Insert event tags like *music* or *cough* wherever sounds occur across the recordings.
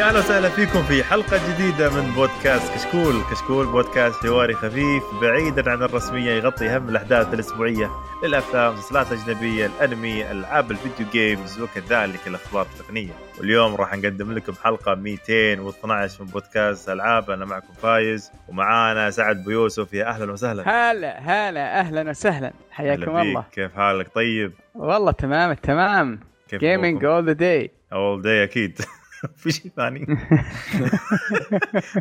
يا أهلا وسهلا فيكم في حلقة جديدة من بودكاست كشكول، كشكول بودكاست حواري خفيف بعيدا عن الرسمية يغطي أهم الأحداث الأسبوعية للافلام، المسلسلات الاجنبيه، الأنمي، ألعاب الفيديو games وكذلك الأخبار التقنية. واليوم راح نقدم لكم حلقة 212 من بودكاست ألعاب، أنا معكم فايز ومعانا سعد بيوسف يا أهلا وسهلا. هلا هلا أهلا وسهلا حياكم الله. كيف حالك طيب؟ والله تمام التمام. كيف gaming all the day. all day أكيد. *laughs* *laughs* في شيء ثاني. *laughs*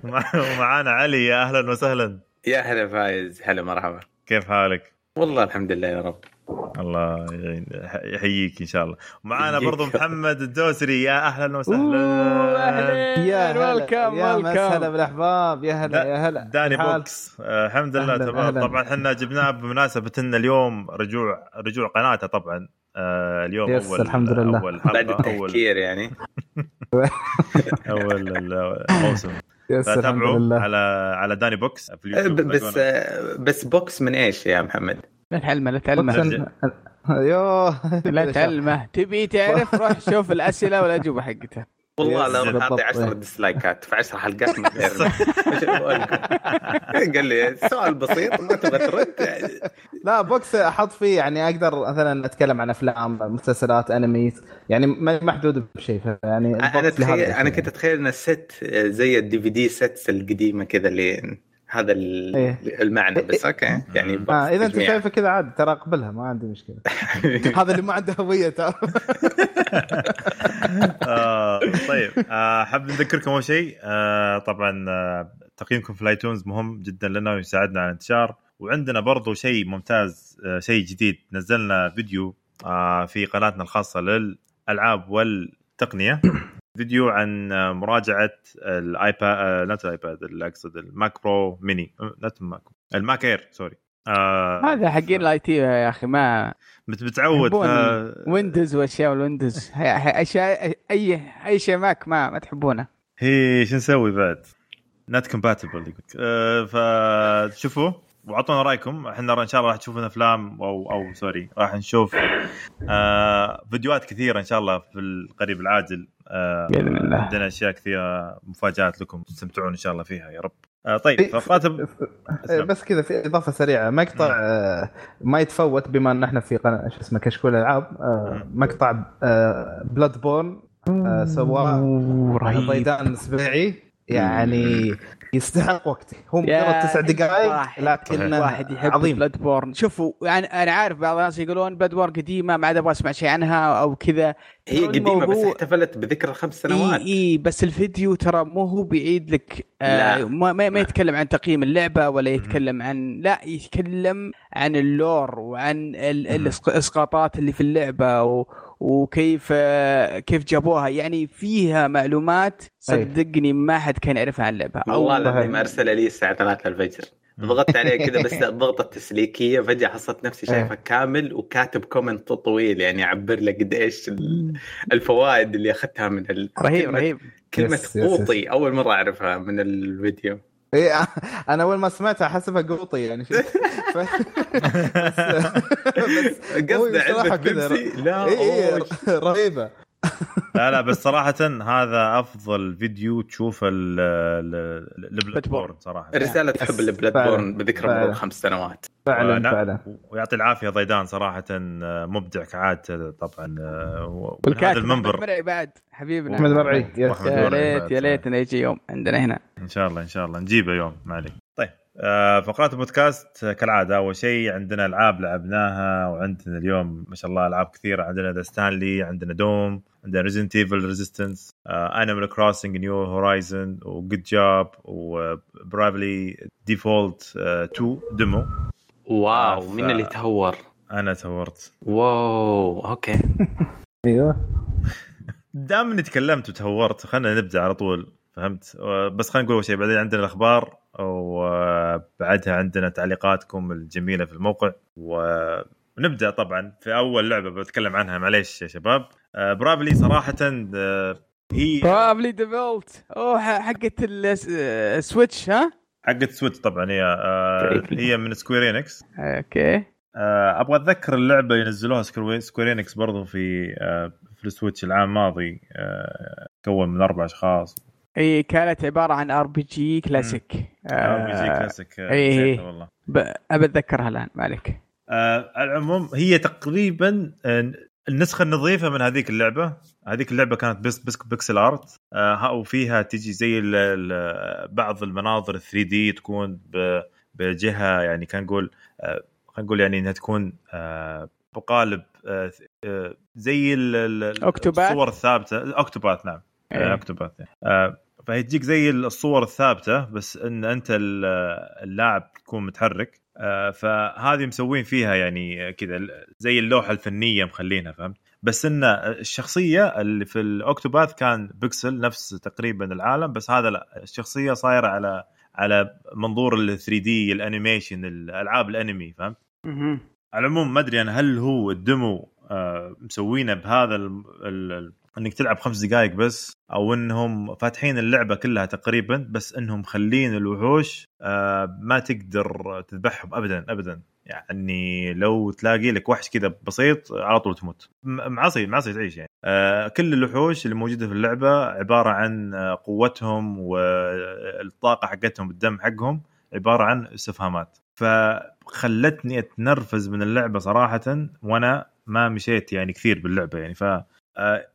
ومعانا علي يا أهلا وسهلا. يا هلا فايز. هلا مرحبا. كيف حالك؟ والله الحمد لله يا رب. الله يحييك إن شاء الله. ومعانا برضو محمد الدوسري. يا أهلا وسهلا. أهلا. يا هلا welcome يا مسهلا بالأحباب. يا هلا يا هلا. داني بوكس. آه الحمد لله تمام. طبعا إحنا جبناه بمناسبة إن اليوم رجوع رجوع قناته طبعا. آه اليوم yes، أول الحمد لله. أول بعد حلقه أول التفكير يعني *laughs* أول الموسم فتابعوا لله على على داني بوكس في أه، اليوتيوب ب- بس. أه، بس box من إيش يا محمد؟ لا تعلمه لا تعلمه. يوه لا تعلمه تبي تعرف روح شوف الأسئلة والأجوبة حقتها والله لو اعطي بالضبط. 10 dislike ات في 10 حلقات من غير إيش أقول؟ *laughs* قال لي سؤال بسيط ما تبغى ترد يعني. لا box أحط فيه يعني أقدر مثلا أتكلم عن أفلام مسلسلات animes يعني ما محدود بشيء يعني أنا تخيل أنا كنت أتخيل إن ال set زي ال DVD sets القديمة كذا اللي هذا ال- إيه. المعنى بس okay. يعني آه إذا أنت. شايفه كذا عادي ترى أقبلها ما عندي مشكلة. *laughs* هذا اللي ما عنده هوية ترى. *laughs* آه طيب. آه حاب نذكركم أول شيء آه طبعا آه تقييمكم في ال iTunes مهم جدا لنا ويساعدنا على الانتشار. وعندنا برضو شيء ممتاز آه شيء جديد نزلنا فيديو آه في قناتنا الخاصة للألعاب والتقنية. فيديو عن آه، مراجعة ال iPad آه لا ال iPad أقصد ال Mac Pro mini آه، لا ال Mac ال Mac Air sorry آه هذا حقين ال IT يا أخي ما ف- Windows واشياء وال Windows. هي- اشياء اي أي شيء Mac ما ما تحبونه. هي شو نسوي بعد؟ not compatible يقول فشوفوا واعطونا رأيكم. إحنا إن شاء الله راح تشوفون أفلام أو أو sorry راح نشوف آه فيديوهات كثيرة إن شاء الله في القريب العاجل. آه بإذن الله. عندنا أشياء كثيرة مفاجآت لكم تستمتعون إن شاء الله فيها يا رب. آه طيب فقرات أسلم. بس كذا في إضافة سريعة. مقطع آه، ما يتفوت بما إن إحنا في قناة شو اسمه كشكول ألعاب. آه، مقطع Bloodborne سواه رهيب. ضيدان السبيعي يعني يستحق وقتي هو مجرد تسع دقائق لكن واحد يحب عظيم. Bloodborne شوفوا يعني أنا عارف بعض الناس يقولون Bloodborne قديمة ما عاد أبغى أسمع شيء عنها أو كذا. هي قديمة بس احتفلت بذكرى الخمس اي سنوات. إي بس الفيديو ترى مو هو بيعيد لك آه لا. ما, ما ما يتكلم عن تقييم اللعبة ولا يتكلم عن لا يتكلم عن ال lore وعن ال- الاسقاطات اللي في اللعبة و وكيف آه كيف جابوها. يعني فيها معلومات صدقني ما حد كان يعرفها عن اللعبة. والله العظيم ارسل لي الساعة 3 الفجر. ضغطت عليه كذا بس *laughs* الضغطه التسليكيه فجأة حصلت نفسي شايفه كامل وكاتب comment طويل يعني يعبر لك قد إيش ال- الفوائد اللي أخذتها من ال... رهيب كلمة- رهيب. كلمة yes- yes- yes. قوطي أول مرة أعرفها من الفيديو. إيه، *laughs* أنا أول ما سمعتها أحسبها قوطي يعني. *laughs* شو ف... بس قصدي علبة بيبسي؟ لا اي أوه. رهيبة. لا لا بس صراحة هذا أفضل فيديو تشوفه ال Bloodborne صراحة. الرسالة تحب ال Bloodborne بذكرى مرور. خمس سنوات. فعلا. فعلا. ويعطي العافية ضيدان صراحة آه، مبدع كعادته طبعا آه، هذا والكاتب أحمد المنبر. مرعي بعد حبيبنا. أحمد مرعي يا ليت. يا ليت انه يجي يوم عندنا هنا. إن شاء الله إن شاء الله. نجيبه يوم ما عليك. طيب. فقرات البودكاست آه، كالعادة أول شيء عندنا ألعاب لعبناها وعندنا اليوم ما شاء الله ألعاب كثيرة عندنا The Stanley عندنا Doom عندنا Resident Evil Resistance Animal Crossing New Horizons و Good Job و Bravely Default 2 demo wow ف- مين اللي تهور؟ أنا تهورت wow okay. *laughs* أيوه. *laughs* دام اني تكلمت وتهورت خلينا نبدأ على طول. فهمت؟ بس خلينا نقول أول شيء بعدين عندنا الأخبار وبعدها عندنا تعليقاتكم الجميلة في الموقع. ونبدأ طبعا في أول لعبة بتكلم عنها معليش يا شباب. آه، Bravely صراحة آه، هي Bravely Default أوه حقت ال Switch ها؟ حقت Switch طبعا هي آه، هي من Square Enix okay. آه، أبغى أتذكر اللعبة ينزلوها Square Square Enix برضو في آه، في ال Switch العام الماضي آه، تكون من أربع أشخاص. إي كانت عبارة عن ار بي جي كلاسيك ار بي جي كلاسيك. نسيتها والله. ب- أبى أتذكرها الآن ما عليك. آه على العموم هي تقريبا آه، النسخة النظيفة من هذيك اللعبة. هذيك اللعبة كانت بس بس pixel art. آه ها- وفيها تجي زي ال ال بعض المناظر 3D تكون بجهة يعني كان نقول آه خلينا نقول يعني إنها تكون آه بقالب آه آه زي؟ الصور الثابتة. Octopath نعم. آه إيه. آه فهي تجيك زي الصور الثابتة بس إن أنت ال- اللاعب تكون متحرك. آه، فهذه مسوين فيها يعني كذا زي اللوحة الفنية مخلينها فهمت؟ بس إن الشخصية اللي في ال Octopath كان بيكسل نفس تقريبا العالم بس هذا لا. الشخصية صايرة على على منظور ال 3D ال animation الالعاب الأنمي فهمت. على العموم ما أدري أنا هل هو ال demo آه، مسوينه بهذا إنك تلعب خمس دقائق بس أو إنهم فاتحين اللعبة كلها تقريبا بس إنهم مخلين الوحوش آه، ما تقدر تذبحهم ابدا ابدا. يعني لو تلاقي لك وحش كذا بسيط على طول تموت. معصي معصي تعيش يعني. آه، كل الوحوش اللي موجودة في اللعبة عبارة عن آه، قوتهم والطاقة حقتهم الدم حقهم عبارة عن استفهامات. فخلتني أتنرفز من اللعبة صراحة وأنا ما مشيت يعني كثير باللعبة يعني. ف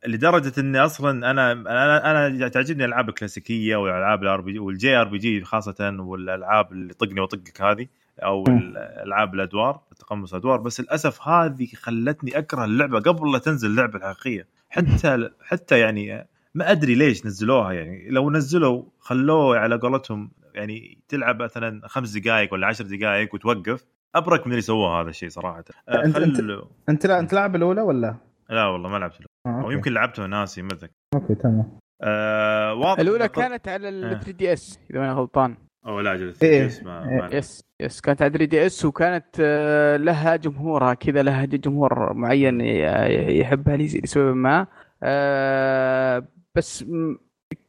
لدرجة إني أصلا أنا أنا أنا تعجبني الالعاب الكلاسيكية والالعاب ال RPG وال JRPG خاصة والألعاب اللي طقني وطقك هذه أو مم. الألعاب الأدوار تقمص أدوار بس للأسف هذه خلتني أكره اللعبة قبل لا تنزل اللعبة الحقيقية حتى حتى يعني ما أدري ليش نزلوها يعني لو نزلوا خلوه على قولتهم يعني تلعب مثلا خمس دقائق ولا عشر دقائق وتوقف أبرك من اللي سووه هذا الشيء صراحة آه، أنت- أنت- خلوا أنت لا أنت لاعب الأولى ولا؟ لا والله ما لعبت له. آه، أو. يمكن لعبته ناسي ما أتذكر okay تمام آه واضح الأولى كانت على ال آه. 3 دي اس إذا أنا غلطان أو لا أجل إيه. ما ما لعبت. يس يس كانت على 3 دي اس وكانت آه، لها جمهورها كذا لها جمهور معين ي- يحبها لسبب ما آه، بس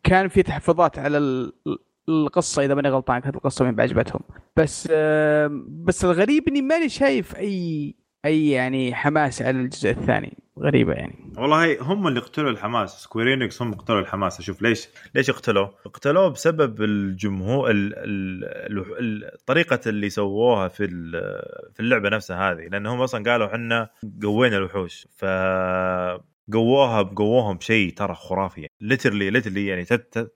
كان في تحفظات على ال- القصة إذا ماني غلطان كانت القصة من مب عاجبتهم بس آه، بس الغريب إني ماني شايف اي أي يعني حماس على الجزء الثاني غريبة يعني. والله هم اللي قتلوا الحماس. Square Enix هم قتلوا الحماس. أشوف ليش ليش اقتلوه؟ اقتلوه بسبب الجمهور ال... ال... ال... الطريقة اللي سووها في. في اللعبة نفسها هذه. لأن هم أصلا قالوا إحنا قوينا الوحوش. ف قووها قووهم بشيء ترى خرافي literally literally يعني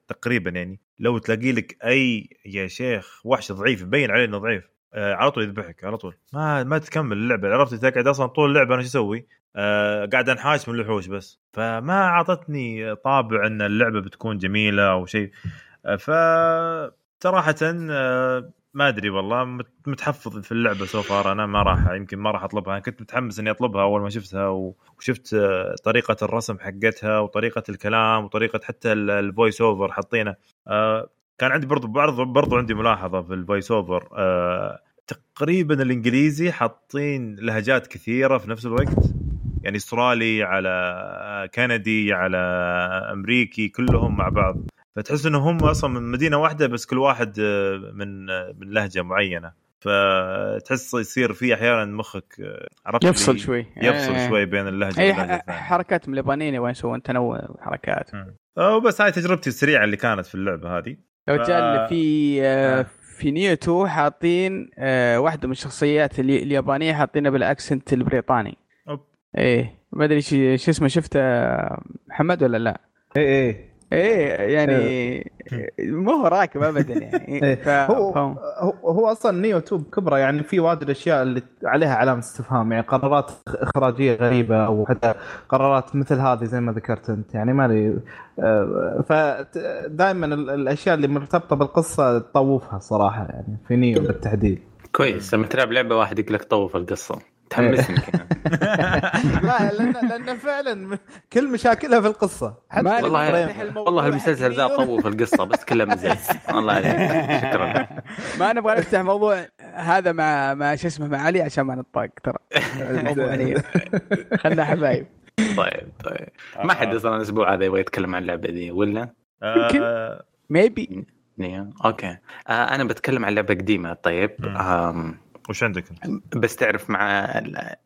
تقريبا يعني لو تلاقي لك اي يا شيخ وحش ضعيف يبين عليه إنه ضعيف. آه على طول يذبحك على طول. ما ما تكمل اللعبة. عرفت تقعد أصلا طول اللعبة أنا شو أسوي؟ آه قاعد أنحاش من الوحوش بس. فما أعطتني انطباع إن اللعبة بتكون جميلة أو شيء. آه ف صراحة آه ما أدري والله. مت- متحفظ في اللعبة so far أنا ما راح يمكن ما راح أطلبها. أنا كنت متحمس إني أطلبها أول ما شفتها وشفت آه، طريقة الرسم حقتها وطريقة الكلام وطريقة حتى ال- ال voice over حاطينه كان عندي برضو برضو برضو عندي ملاحظة في ال voice over آه، تقريبا الإنجليزي حاطين لهجات كثيرة في نفس الوقت. يعني إسترالي على كندي على أمريكي كلهم مع بعض. فتحس انهم هم أصلا من مدينة واحدة بس كل واحد آه، من آه، من لهجة معينة. فتحس يصير في أحيانا مخك آه، عرفت يفصل شوي. يفصل آه. شوي بين اللهجة أي واللهجة ح- الثانية. حركاتهم اليابانيين وين يسوون تنوع وحركات آه، وبس هاي تجربتي السريعة اللي كانت في اللعبة هذه. لو ف- جاء في آه، آه. في Nioh 2 حاطين آه، واحدة من الشخصيات الي- اليابانية حاطينها بال accent البريطاني أوب. إيه ما أدري شو شو اسمه شفته محمد ولا لا اي اي إيه يعني مو هو راكب ابدا يعني. *laughs* إيه. ف... هو. هو أصلا Nioh 2 بكبره يعني في وايد الأشياء اللي عليها علامة استفهام يعني قرارات إخراجية غريبة أو حتى قرارات مثل هذه زي ما ذكرت أنت يعني ما أدري فدائما الأشياء اللي مرتبطة بالقصة تطوفها صراحة يعني في نيو بالتحديد. كويس. لما تلعب لعبة واحد يقول لك طوف القصة. تحمسني كذا *laughs* لا لأن لأن فعلا كل مشاكلها في القصة. حتى والله والله المسلسل ذا. طوف القصة بس كلها مزاج *laughs* الله عليك. شكرا. ما نبغى نفتح موضوع هذا مع مع شو اسمه مع علي عشان ما نطاق ترى. *laughs* يعني خلنا حبايب. طيب طيب. ما حد أصلا الأسبوع هذا يبغى يتكلم عن اللعبة دي ولا؟ آه، maybe Nioh okay. آه أنا بتكلم عن لعبة قديمة. طيب. وش عندك أنت؟ بس تعرف مع ال-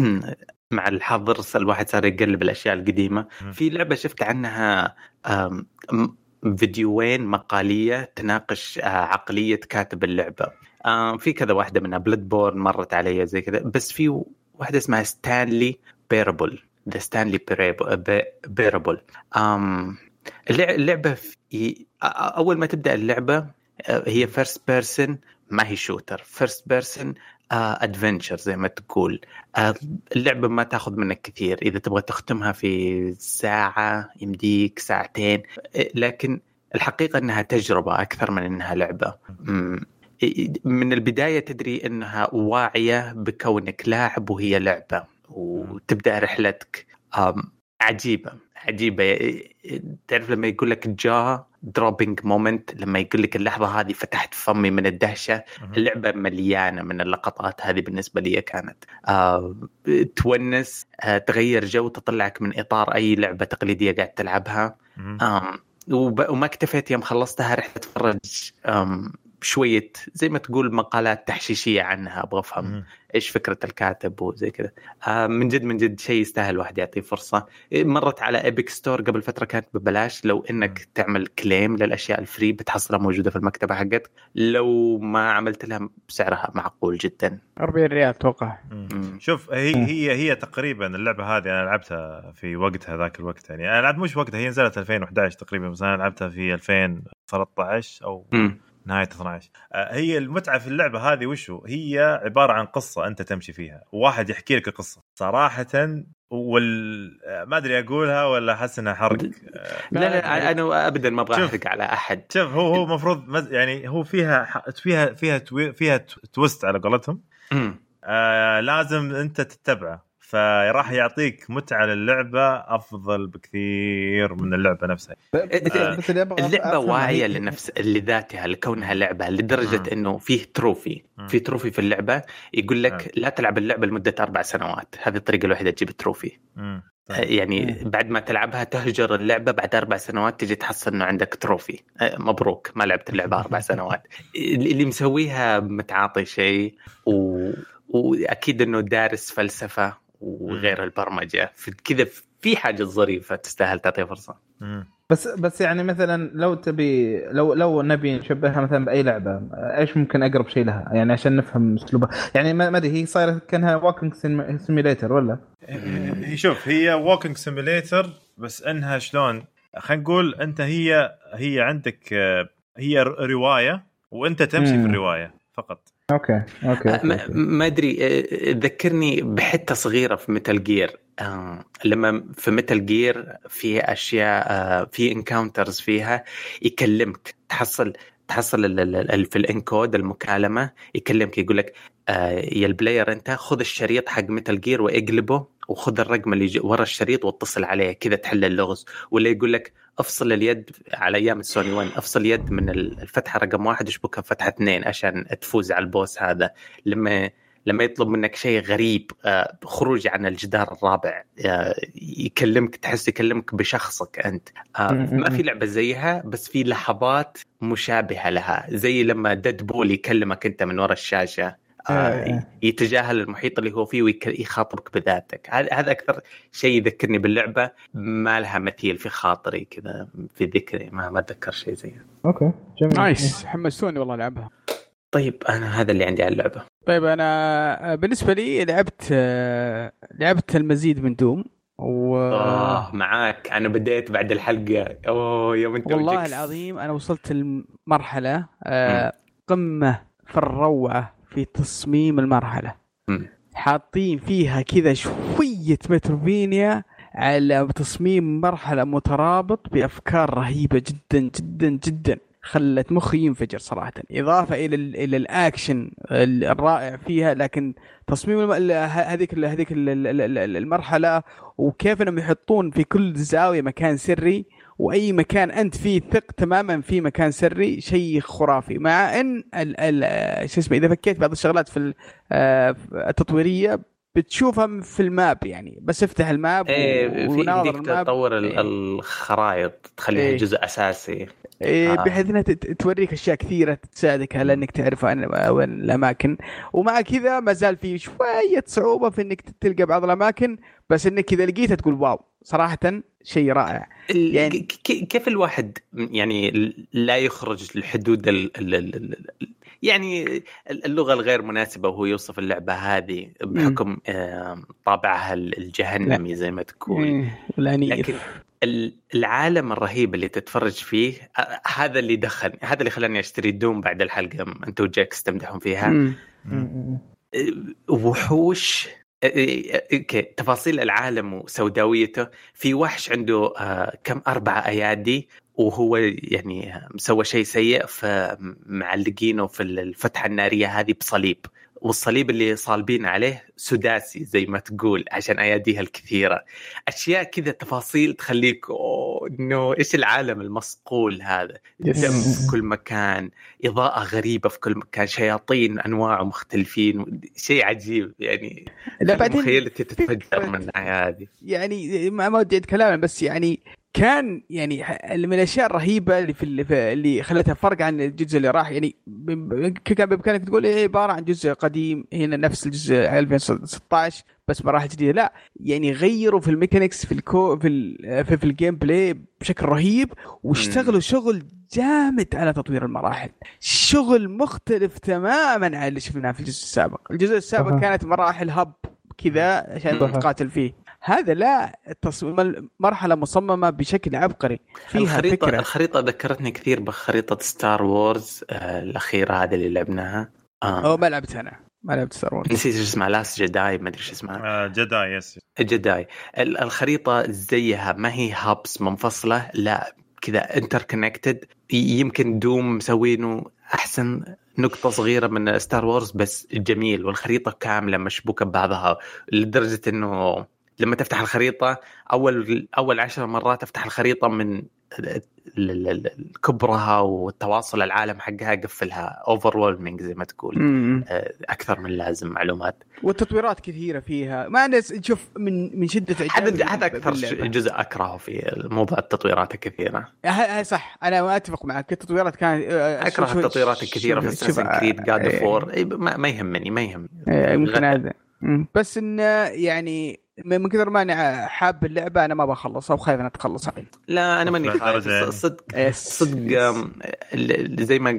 *clears throat* مع الحظر الواحد صار يقلب الأشياء القديمة. في لعبة شفت عنها فيديوين مقالية تناقش آه، عقلية كاتب اللعبة. في كذا واحدة منها Bloodborne مرت علي زي كذا. بس في واحدة اسمها Stanley Parable The Stanley Parable اللعبة في أول ما تبدأ اللعبة هي first person ما هي shooter first person adventure زي ما تقول. آه، اللعبة ما تاخذ منك كثير. إذا تبغى تختمها في ساعة يمديك ساعتين. لكن الحقيقة إنها تجربة أكثر من إنها لعبة. من البداية تدري إنها واعية بكونك لاعب وهي لعبة. وتبدأ رحلتك عجيبة. عجيبة. تعرف لما يقول لك jaw dropping moment لما يقول لك اللحظة هذه فتحت فمي من الدهشة. اللعبة مليانة من اللقطات هذه بالنسبة لي كانت. آه، تونس آه، تغير جو تطلعك من إطار أي لعبة تقليدية قاعد تلعبها. وب- وما اكتفيت يوم خلصتها رحت أتفرج شوية زي ما تقول مقالات تحشيشية عنها أبغى أفهم. إيش فكرة الكاتب وزي كذا. آه، من جد من جد شيء يستاهل الواحد يعطيه فرصة. إيه، مرت على Epic Store قبل فترة كانت ببلاش. لو إنك تعمل claim للأشياء ال free بتحصلها موجودة في المكتبة حقتك لو ما عملت لها سعرها معقول جدا. 40 ريال أتوقع. شوف هي هي هي تقريبا اللعبة هذه أنا لعبتها في وقتها ذاك الوقت يعني. أنا لعبت مش وقتها هي نزلت 2011 تقريبا بس أنا لعبتها في 2013 أو مم. نهاية 12 آه، هي المتعة في اللعبة هذه وشو؟ هي عبارة عن قصة أنت تمشي فيها. وواحد يحكي لك القصة. صراحة وال آه، ما أدري أقولها ولا أحس إنها حرق. آه، لا لا أنا ابدا ما أبغى. أحرق على أحد. شوف هو هو المفروض مز- يعني هو فيها فيها فيها توي- فيها twist على قولتهم. آه لازم أنت تتبعه. فراح يعطيك متعة للعبة أفضل بكثير من اللعبة نفسها. آه، بس اللي أبغى اللعبة واعيه لنفس لذاتها لكونها لعبة لدرجة مم. إنه فيه trophy. في trophy في اللعبة يقول لك لا تلعب اللعبة لمدة أربع سنوات. هذه الطريقة الوحيدة تجيب ال trophy. مم. آه، يعني بعد ما تلعبها تهجر اللعبة بعد أربع سنوات تجي تحصل إنه عندك trophy. آه، مبروك ما لعبت اللعبة أربع *laughs* سنوات. اللي اللي مسويها متعاطي شيء و... وأكيد إنه دارس فلسفة وغير البرمجة. في كذا في حاجة ظريفة تستاهل تعطيها فرصة. مم. بس بس يعني مثلا لو تبي لو لو نبي نشبهها مثلا بأي لعبة إيش ممكن أقرب شيء لها؟ يعني عشان نفهم أسلوبها. يعني ما ما أدري هي صايرة كأنها walking simulator ولا؟ هي شوف هي walking simulator بس إنها شلون؟ خلينا نقول أنت هي هي عندك هي رواية وأنت تمشي في. الرواية. فقط okay okay, okay. ما, ما أدري آه، ذكرني بحتة صغيرة في Metal Gear آه، لما في Metal Gear في أشياء آه، في encounters فيها يكلمك تحصل تحصل ال- ال- ال- في الانكود المكالمة يكلمك يقول لك يا ال player انت خذ الشريط حق Metal Gear واقلبه وخذ الرقم اللي ورا الشريط واتصل عليه كذا تحل اللغز. ولا يقول لك افصل اليد على أيام السوني 1 افصل يد من الفتحة رقم واحد اشبكها فتحة اثنين عشان تفوز على ال boss هذا. لما لما يطلب منك شيء غريب آه، خروج عن الجدار الرابع آه، يكلمك تحس يكلمك بشخصك أنت. آه، ما في لعبة زيها بس في لحظات مشابهة لها. زي لما Deadpool يكلمك أنت من وراء الشاشة. آه، آه. يتجاهل المحيط اللي هو فيه ويخاطبك بذاتك. هذا هذا أكثر شيء يذكرني باللعبة. ما لها مثيل في خاطري كذا في ذكري. ما ما أتذكر شيء زيها okay جميل. nice. حمستوني والله العبها طيب أنا هذا اللي عندي على اللعبة. طيب أنا بالنسبة لي لعبت آه، لعبت المزيد من Doom. و آه معاك. أنا بديت بعد الحلقة. أوه يوم أنت والله. العظيم أنا وصلت المرحلة آه، قمة في الروعة. في تصميم المرحلة. حاطين فيها كذا شوية متروفينيا على تصميم مرحلة مترابط بأفكار رهيبة جدا جدا جدا. خلت مخي ينفجر صراحة. إضافة إلى ال إلى الأكشن الرائع فيها لكن تصميم هذيك هذيك ال- ال- ال- المرحلة وكيف إنهم يحطون في كل زاوية مكان سري وأي مكان أنت فيه ثق تماما في مكان سري شيء خرافي مع إن شو اسمه إذا فكيت بعض الشغلات في آه، التطويرية بتشوفها في ال map يعني بس افتح الماب إيه في يمديك تطور إيه. الخرائط تخليها إيه. جزء أساسي إيه، آه. بحيث إنها توريك أشياء كثيرة تساعدك على إنك تعرف عن وين الأماكن ومع كذا ما زال في شوية صعوبة في إنك تلقى بعض الأماكن بس إنك إذا لقيتها تقول واو صراحة شيء رائع. يعني- كيف الواحد يعني لا يخرج الحدود ال ال ال ال يعني اللغة الغير مناسبة وهو يوصف اللعبة هذه بحكم طابعها الجهنمي زي ما تقول. إيه، لكن ال- العالم الرهيب اللي تتفرج فيه هذا اللي دخل هذا اللي خلاني أشتري دوم بعد الحلقة انت وجاكس تمدحون فيها. وحوش أوكي. تفاصيل العالم وسوداويته. في وحش عنده آه، كم أربع أيادي وهو يعني آه، سوى شيء سيء فمعلقينه في الفتحة النارية هذه بصليب. والصليب اللي صالبين عليه سداسي زي ما تقول عشان أياديها الكثيرة. أشياء كذا تفاصيل تخليك أوه إنه إيش العالم المصقول هذا. دم في كل مكان إضاءة غريبة في كل مكان شياطين انواع مختلفين شيء عجيب يعني. لا بعدين مخيلتي تتفجر من الناحيه هذه. يعني ما ما ودي كلامي بس يعني كان يعني من الأشياء الرهيبة اللي في اللي, خلتها فرق عن الجزء اللي راح. يعني كان بإمكانك تقول إيه عبارة عن جزء قديم هنا نفس الجزء 2016 بس مراحل جديدة. لا يعني غيروا في ال mechanics في الكو في ال في, في ال gameplay بشكل رهيب واشتغلوا شغل جامد على تطوير المراحل. شغل مختلف تماما عن اللي شفناه في الجزء السابق. الجزء السابق أها. كانت مراحل hub كذا عشان. تقاتل فيه. هذا لا التصميم مرحلة مصممة بشكل عبقري. فيها الخريطه فكرة. الخريطة ذكرتني كثير بخريطة Star Wars آه الأخيرة هذه اللي لعبناها. آه. أو ما لعبت أنا. ما لعبت Star Wars نسيت إيش اسمها Last Jedi ما أدري إيش اسمها. آه، Jedi yes Jedi ال- الخريطة زيها ما هي hubs منفصلة لا كذا interconnected يمكن Doom مسوينه أحسن نقطة صغيرة من Star Wars بس جميل والخريطة كاملة مشبوكة ببعضها لدرجة إنه لما تفتح الخريطة أول أول عشر مرات أفتح الخريطة من كبرها وتواصل العالم حقها قفلها. over زي ما تقول. آه، أكثر من لازم معلومات. والتطويرات كثيرة فيها. ما نس شوف من من شدة هذا أكثر. جزء اكرهه في موضوع التطويرات الكثيرة. ه- ه- صح. أنا ما أتفق معك. التطويرات كانت أكره التطويرات الكثيرة في اساسن كريد جاد. فور ما, يهمني ما يهمني إيه، يمكن غ- هذا. بس ان يعني من كثر ما أنا حاب اللعبة أنا ما بخلص أو خايف ان اتخلص عليه لا أنا ماني خايف يعني. صدق. صدق زي ما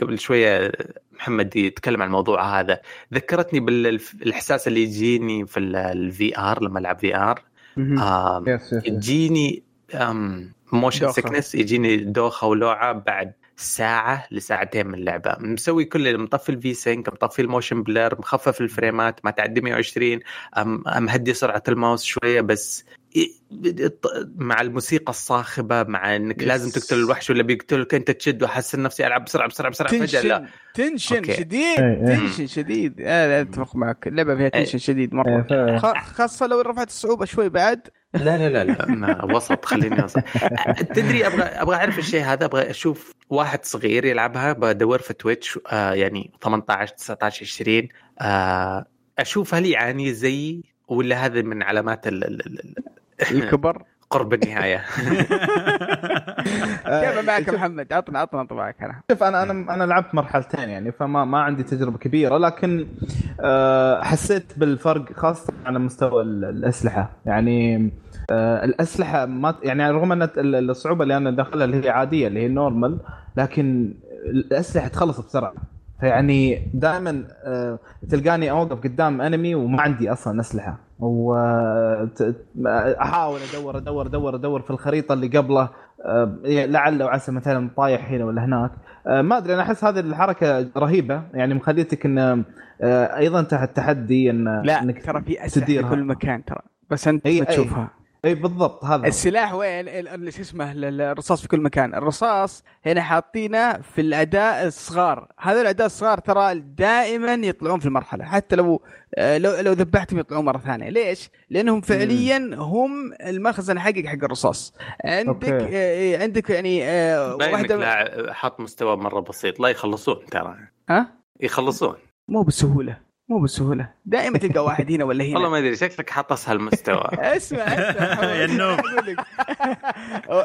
قبل شوية محمد يتكلم عن الموضوع هذا ذكرتني بالاحساس اللي يجيني في ال VR لما ألعب VR مهم. yes yes yes. يجيني motion دوخة. sickness يجيني دوخة ولوعة بعد ساعة لساعتين من اللعبة مسوي كل مطفي ال V-Sync مطفي ال motion blur مخفف الفريمات ما تعدي 120 أم مهدي سرعة الماوس شوية بس مع الموسيقى الصاخبة مع إنك yes. لازم تقتل الوحش ولا بيقتلك أنت تشد وأحسن نفسي ألعب بسرعة بسرعة بسرعة فجأة لا تنشن تنشن أوكي. شديد إيه، إيه. tension شديد أنا أتفق معك اللعبة فيها tension شديد إيه، مره فعلا. خ- خاصة لو رفعت الصعوبه شوي بعد لا لا لا لا. أنا وسط خليني وسط تدري أبغى أبغى أعرف الشيء هذا أبغى أشوف واحد صغير يلعبها بدور في Twitch آه يعني 18 19 20 آه أشوف هل يعاني زي ولا هذا من علامات ال- ال- ال- ال- الكبر؟ قرب النهاية. *laughs* كيف معك يا محمد؟ عطنا عطنا انطباعك أنا. شوف أنا أنا أنا لعبت مرحلتين يعني فما ما عندي تجربة كبيرة لكن آه، حسيت بالفرق خاصة على مستوى ال- الأسلحة. يعني آه، الأسلحة ما يعني رغم أن ال- الصعوبة اللي أنا داخلها اللي هي عادية اللي هي نورمال لكن الأسلحة تخلص بسرعة. فيعني دائما تلقاني أوقف قدام انمي وما عندي أصلا أسلحة. واحاول أدور أدور أدور أدور في الخريطة اللي قبله. آه، لعل وعسى مثلا طايح هنا ولا هناك. آه، ما أدري أنا أحس هذه الحركة رهيبة. يعني مخليتك إن آه، أيضا تحت تحدي إن لا إنك ترى في أسلحة في. كل مكان ترى بس أنت ما. تشوفها. إي بالضبط هذا السلاح وين؟ ال- ال- شو اسمه ال- ال- الرصاص في كل مكان. الرصاص هنا حاطينه في الاعداء الصغار. هذا الاعداء الصغار ترى دائما يطلعون في المرحلة حتى لو آه، لو لو ذبحتهم يطلعون مرة ثانية. ليش؟ لأنهم فعليا هم المخزن حقك حق الرصاص. عندك okay. آه، عندك يعني آه، واحدة لاعب- حاط مستوى مرة بسيط. لا يخلصون ترى. ها؟ يخلصون. مو بسهولة. مو بسهولة. دائما تلقى *laughs* واحد هنا ولا هنا. والله ما أدري شكلك حاط أسهل مستوى. *laughs* اسمع اسمع *laughs* يا ال noob.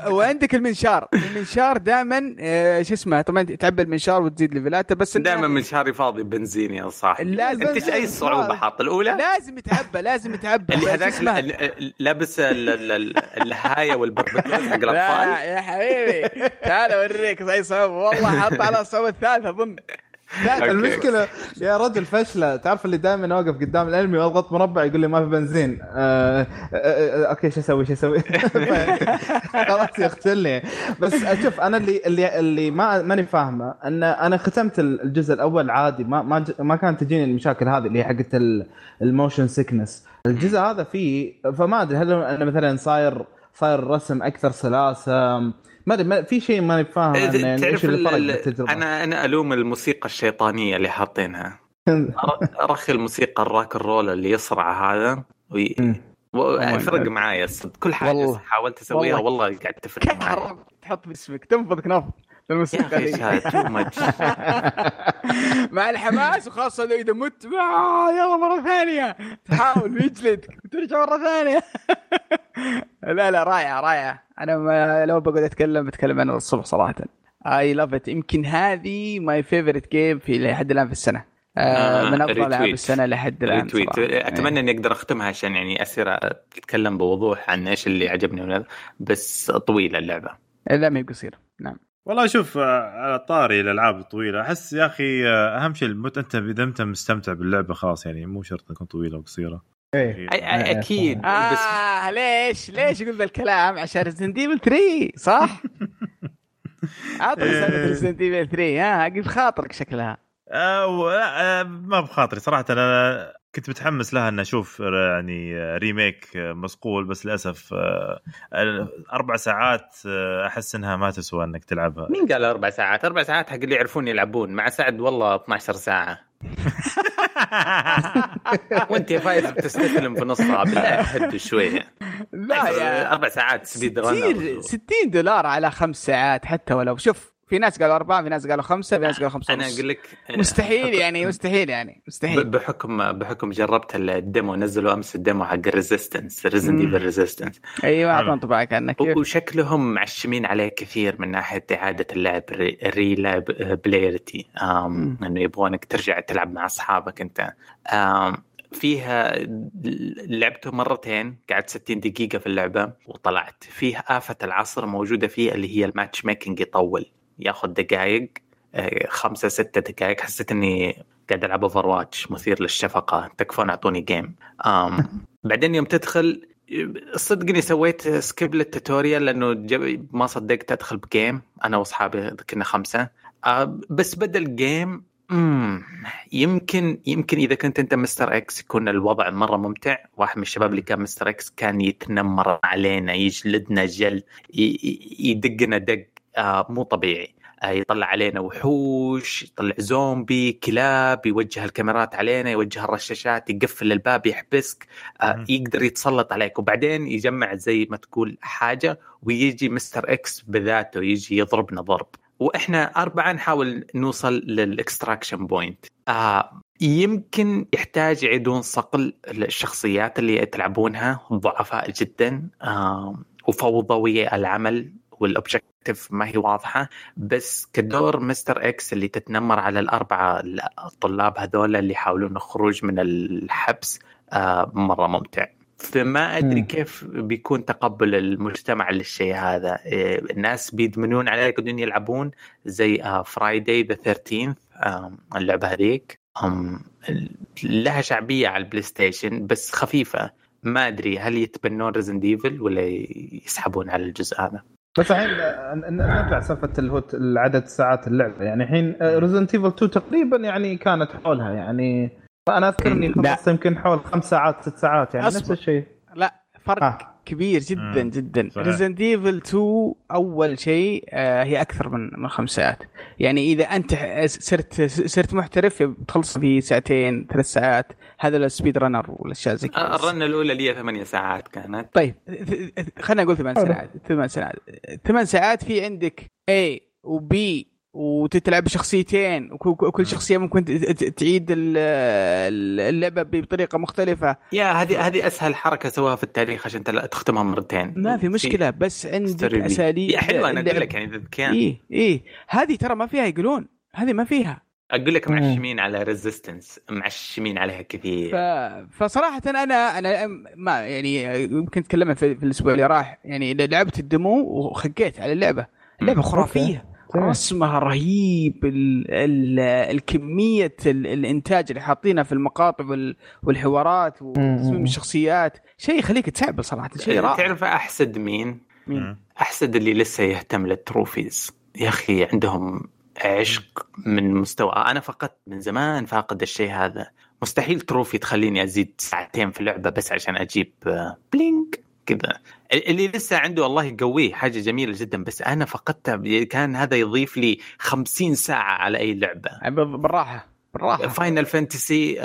وعندك المنشار. المنشار دائما شو اسمه طبعا تعبي المنشار وتزيد ليفلاته بس دائما من شاري فاضي بنزين يا صاحبي. لازم- أنت إيش أي الصعوبه حاط؟ الأولى؟ لازم يتعبى لازم يتعبى. اللي هذاك لابس ال- ال- ال- الهاية والبربكوز حق لا الاطفال يا حبيبي تعال أوريك أي صعوبة. والله حط على الصعوبة الثالثة اظن okay. المشكلة يا رجل فشلة. تعرف اللي دائما واقف قدام ال enemy وأضغط مربع يقول لي ما في بنزين. آه آه آه okay شو أسوي شو أسوي؟ *laughs* خلاص يقتلني بس أشوف أنا اللي اللي اللي ما ماني فاهمه أن أنا ختمت الجزء الأول عادي. ما ما ما كانت تجيني المشاكل هذه اللي هي حقت ال- ال motion sickness الجزء هذا فيه فما أدري هل أنا مثلا صاير صاير الرسم أكثر سلاسة؟ ما أدري ما- في شيء ماني فاهم يعني إيش تعرف اللي أنا أنا ألوم الموسيقى الشيطانية اللي حاطينها. *laughs* أرخي الموسيقى ال rock ال roll اللي يصرع هذا وي... و... ما يفرق. معايا كل حاجة والله. حاولت أسويها والله. والله قاعد تفرق معايا تحط باسمك؟ تنفض نفض يا الموسيقى too much مع الحماس وخاصة لو إذا مت آه يلا مرة ثانية. تحاول يجلدك وترجع مرة ثانية. *laughs* لا لا رائعة رائعة. أنا ما لو بقعد أتكلم بتكلم عنها الصبح صراحة. I love it يمكن هذه my favorite game في لحد الآن في السنة. آه آه، من أفضل ألعاب. السنة لحد الآن retweet صراحة. أتمنى إني أقدر أختمها عشان يعني اصير أتكلم بوضوح عن إيش اللي عجبني. بس طويلة اللعبة. إيه. لا ما هي قصيرة. نعم. والله شوف آه، على طاري الألعاب الطويله أحس يا أخي آه، أهم شيء المت أنت إذا أنت مستمتع باللعبة خلاص يعني مو شرط تكون طويلة وقصيرة. إيه. أي- أي- أكيد. بس آه ليش؟ ليش يقول ذا الكلام؟ عشان Resident Evil 3 صح؟ *laughs* عطني سالفة إيه. Resident Evil 3 ها أجيب خاطرك شكلها. آه و- لا، آه ما بخاطري صراحة. أنا كنت متحمس لها ان أشوف يعني remake مصقول بس للأسف آه، أربع ساعات آه، أحس إنها ما تسوى إنك تلعبها. مين قال أربع ساعات؟ أربع ساعات حق اللي يعرفون يلعبون. مع سعد والله 12 ساعة. *laughs* وأنت يا فايز بتستسلم في نصها بالله هدوا شوية. لا يا أربع ساعات speed كثير runner 60 دولار على خمس ساعات حتى ولو. شوف في ناس قالوا أربعة في ناس قالوا خمسة في ناس قالوا خمسة أنا ونص. أقول لك مستحيل يعني مستحيل يعني مستحيل بحكم بحكم جربت ال demo نزلوا أمس ال demo حق ال Resistance Resident مم. Evil Resistance أيوه حلو. اعطونا انطباعك كيف وشكلهم معشمين عليه كثير من ناحية إعادة اللعب ال replayability. إنه يبغونك ترجع تلعب مع أصحابك أنت آم، فيها لعبته مرتين قعدت 60 دقيقة في اللعبة وطلعت فيه آفة العصر موجودة فيه اللي هي ال matchmaking يطول ياخذ دقائق آه، خمسة ستة دقائق حسيت إني قاعد ألعب Overwatch مثير للشفقة. تكفون أعطوني game آم *laughs* بعدين يوم تدخل صدقني سويت skip لل tutorial لأنه جب- ما صدقت أدخل ب game أنا وأصحابي كنا خمسة. آه، بس بدا ال game مم، يمكن يمكن إذا كنت أنت Mr. X يكون الوضع مرة ممتع. واحد من الشباب اللي كان Mr. X كان يتنمر علينا يجلدنا ي- ي- يدقنا دق. مو طبيعي. آه، يطلع علينا وحوش يطلع زومبي كلاب يوجه الكاميرات علينا يوجه الرشاشات يقفل الباب يحبسك آه،. يقدر يتسلط عليك. وبعدين يجمع زي ما تقول حاجة ويجي Mr. X بذاته يجي يضربنا ضرب. وإحنا أربعة نحاول نوصل لل extraction point آه يمكن يحتاج يعيدون صقل الشخصيات اللي تلعبونها ضعفاء جدا آه وفوضوية العمل. وال objective ما هي واضحة بس كدور Mr. X اللي تتنمر على الأربعة الطلاب هذول اللي يحاولون الخروج من الحبس آه مرة ممتع. فما أدري. كيف بيكون تقبل المجتمع للشيء هذا. إيه، الناس بيدمنون عليه يقعدون يلعبون زي Friday the 13 اللعبة هذيك. لها شعبية على ال PlayStation بس خفيفة. ما أدري هل يتبنون Resident Evil ولا يسحبون على الجزء هذا. بس الحين نرجع سالفه اللي هو العدد ساعات اللعبة يعني الحين Resident Evil 2 تقريبا يعني كانت حولها يعني فأنا أذكر إني لا. خلصت يمكن حول خمس ساعات ست ساعات يعني أصبر. نفس الشيء لا فرق آه. كبير جدا مم. جدا. Resident Evil 2 أول شيء آه، هي أكثر من من خمس ساعات يعني إذا أنت صرت صرت محترف بتخلص في ساعتين ثلاث ساعات هذا ال speedrunner والأشياء زي كذا الرنة الأولى لي ثمانية ساعات كانت طيب خلينا نقول ثمان. ساعات ثمان ساعات ثمان ساعات في عندك A وB وتلعب بشخصيتين وك- وكل شخصية ممكن ت- ت- تعيد ال- ال- اللعبة بطريقة مختلفة. يا هذه هذه أسهل حركة سووها في التاريخ عشان تختمها مرتين. ما في مشكلة بس عندك أساليب حلوة أنا أقول. لك يعني إذا كان إيه إيه. هذه ترى ما فيها يقولون هذه ما فيها. أقول لك. معشمين على Resistance معشمين عليها كثير. ف... فصراحة أنا أنا ما يعني يمكن تكلمنا في, في الأسبوع اللي راح. يعني لعبت ال demo وخقيت على اللعبة. اللعبة مم. تمام. رسمها رهيب ال... ال... الكمية ال... الإنتاج اللي حاطينها في المقاطع وال... والحوارات وتصميم. الشخصيات شيء يخليك تسعبل صراحة شيء رائع تعرف أحسد مين؟ مين؟ أحسد اللي لسه يهتم لل trophies يا أخي عندهم عشق من مستوى أنا فقدت من زمان فاقد الشيء هذا مستحيل trophy تخليني أزيد ساعتين في اللعبة بس عشان أجيب آه، بلينق كذا. اللي لسه عنده الله يقويه حاجة جميلة جدا بس أنا فقدتها كان هذا يضيف لي 50 ساعة على أي لعبة. بالراحة بالراحة. Final Fantasy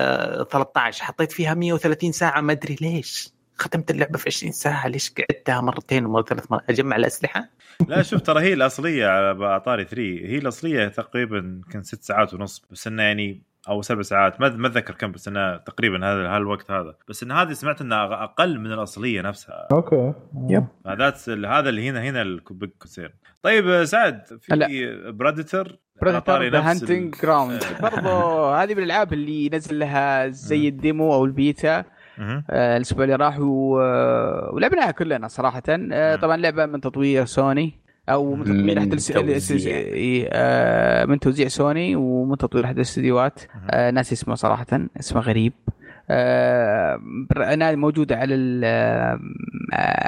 13 حطيت فيها 130 ساعة ما أدري ليش. ختمت اللعبة في 20 ساعة ليش قعدتها مرتين ومره ثلاث مرات؟ أجمع الأسلحة؟ لا شوف ترى هي الأصلية على طاري 3 هي الأصلية تقريبا كان ست ساعات ونص بس انه يعني أو سبع ساعات ما ما أتذكر كم بس انه تقريبا هذا هالوقت هذا. بس إن هذه سمعت إنها أقل من الأصلية نفسها. okay. yep. هذا هذا اللي هنا هنا ال big concern طيب سعد في Predator Predator the Hunting Grounds برضو هذه من الألعاب اللي نزل لها زي ال demo أو البيتا. آه، الأسبوع اللي راح و... ولعبناها كلنا صراحة. آه، طبعا لعبة من تطوير سوني أو من تطوير من احد. إيه، آه، من توزيع سوني ومن تطوير احد الاستديوهات. آه، ناس اسمه صراحة اسمه غريب. آه، أنا موجوده على ال آه،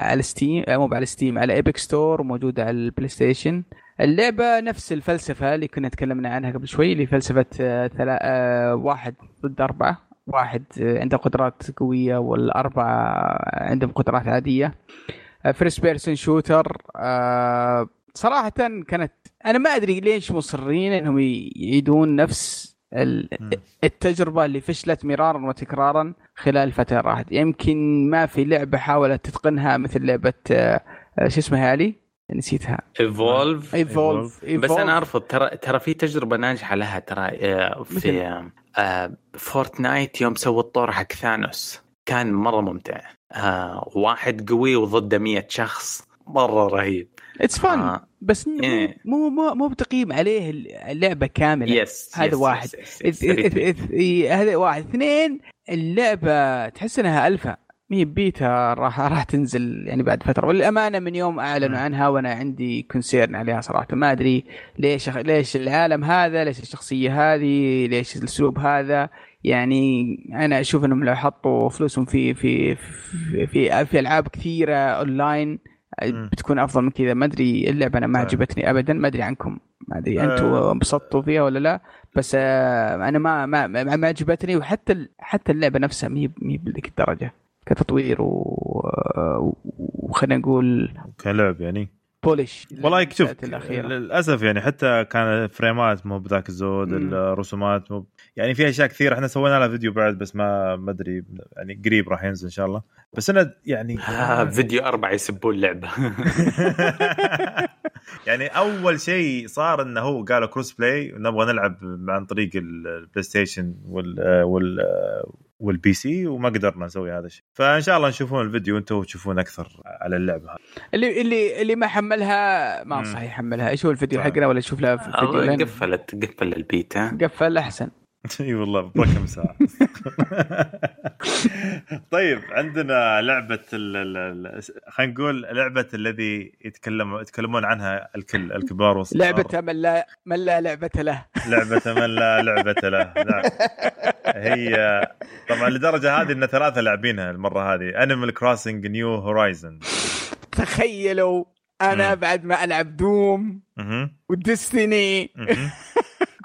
على Steam مو على Steam على Epic Store وموجوده على ال PlayStation اللعبة نفس الفلسفة اللي كنا تكلمنا عنها قبل شوي اللي فلسفة آه،. آه، واحد ضد أربعة. واحد عنده قدرات قوية والأربعة عندهم قدرات عادية. first person shooter صراحة كانت أنا ما أدري ليش مصرين إنهم يعيدون نفس. التجربة اللي فشلت مرارا وتكرارا خلال اللي راحت. يمكن ما في لعبة حاولت تتقنها مثل لعبة آه، شو اسمها هذه؟ نسيتها. Evolve Evolve بس أنا أرفض ترى ترى في تجربة ناجحة لها ترى آه، في آه، Fortnite يوم سووا الطور حق ثانوس. كان مرة ممتع. آه، واحد قوي وضده 100 شخص. مرة رهيب. it's fun آه، بس مو إيه. مو مو, مو بتقييم عليه اللعبة كاملة. yes هذا yes، واحد. ريتميك. إذ- إيه، هذا واحد. اثنين اللعبة تحس إنها الفا مي بيتا راح راح تنزل يعني بعد فترة. والامانه من يوم أعلنوا مم. عنها وأنا عندي concern عليها صراحة. ما أدري ليش ليش العالم هذا ليش الشخصية هذه ليش الأسلوب هذا. يعني أنا أشوف إنهم لو حطوا فلوسهم في في في في, في ألعاب كثيرة اونلاين. بتكون أفضل من كذا. ما أدري اللعبة أنا ما طيب. عجبتني ابدا. ما أدري عنكم. ما أدري آه. أنتم انبسطتوا فيها ولا لا. بس آه، أنا ما ما ما عجبتني. وحتى حتى اللعبة نفسها ما هي ما هي بذيك الدرجة. كتطوير و- وخلينا نقول كلعب يعني. بولش والله شوف للأسف يعني حتى كان الفريمات مو بذاك الزود مم. الرسومات مو يعني في أشياء كثير إحنا سوينا لها فيديو بعد بس ما ما أدري يعني قريب راح ينزل إن شاء الله. بس أنا يعني آه، *laughs* فيديو أربعة يسبون اللعبة *laughs* يعني أول شيء صار إنه هو قالوا cross play ونبغى نلعب عن طريق ال PlayStation وال وال وال PC وما قدرنا نسوي هذا الشيء. فإن شاء الله نشوفون الفيديو أنتم تشوفون أكثر على اللعبة هذه. اللي اللي اللي ما حملها ما. انصح يحملها إيش هو الفيديو. حقنا ولا تشوف لها فيديو قفلت قفل البيتا. قفل أحسن. *laughs* اي والله برقم ساعة. *laughs* طيب عندنا لعبة خلينا نقول لعبة الذي يتكلم يتكلمون عنها الكل الكبار والصغار. لعبة من لا من لا لعبة له. لعبة من لا لعبة له نعم. هي طبعا لدرجة هذه إن ثلاثة لاعبينها المرة هذه Animal Crossing New Horizons تخيلوا أنا. بعد ما ألعب دوم وديستني *laughs*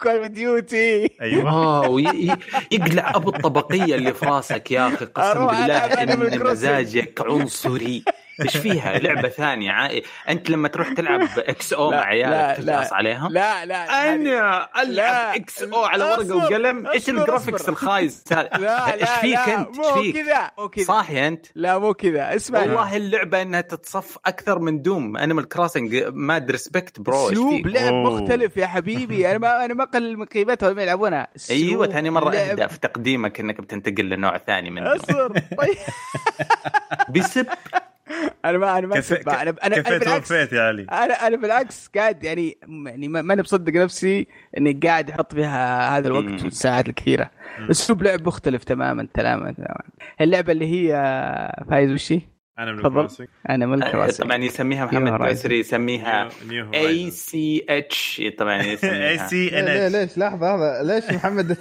كول اوف ديوتي. أيوه. ي- يقلع أبو الطبقية اللي في راسك يا أخي قسم بالله إن. مزاجك عنصري. إيش *laughs* فيها؟ لعبة ثانية عا... أنت لما تروح تلعب إكس أو مع عيالك لا. تخلص عليها لا لا أنا. ألعب إكس أو على ورقة وقلم. إيش أصبر. الخايس؟ *laughs* هذا لا إيش لا فيك لا أنت؟ مو إيش فيك؟ كذا مو كذا. صاحي أنت؟ لا مو كذا. اسمع. والله اللعبة إنها تتصف أكثر من Doom. Animal Crossing mad respect bro أسلوب لعب. مختلف يا حبيبي. أنا ما أنا ما اقلل من قيمتها وهم يلعبونها. أيوه ثاني مرة أهدى في تقديمك إنك بتنتقل لنوع ثاني من أصبر طيب. *laughs* بيسب *laughs* أنا ما أنا ما أنا أنا كيف بالعكس. يا علي. أنا أنا بالعكس قاعد يعني يعني ما- ماني مصدق نفسي إني قاعد أحط فيها هذا الوقت. والساعات الكثيرة. أسلوب لعب مختلف تماما تماما تماما. اللعبه اللي هي فايز وش هي؟ أنا من. كروسنج طبعا يسميها محمد. بسري يسميها اي سي اتش طبعا اي سي ان اتش ليش؟ لحظة هذا ليش محمد؟ *laughs*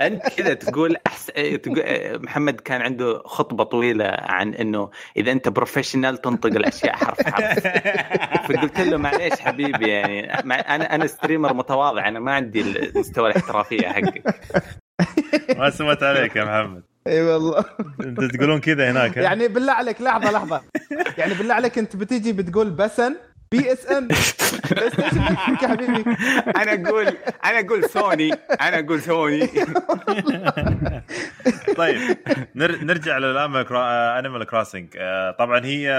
أنت كذا تقول احسن تقول محمد كان عنده خطبة طويلة عن إنه إذا أنت بروفيشنال تنطق الأشياء حرف حرف. *laughs* فقلت له معليش حبيبي يعني أنا أنا ستريمر متواضع أنا ما عندي المستوى الاحترافية حقك. *laughs* ما سويت عليك يا محمد. إي والله. أنت تقولون كذا هناك؟ يعني بالله عليك لحظة لحظة. يعني بالله عليك أنت بتيجي بتقول بسن PSN. يا حبيبي؟ أنا أقول أنا أقول سوني أنا أقول سوني. طيب نر- نرجع لل Animal Crossing طبعا هي.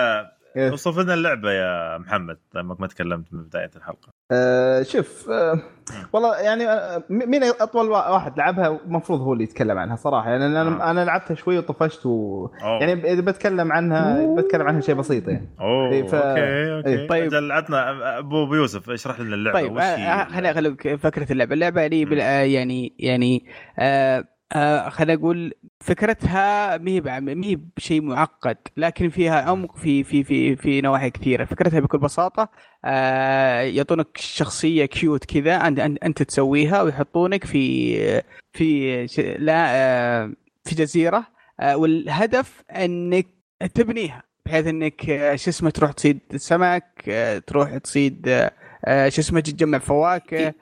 اوصف لنا اللعبة يا محمد لما ما تكلمت من بداية الحلقة آه، شوف آه، والله يعني آه، مين أطول وا- واحد لعبها المفروض هو اللي يتكلم عنها صراحة يعني أنا آه. أنا لعبتها شوي وطفشت و أوه. يعني إذا بتكلم عنها بتكلم عنها شيء بسيط يعني أوه إيه، ف- okay okay إيه. طيب. طيب عطنا ابو أبو يوسف اشرح لنا اللعبة طيب وش هي آه، خليني أخليك فكرة اللعبة اللعبة يعني آه، يعني يعني آه آه خليني أقول فكرتها ما هي بشيء معقد لكن فيها عمق في في في في نواحي كثيرة. فكرتها بكل بساطة آه يعطونك شخصية cute كذا أنت أنت تسويها ويحطونك في في لا آه في جزيرة آه والهدف إنك تبنيها بحيث إنك شو اسمه تروح تصيد سمك تروح تصيد شو اسمه تجمع فواكه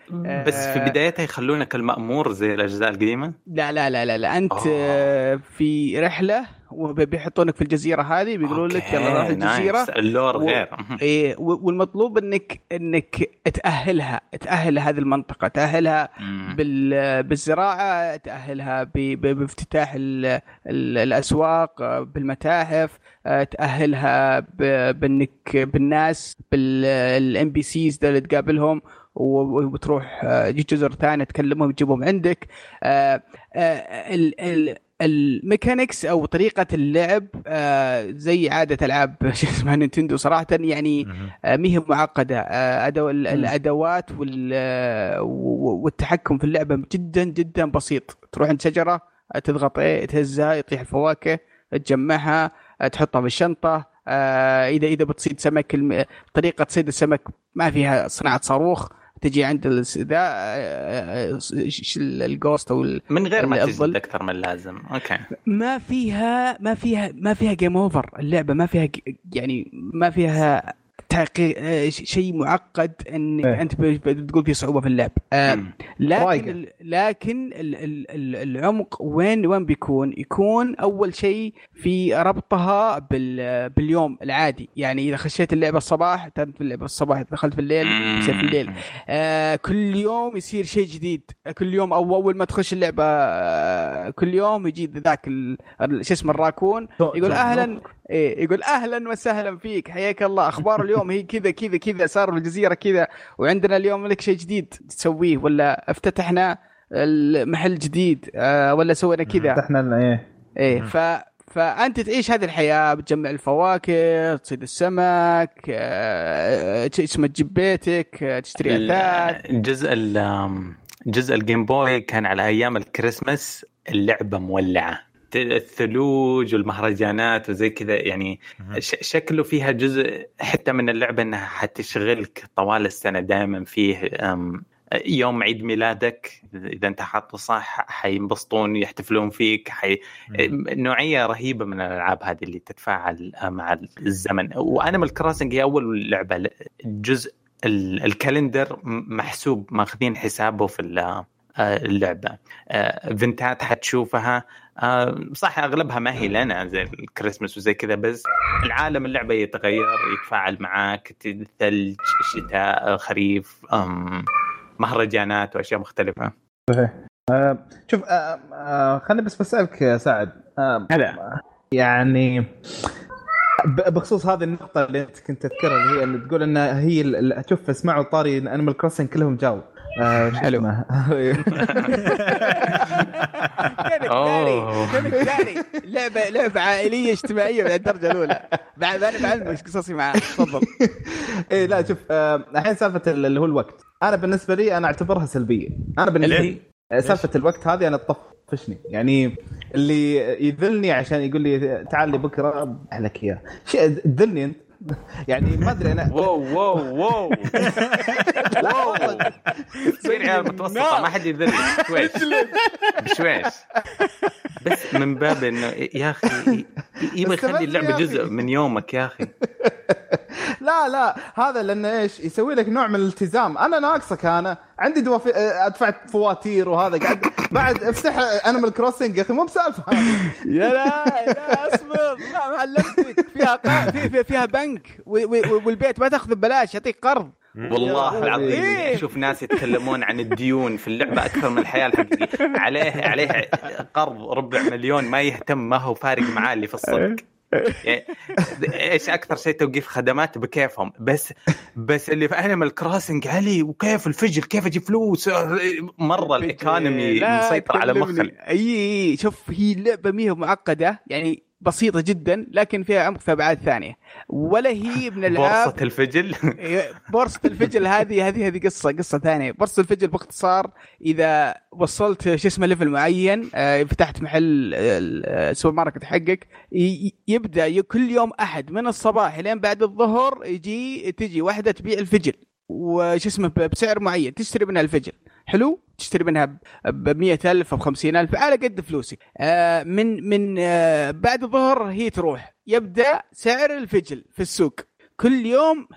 بس في بدايتها يخلونك المأمور زي الأجزاء القديمة لا لا لا لا, لا. أنت آه. آه. في رحلة وبيحطونك في الجزيرة هذه بيقولوا لك يلا روح الجزيرة nice. اللور و- غير إيه و- والمطلوب إنك إنك تأهلها تأهل هذه المنطقة تأهلها مم. بال بالزراعة تأهلها ب- بافتتاح ال- ال- الأسواق آه، بالمتاحف آه، تأهلها ب- بإنك بالناس بال NPCs اللي تقابلهم وتروح آه، جزر ثانية تكلمهم تجيبهم عندك. آه، آه، ال- ال- ال mechanics أو طريقة اللعب آه، زي عادة ألعاب *laughs* شو اسمها نينتندو صراحة يعني. آه، ما هي معقدة. آه، الأدوات آه، والتحكم في اللعبة جدا جدا بسيط. تروح عند شجرة آه، تضغط إيه تهزها يطيح الفواكه تجمعها. آه، تحطها في الشنطة. آه، اذا إذا بتصيد سمك طريقة صيد السمك ما فيها صناعة صاروخ. تجي عند ذا آه، آه، ال ghost أو من غير ما. تجلد أكثر من اللازم okay. ما فيها ما فيها ما فيها game over اللعبة ما فيها يعني ما فيها تحقيق آه، شيء معقد انك إيه. أنت ب- بتقول في صعوبة في اللعب آه،. لكن. ال- لكن ال- ال- ال- العمق وين وين بيكون؟ يكون أول شيء في ربطها بال باليوم العادي يعني إذا خشيت اللعبة الصباح في اللعبة الصباح دخلت في الليل يصير في الليل آه كل يوم يصير شيء جديد كل يوم أو أول ما تخش اللعبة آه كل يوم يجي ذاك ال- ال- شو اسمه الراكون يقول أهلا إيه يقول أهلا وسهلا فيك حياك الله. أخبار اليوم هي كذا كذا كذا صار في الجزيرة كذا. وعندنا اليوم لك شيء جديد تسويه ولا افتتحنا المحل جديد آه ولا سوينا كذا؟ لنا إيه. إيه. ف فأنت تعيش هذه الحياة بتجمع الفواكه تصيد السمك آه، اسمه تجيب بيتك آه، تشتري أثاث. الجزء جزء الجيم بوي كان على أيام الكريسماس اللعبة مولعة. الثلوج والمهرجانات وزي كذا. يعني شكله فيها جزء حتى من اللعبة إنها حتشغلك طوال السنة دائما فيه يوم عيد ميلادك إذا أنت حاطه صح حينبسطون يحتفلون فيك حي... نوعية رهيبة من الألعاب هذه اللي تتفاعل مع الزمن. و Animal Crossing هي أول لعبة جزء ال- ال calendar محسوب ماخذين حسابه في آه، اللعبة. آه، event ات حتشوفها آه، صح أغلبها ما هي لنا زي الكريسماس وزي كذا بس العالم اللعبة يتغير يتفاعل معاك الثلج الشتاء خريف أم، مهرجانات وأشياء مختلفة. صحيح. آه شوف آه آه خليني بس بسألك يا سعد. هلا. يعني بخصوص هذه النقطة اللي أنت كنت تذكرها اللي هي اللي تقول إن هي شوف اسمعوا طاري Animal Crossing كلهم جاوا. حلو. *laughs* *laughs* كانك أوه. داري كانك داري لعبة لعبة عائلية اجتماعية من الدرجة الأولى. بعد أنا بعلمك إيش قصصي معاه. تفضل. *laughs* إيه لا شوف آه، الحين سالفة ال- اللي هو الوقت. أنا بالنسبة لي أنا أعتبرها سلبية. أنا بالنسبة ليه؟ لي آه، سالفة الوقت هذه أنا تطفشني. يعني اللي يذلني عشان يقول لي تعال لي بكرة لك إياه. شيء تذلني أنت. *laughs* يعني ما أدري أنا. wow wow wow. wow. *laughs* تصير عيال متوسطة ما حد يذل. بشويش بشويش *laughs* بس من باب إنه يا أخي يبغى يخلي اللعبة. جزء من يومك يا أخي. لا لا هذا لأنه إيش يسوي لك نوع من الالتزام. أنا ناقصك أنا عندي دوافي أدفع فواتير وهذا قاعد *laughs* بعد أفتح Animal Crossing يا أخي مو بسالفة. *laughs* يا لا لا أصبر. لا ما علمتك. فيها في في- فيها بنك والبيت ما تأخذ ببلاش يعطيك قرض. والله العظيم إيه. شوف ناس يتكلمون عن الديون في اللعبة أكثر من الحياة الحقيقية. عليه عليه قرض ربع مليون ما يهتم ما هو فارق معاه اللي في الصدق. يعني إيش أكثر شيء توقيف خدمات؟ بكيفهم. بس بس اللي في انيمال Crossing علي وكيف الفجل كيف أجيب فلوس؟ مرة ال economy لا مسيطر على. مخك أي شوف هي اللعبه مية معقدة. يعني بسيطة جدا لكن فيها عمق في أبعاد ثانية. ولا هي من *laughs* الالعاب بورصة الفجل. *laughs* بورصة الفجل. *laughs* هذه هذه هذه قصة قصة ثانية. بورصة الفجل باختصار إذا وصلت شو اسمه level معين آه، فتحت محل السوبر ماركت حقك ي- يبدأ ي- كل يوم أحد من الصباح لين بعد الظهر يجي تجي واحدة تبيع الفجل. وش اسمه بسعر معين تشتري منها الفجل. حلو؟ تشتري منها ب 100000 أو 50000 على قد فلوسك. آه من من آه بعد الظهر هي تروح. يبدأ سعر الفجل في السوق. كل يوم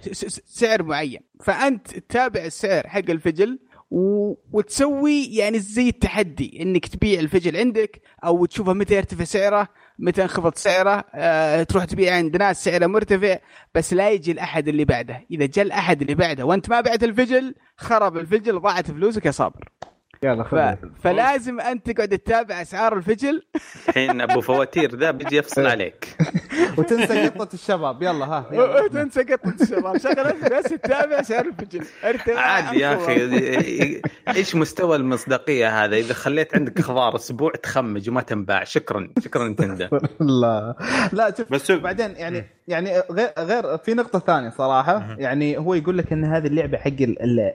سعر معين. فأنت تتابع السعر حق الفجل و... وتسوي يعني زي التحدي. إنك تبيع الفجل عندك أو تشوفه متى يرتفع سعره متى ينخفض سعره آه تروح تبيع عند ناس سعره مرتفع بس لا يجي الأحد اللي بعده. إذا جاء الأحد اللي بعده وأنت ما بعت الفجل خرب الفجل ضاعت فلوسك يا صابر. يلا ف... فلازم أنت تقعد تتابع أسعار الفجل. الحين أبو فواتير ذا بيجي يفصل عليك. *laughs* وتنسى قطة الشباب. يلا ها يلا. *laughs* وتنسى قطة الشباب. شغل أنت بس تتابع سعر الفجل. عادي يا. أخي. إيش مستوى المصداقية هذا؟ إذا خليت عندك خضار أسبوع تخمج وما تنباع. شكرا. شكرا نتندو. *laughs* لا. لا شوف بس شوف. بعدين يعني يعني غير غير في نقطة ثانية صراحة. يعني هو يقول لك إن هذه اللعبة حق ال- ال-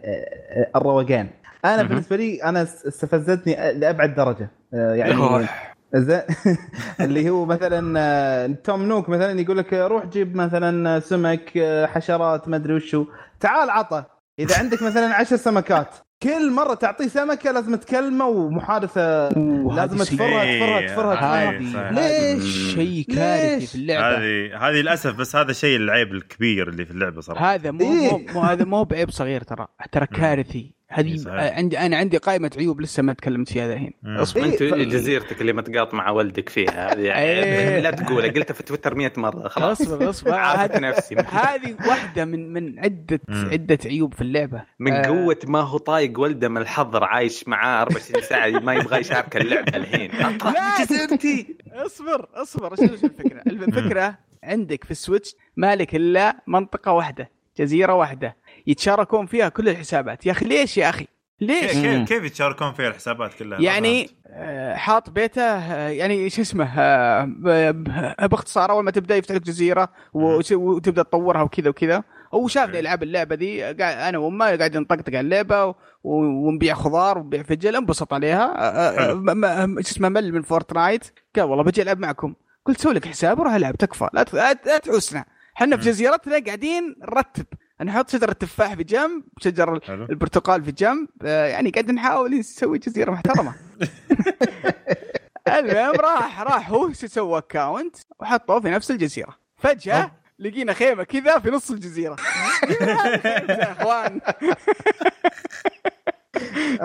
الروقان أنا مهم. بالنسبة لي أنا استفزتني لأبعد درجة. آه، يعني *laughs* اللي هو مثلا آه، توم نوك مثلا يقول لك روح جيب مثلا سمك آه، حشرات ما أدري وشو. تعال عطى إذا عندك مثلا عشر سمكات كل مرة تعطيه سمكة لازم تكلمه ومحادثة. لازم تفرها تفرها تفرها. ليش؟ شيء كارثي؟ في اللعبة. هذه هذه للأسف بس هذا الشيء العيب الكبير اللي في اللعبة صراحة. هذا مو إيه. مو, مو هذا مو بعيب صغير ترى. ترى كارثي. هذه. آه، عندي أنا عندي قائمة عيوب لسه ما تكلمت فيها الحين. أصبر أنت إيه، ف- جزيرتك اللي متقاط مع والدك فيها هذه إيه. يعني لا تقولها قلتها في تويتر 100 مرة خلاص أصبر أصبر *laughs* عارف هذه نفسي هذه واحدة من من عده مم. عدة عيوب في اللعبة من آه، قوة ما هو طايق ولده من الحظر عايش معاه 24 ساعة ما يبغى يشارك اللعبة الحين *laughs* لا. جزيرتي أصبر أصبر شو الفكرة؟ الفكرة عندك في السويتش مالك إلا منطقة واحدة جزيرة واحدة يتشاركون فيها كل الحسابات. يا أخي ليش يا أخي؟ ليش؟ كيف كيف- يتشاركون فيها الحسابات كلها؟ يعني. آه، حاط بيته آه، يعني شو اسمه آه، باختصار أول ما تبدأ يفتح لك جزيرة وتبدأ تطورها وكذا وكذا. هو شافني العب اللعبة دي قاعد أنا وأمه قاعد نطقطق على اللعبة ونبيع خضار ونبيع فجل انبسط عليها. شو اسمه مل من Fortnite. قال والله بجي ألعب معكم. قلت سوي لك حساب وروح ألعب تكفى لا ت- لا لا تعوسنا إحنا في. جزيرتنا قاعدين نرتب. نحط شجره التفاح في جنب شجر حلو. البرتقال في جنب آه، يعني قاعد نحاول نسوي جزيرة محترمة. *laughs* المهم راح راح هو سوى؟ account وحطوه في نفس الجزيرة. فجأة لقينا خيمة كذا في نص الجزيرة. يا إخوان. *laughs*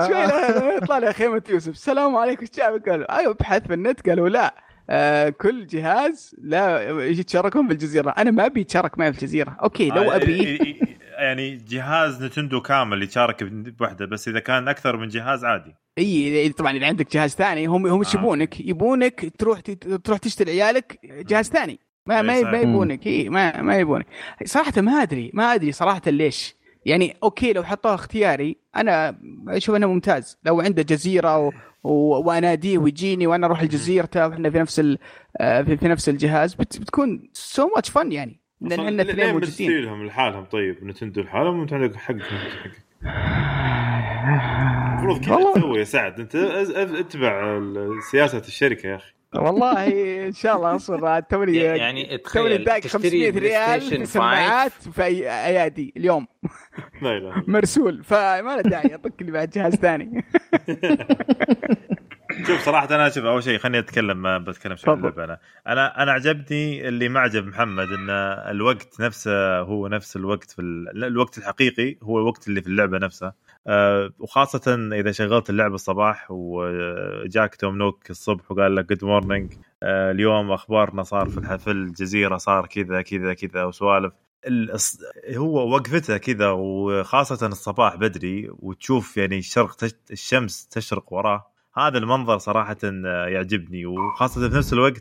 شوي يطلع لي خيمة يوسف. السلام عليكم إيش جابك؟ قالوا أيوه ابحث في النت. قالوا لا آه كل جهاز لا يتشاركون بالجزيرة. أنا ما أبي يتشارك معي في الجزيرة. أوكي لو آه، أبي. يعني جهاز نتندو كامل يشارك بوحده بس إذا كان أكثر من جهاز عادي. إي طبعا إذا عندك جهاز ثاني هم هم إيش آه. يبونك؟ يبونك تروح تروح تشتري عيالك جهاز ثاني. ما ما. يبونك إي ما ما يبونك. صراحة ما أدري ما أدري صراحة ليش. يعني أوكي لو حطوها اختياري أنا أشوف أنه ممتاز. لو عنده جزيرة و... و... وأناديه ويجيني وأنا أروح لجزيرته وإحنا في نفس ال... آه، في, في نفس الجهاز بت... بتكون so much fun يعني. لأن إحنا اثنين موجودين. لهم لحالهم طيب نتندو لحالهم وانت عندك حقك حقك المفروض كذا تسوي يا سعد. أنت اتبع سياسة الشركة يا أخي. والله إن شاء الله أصبر توني يعني توني تشتري 500 ريال بلاي ستيشن في 5 سماعات في أي- ايادي اليوم. *laughs* لا إله إلا مرسول فما له داعي أطق لي بعد جهاز ثاني. *laughs* شوف صراحة أنا شوف أول شيء خليني أتكلم ما بتكلم شوي. اللعبة أنا. أنا أنا عجبني اللي ما عجب محمد إن الوقت نفسه هو نفس الوقت في ال... الوقت الحقيقي هو الوقت اللي في اللعبة نفسها. أه وخاصة إذا شغلت اللعبه الصباح وجاك توم نوك الصبح وقال لك good morning اليوم أخبارنا صار في الح- في الجزيرة صار كذا كذا كذا وسوالف هو وقفته كذا وخاصة الصباح بدري وتشوف يعني الشرق. الشمس تشرق وراه هذا المنظر صراحة يعجبني وخاصة في نفس الوقت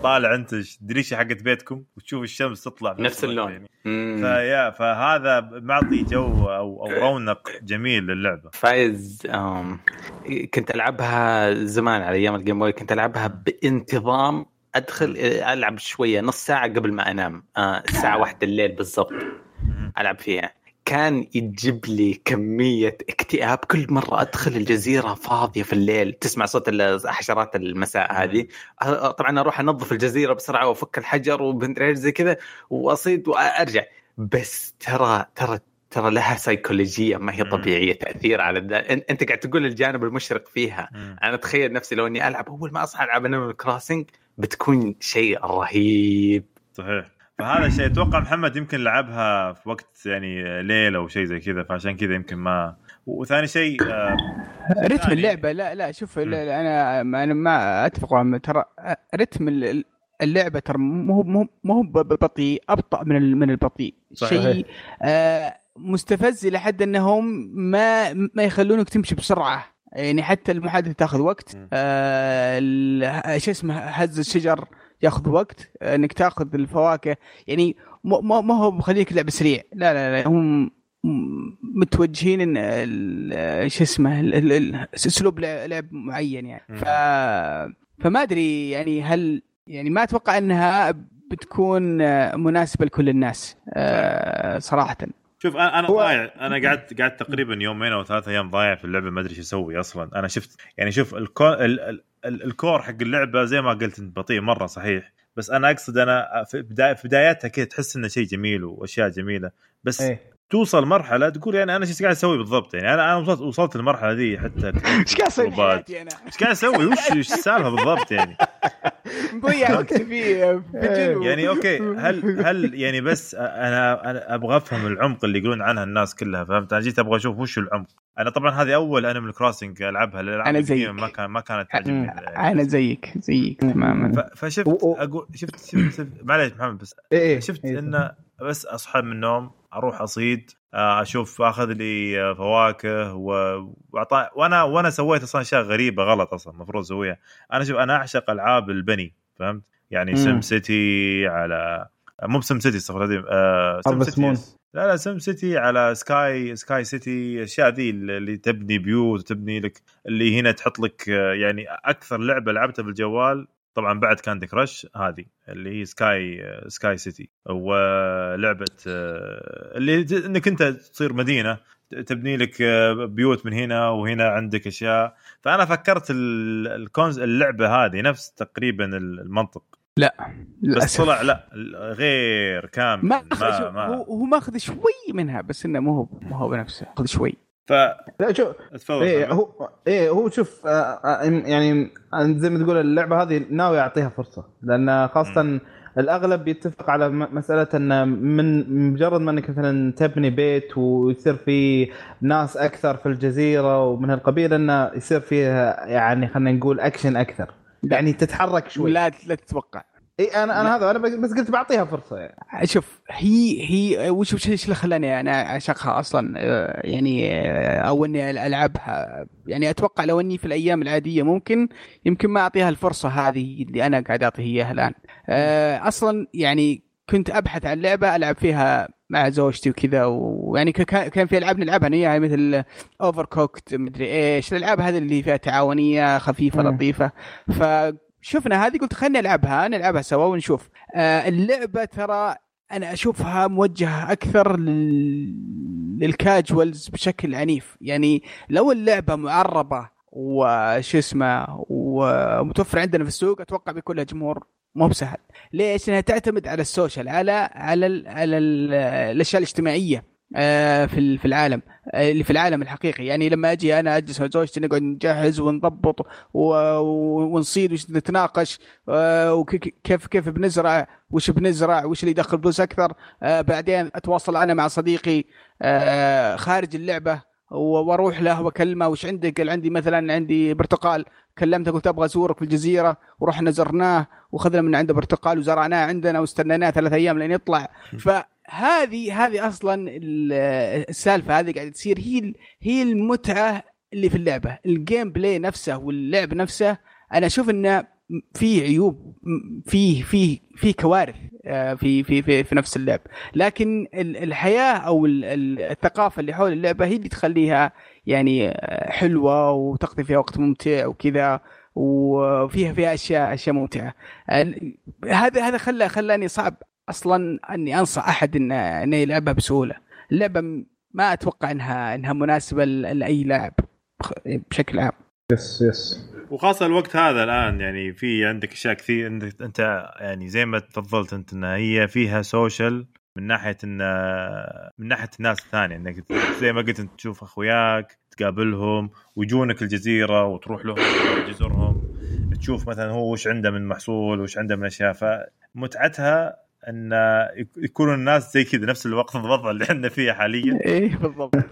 تطالع أنت الدريشة حقت بيتكم؟ وتشوف الشمس تطلع في نفس اللون. يعني. فيا فهذا معطي جو أو أو رونق جميل للعبة. فايز كنت ألعبها زمان على أيام ال Game Boy كنت ألعبها بانتظام أدخل ألعب شوية نص ساعة قبل ما أنام آه، الساعة واحدة الليل بالضبط. ألعب فيها. كان يجيب لي كمية اكتئاب كل مرة أدخل الجزيرة فاضية في الليل. تسمع صوت الحشرات المساء هذه. آه، طبعا أروح أنظف الجزيرة بسرعة وأفك الحجر إيش زي كذا وأصيد وأرجع. بس ترى ترى ترى لها سيكولوجية ما هي مم. طبيعية تأثير على الد... أنت قاعد تقول الجانب المشرق فيها. مم. أنا أتخيل نفسي لو إني ألعب أول ما أصحى ألعب Animal Crossing بتكون شيء رهيب. صحيح. فهذا الشيء أتوقع محمد يمكن لعبها في وقت يعني ليل أو شيء زي كذا فعشان كذا يمكن ما وثاني شيء آه، رتم ثاني- اللعبة لا لا شوف. لا أنا أنا ما أتفق ترى رتم ال- اللعبة ترى مو هو مو مو هو بطيء أبطأ من من البطيء. شيء آه مستفز إلى حد إنهم ما ما يخلونك تمشي بسرعة يعني حتى المحادثة تاخذ وقت. آه شو اسمه هز الشجر ياخذ وقت. آه، انك تاخذ الفواكه. يعني ما هو بخليك لعب سريع. لا لا لا هم متوجهين إن شو اسمه أسلوب لع- لعب معين يعني. ف فما أدري يعني هل يعني ما أتوقع إنها بتكون مناسبة لكل الناس آه، صراحة. شوف أنا أنا هو- ضايع. أنا قعدت قعدت تقريبا يومين أو ثلاثة أيام ضايع في اللعبة ما أدري إيش أسوي أصلا. أنا شفت يعني شوف الكو ال ال ال الكور حق اللعبة زي ما قلت إنت بطيء مرة صحيح. بس أنا أقصد أنا في بداياتها كذا تحس إنه شيء جميل وأشياء جميلة. بس إيه. توصل مرحلة تقول يعني أنا إيش قاعد أسوي بالضبط يعني أنا أنا وصلت وصلت المرحلة دي حتى *laughs* إيش قاعد أسوي. حياتي أنا؟ إيش قاعد أسوي وش وش السالفة بالضبط يعني *laughs* مضيع وقتي في. يعني أوكي هل *laughs* هل يعني بس أنا أنا أبغى أفهم العمق اللي يقولون عنها الناس كلها فهمت أنا جيت أبغى أشوف وش العمق أنا طبعا هذه أول Animal Crossing ألعبها الألعاب أنا القديمة زيك. ما كان ما كانت تعجبني أنا زيك زيك تماما فشفت أقول شفت شفت, شفت معليش محمد بس إيه إيه شفت إيه. إنه بس أصحى من النوم أروح أصيد آه، أشوف أخذ لي فواكه و- واعطى وأنا وأنا سويت أصلا أشياء غريبة غلط أصلا المفروض أسويها أنا شوف أنا أعشق ألعاب البنا فهمت يعني مم. SimCity على مو ب SimCity استغفر الله العظيم آه SimCity. لا لا SimCity على sky sky city الأشياء ذي اللي تبني بيوت وتبني لك اللي هنا تحط لك يعني أكثر لعبة لعبتها بالجوال طبعا بعد كاندي كراش هذه اللي هي سكاي سكاي سيتي. ولعبة اللي إنك أنت تصير مدينة تبني لك بيوت من هنا وهنا عندك أشياء. فأنا فكرت اللعبة هذه نفس تقريبا المنطق. بس للأسف. طلع لا غير كامل ما, ما, ما هو هو ماخذ شوي منها بس إنه مو هو مو هو بنفسه أخذ شوي. لا شوف إيه. هو إيه هو شوف آه، آه، يعني زي ما تقول اللعبة هذه ناوي أعطيها فرصة لأن خاصة الأغلب يتفق على م- مسألة إن من مجرد ما إنك مثلا تبني بيت ويصير في ناس أكثر في الجزيرة ومن هالقبيل انه يصير فيها يعني خلينا نقول أكشن أكثر. يعني تتحرك شوي. ولا لا تتوقع. إي أنا أنا هذا أنا بس قلت بعطيها فرصة يعني. شوف هي هي وش وش وش اللي خلاني أنا أعشقها أصلا؟ آه، يعني آه، أو إني ألعبها. يعني أتوقع لو إني في الأيام العادية ممكن يمكن ما أعطيها الفرصة هذه اللي أنا قاعد أعطيها إياها الآن. آه، أصلا يعني كنت أبحث عن لعبة ألعب فيها مع زوجتي وكذا ويعني كان في ألعاب نلعبها أنا وياها مثل Overcooked مدري إيش الألعاب هذه اللي فيها تعاونية خفيفة. لطيفة. فشفنا هذه قلت خلينا نلعبها نلعبها سوا ونشوف. آه، اللعبة ترى أنا أشوفها موجهة أكثر لل... لل casuals بشكل عنيف. يعني لو اللعبة معربة وش اسمه ومتوفر عندنا في السوق أتوقع بيكون لها جمهور مو بسهل ليش؟ لأنها تعتمد على السوشيال على على ال على ال الأشياء الاجتماعية آه، في في العالم آه، اللي في العالم الحقيقي يعني لما أجي أنا أجلس مع زوجتي نقعد نجهز ونضبط ونصيد وش نتناقش آه، وكيف كيف بنزرع وش بنزرع وش اللي يدخل فلوس أكثر بعدين أتواصل أنا مع صديقي خارج اللعبة وأروح له وأكلمه وش عندك؟ قال عندي مثلا عندي برتقال. كلمته قلت أبغى أزورك في الجزيرة. ورحنا زرناه وأخذنا من عنده برتقال وزرعناه عندنا واستنيناه ثلاث أيام لين يطلع. فهذه هذه أصلا ال- السالفة هذه قاعدة تصير. هي هي المتعة اللي في اللعبة. ال gameplay نفسه واللعب نفسه أنا أشوف إنه في عيوب في في في كوارث آه، في في في, في نفس اللعب. لكن ال- الحياة أو ال- ال- الثقافة اللي حول اللعبة هي اللي تخليها يعني آه، حلوة وتقضي فيها وقت ممتع وكذا وفيها فيها أشياء أشياء ممتعة. هذا هذا خلى خلاني صعب أصلا أني أنصح أحد انه انه يلعبها بسهولة. اللعبة ما أتوقع إنها إنها مناسبة لأي لاعب بشكل عام. yes yes وخاصة الوقت هذا الآن يعني في عندك أشياء كثير انت أنت يعني زي ما تفضلت أنت إنها هي فيها social من ناحية إن من ناحية الناس الثانية إنك زي ما قلت أنت تشوف أخوياك تقابلهم ويجونك الجزيرة وتروح لهم جزرهم تشوف مثلا هو وش عنده من محصول وش عنده من أشياء. فمتعتها إن يكونوا الناس زي كذا نفس الوقت الوضع اللي إحنا فيه حاليا. *laughs* إيه بالضبط. *laughs* *laughs*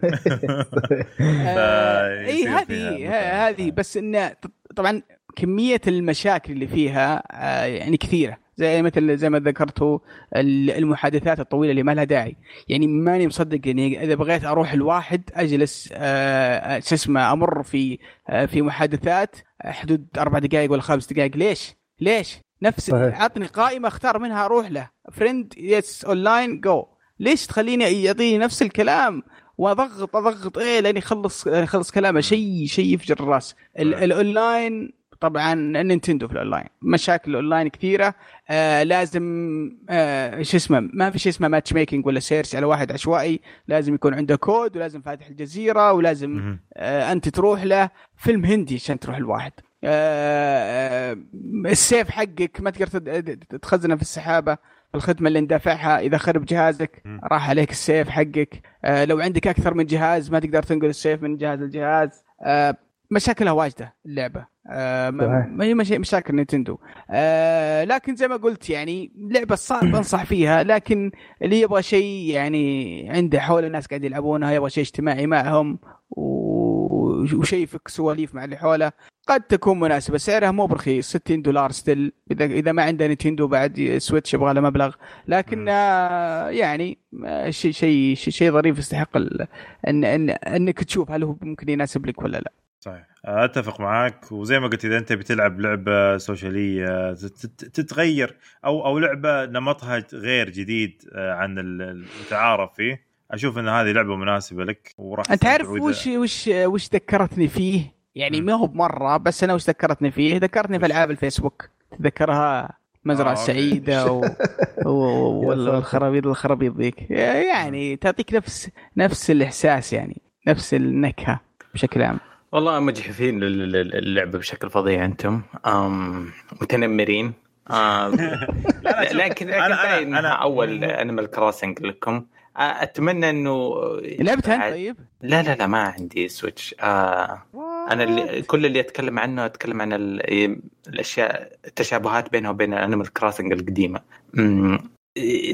اي هذه. هذه بس انه طبعا كمية المشاكل اللي فيها آه، يعني كثيرة زي مثل زي ما ذكرتوا ال- المحادثات الطويلة اللي ما لها داعي يعني ماني مصدق يعني إذا بغيت أروح الواحد أجلس آه، شو اسمه أمر في آه، في محادثات حدود أربع دقائق ولا خمس دقائق ليش؟ ليش؟ نفس صحيح. عطني قائمة أختار منها أروح له friend yes online جو ليش تخليني يعطيني نفس الكلام واضغط اضغط إيه لين يخلص يخلص كلامه. شيء شيء يفجر الراس. الأونلاين طبعا نينتندو في الأونلاين. مشاكل الأونلاين كثيرة. آه لازم آه شو اسمه ما في شيء اسمه matchmaking ولا search على واحد عشوائي. لازم يكون عنده كود ولازم فاتح الجزيرة ولازم. آه أنت تروح له. فيلم هندي عشان تروح الواحد آه آه، ال save حقك ما تقدر تخزنه في السحابة. الخدمة اللي ندافعها إذا خرب جهازك. راح عليك ال save حقك. آه لو عندك أكثر من جهاز ما تقدر تنقل ال save من جهاز لجهاز. آه مشاكلها واجدة اللعبة. آه ما هي مش- مشاكل نينتندو. آه لكن زي ما قلت يعني لعبة صعب *clears throat* أنصح فيها. لكن اللي يبغى شيء يعني عنده حول الناس قاعد يلعبونها يبغى شيء اجتماعي معهم وشيء يفك سواليف مع اللي حوله. قد تكون مناسبة. سعرها مو برخيص 60 دولار still إذا إذا ما عنده نينتندو بعد سويتش يبغى له مبلغ. لكن. آه، يعني آه، شيء شيء شيء شيء ظريف يستحق إن إن إنك تشوف هل هو ممكن يناسب لك ولا لا. صحيح. أتفق معاك. وزي ما قلت إذا أنت بتلعب لعبة سوشيالية تت- تت- تتغير أو أو لعبة نمطها غير جديد آه، عن ال- المتعارف فيه أشوف إن هذه لعبة مناسبة لك وراح أنت عارف وش وش وش ذكرتني فيه؟ يعني. ما هو بمرة بس أنا وش ذكرتني فيه؟ ذكرتني في ألعاب الفيسبوك. تذكرها؟ مزرعة آه، أوكي. السعيدة و... *laughs* و... والخرابيط الخرابيط ذيك. يعني تعطيك نفس نفس الإحساس يعني نفس النكهة بشكل عام. والله مجحفين لل- لل- اللعبه بشكل فظيع أنتم. أنتم متنمرين. *laughs* شوف، لكن لكن أنا- أنا- باين أول انيمال كروسنج لكم. أتمنى إنه لعبتها انت عاد- طيب؟ لا لا لا ما عندي سويتش آه أنا اللي كل اللي أتكلم عنه أتكلم عن ال- الأشياء التشابهات بينها وبين انيمال كروسنج القديمة.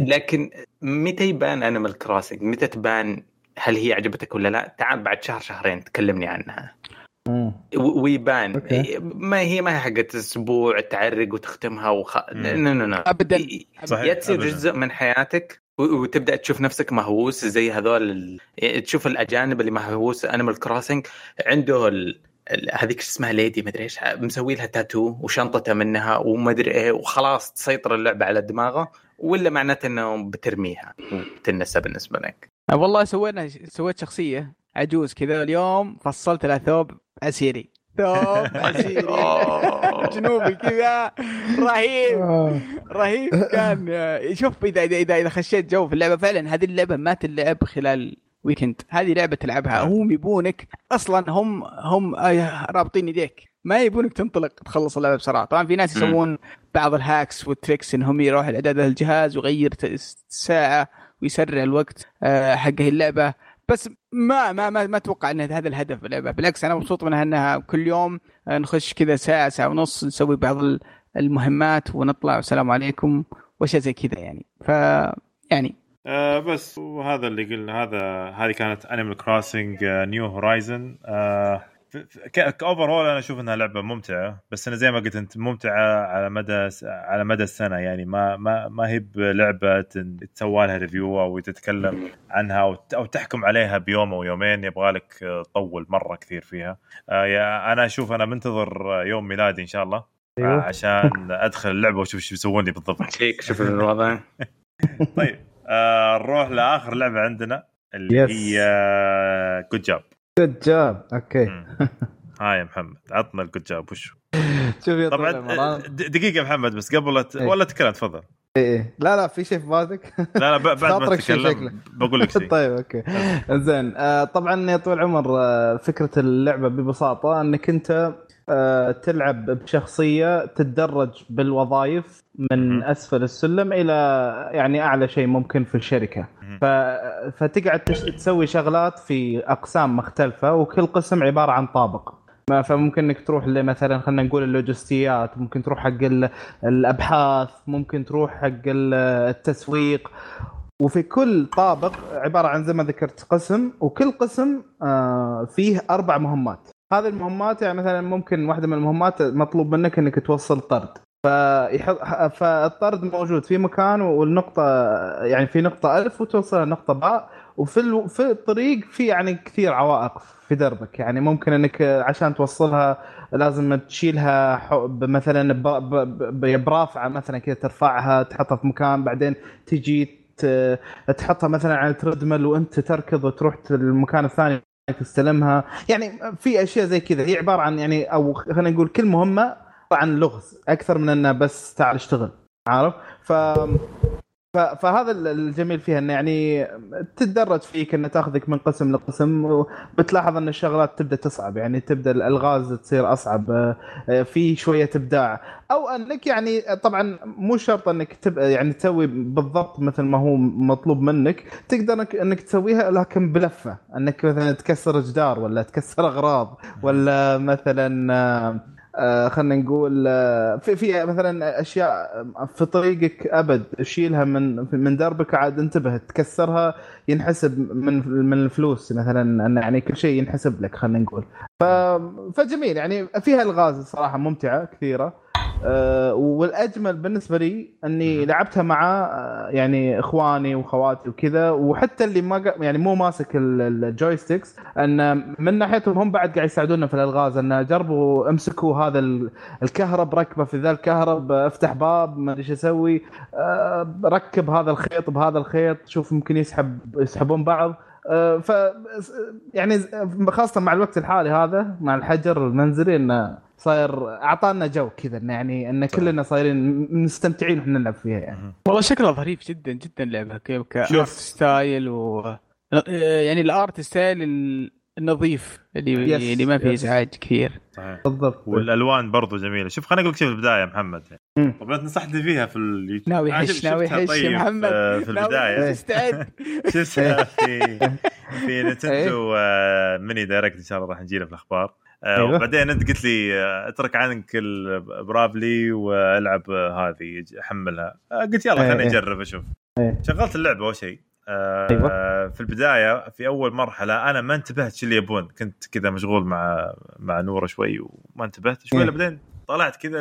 لكن متى يبان انيمال كروسنج متى تبان هل هي عجبتك ولا لا؟ تعال بعد شهر شهرين تكلمني عنها. ويبان. okay. ما هي ما هي حقت أسبوع تحرق وتختمها وخ... no no no ابدا. يا تصير. جزء من حياتك وتبدأ تشوف نفسك مهووس زي هذول ال... تشوف الأجانب اللي مهووس انيمال كروسنج عنده ال... ال- هذيك اسمها ليدي مدري إيش مسوي لها تاتو وشنطته منها ومدري إيه وخلاص تسيطر اللعبة على دماغه ولا معناته إنه بترميها وتنسى بالنسبة لك. والله سوينا سويت شخصية عجوز كذا اليوم فصلت لها ثوب عسيري عسيري جنوبي كذا رهيب رهيب كان شوف اذا اذا اذا, إذا خشيت جو في اللعبة فعلا هذه اللعبة ما تلعب خلال weekend هذه لعبة تلعبها. هم يبونك أصلا هم هم آه، رابطين يديك ما يبونك تنطلق تخلص اللعبة بسرعة. طبعا في ناس. يسوون بعض ال hacks وال tricks انهم يروح لإعداد الجهاز ويغير ت- ساعه ويسرع الوقت آه، حق اللعبة. بس ما ما ما, ما أتوقع إن هذا الهدف بالعكس أنا مبسوط منها إنها كل يوم آه، نخش كذا ساعة ساعة ونص نسوي بعض ال- المهمات ونطلع والسلام عليكم وأشياء زي كذا يعني. ف يعني آه بس وهذا اللي قلنا هذا هذه كانت انيمال كروسنج نيو هورايزن ك overall أنا أشوف إنها لعبة ممتعة بس أنا زي ما قلت أنت ممتعة على مدى على مدى السنة يعني ما ما ما هي بلعبة تسوى لها review أو تتكلم عنها أو تحكم عليها بيوم أو يومين يبغى لك تطول مرة كثير فيها آه يا أنا أشوف أنا منتظر يوم ميلادي إن شاء الله أيوه. عشان أدخل اللعبة وأشوف إيش بيسوون لي بالضبط check شوف الوضع *laughs* طيب آه نروح لآخر لعبة عندنا اللي Yes. هي جود جاب جود جاب أوكي هاي يا محمد. عطنا ال Good Job وش شوف يا طبعا د- دقيقة يا محمد بس قبل ت... إيه. ولا تتكلم تفضل. إيه، إيه. لا لا في شيء في بالك لا لا بعد ما تتكلم. بقول لك *laughs* شيء. طيب okay. زين آه طبعا يا طويل العمر آه فكرة اللعبة ببساطة إنك أنت آه تلعب بشخصية تتدرج بالوظائف من. أسفل السلم إلى يعني أعلى شيء ممكن في الشركة. ف... فتقعد. تسوي شغلات في أقسام مختلفة وكل قسم عبارة عن طابق فممكن إنك تروح مثلا خلينا نقول اللوجستيات ممكن تروح حق ال- الأبحاث ممكن تروح حق ال- التسويق وفي كل طابق عبارة عن زي ما ذكرت قسم وكل قسم آه، فيه أربع مهمات هذه المهمات يعني مثلا ممكن واحدة من المهمات مطلوب منك إنك توصل طرد. فيحط فالطرد موجود في مكان والنقطة يعني في نقطة ألف وتوصل نقطة باء. وفي ال... في الطريق في يعني كثير عوائق في دربك. يعني ممكن إنك عشان توصلها لازم تشيلها مثلا ب... ب... برافعة مثلا كذا ترفعها تحطها في مكان بعدين تجي. تحطها مثلا على تردمل وأنت تركض وتروح المكان الثاني. تستلمها يعني في أشياء زي كذا هي عبارة عن يعني أو خلينا نقول كل مهمة عن لغز أكثر من انه بس تعال اشتغل عارف؟ ف... فهذا الجميل فيها إنه يعني تتدرج فيك إنه تاخذك من قسم لقسم وبتلاحظ إن الشغلات تبدأ تصعب. يعني تبدأ الألغاز تصير أصعب آه، في شوية إبداع. أو إنك يعني طبعا مو شرط إنك تب... يعني تسوي بالضبط مثل ما هو مطلوب منك. تقدر انك, إنك تسويها لكن بلفة. إنك مثلا تكسر جدار ولا تكسر أغراض ولا مثلا آه، آه خلينا نقول آه في في مثلا أشياء في طريقك أبد شيلها من من دربك عاد انتبه تكسرها ينحسب من من الفلوس مثلا أن يعني كل شيء ينحسب لك خلينا نقول. فجميل يعني فيها ألغاز الصراحه ممتعة كثيرة. آه والأجمل بالنسبة لي أني لعبتها مع آه يعني إخواني واخواتي وكذا وحتى اللي ما يعني مو ماسك ال- الجويستكس أن من ناحيتهم هم بعد قاعد يساعدونا في الألغاز أن جربوا امسكوا هذا ال- الكهرب ركبه في ذا الكهرب آه، افتح باب ما أدري إيش أسوي آه، ركب هذا الخيط بهذا الخيط شوف ممكن يسحب يسحبون بعض. آه، ف يعني خاصة مع الوقت الحالي هذا مع الحجر المنزلي إنه صاير أعطانا جو كذا إنه يعني إن كلنا صايرين مستمتعين وإحنا نلعب فيها يعني. والله شكلها ظريف جدا جدا لعبة كيف ك art شوف. style و يعني ال art style النظيف اللي yes، اللي ما فيه. إزعاج كثير. صحيح. بالضبط. والألوان برضو جميلة. شوف خليني أقول لك شيء في البداية يا محمد. طبعا إنت نصحتني فيها في اليوتيوب *laughs* ناوي يحش ناوي يحش يا طيب، محمد. آه، في ناوي البداية. استعد. *laughs* شفتها في في *laughs* نينتندو آه، ميني دايركت إن شاء الله راح نجيها في الأخبار. آه، أيوة. وبعدين أنت قلت لي آه، أترك عنك ال Bravely وألعب آه، هذه حملها آه، قلت يلا خليني إيه. أجرب أشوف إيه. شغلت اللعبه أول شيء آه، أيوة. في البداية في أول مرحلة أنا ما انتبهت شو اللي يبون كنت كذا مشغول مع مع نورة شوي وما انتبهت شوي إيه. بعدين طلعت كذا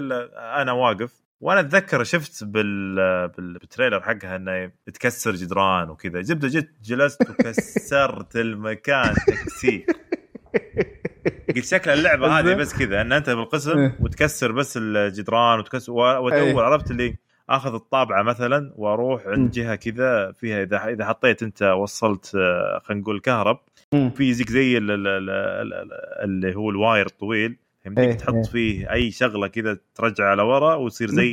أنا واقف وأنا أتذكر شفت بال بال- بال trailer حقها إنه تكسر جدران وكذا زبده جيت جلست وكسرت المكان *laughs* تكسير قلت شكل اللعبة هذه. بس كذا إن أنت بالقسم إيه. وتكسر بس الجدران وتكسر و- إيه. عرفت اللي آخذ الطابعة مثلا وأروح. عند جهة كذا فيها إذا إذا حطيت أنت وصلت آه، خلينا نقول كهرب. في يجيك زي ال- ال- ال- ال- اللي هو ال wire الطويل يمديك إيه، تحط. فيه أي شغلة كذا ترجعه لورا ويصير زي.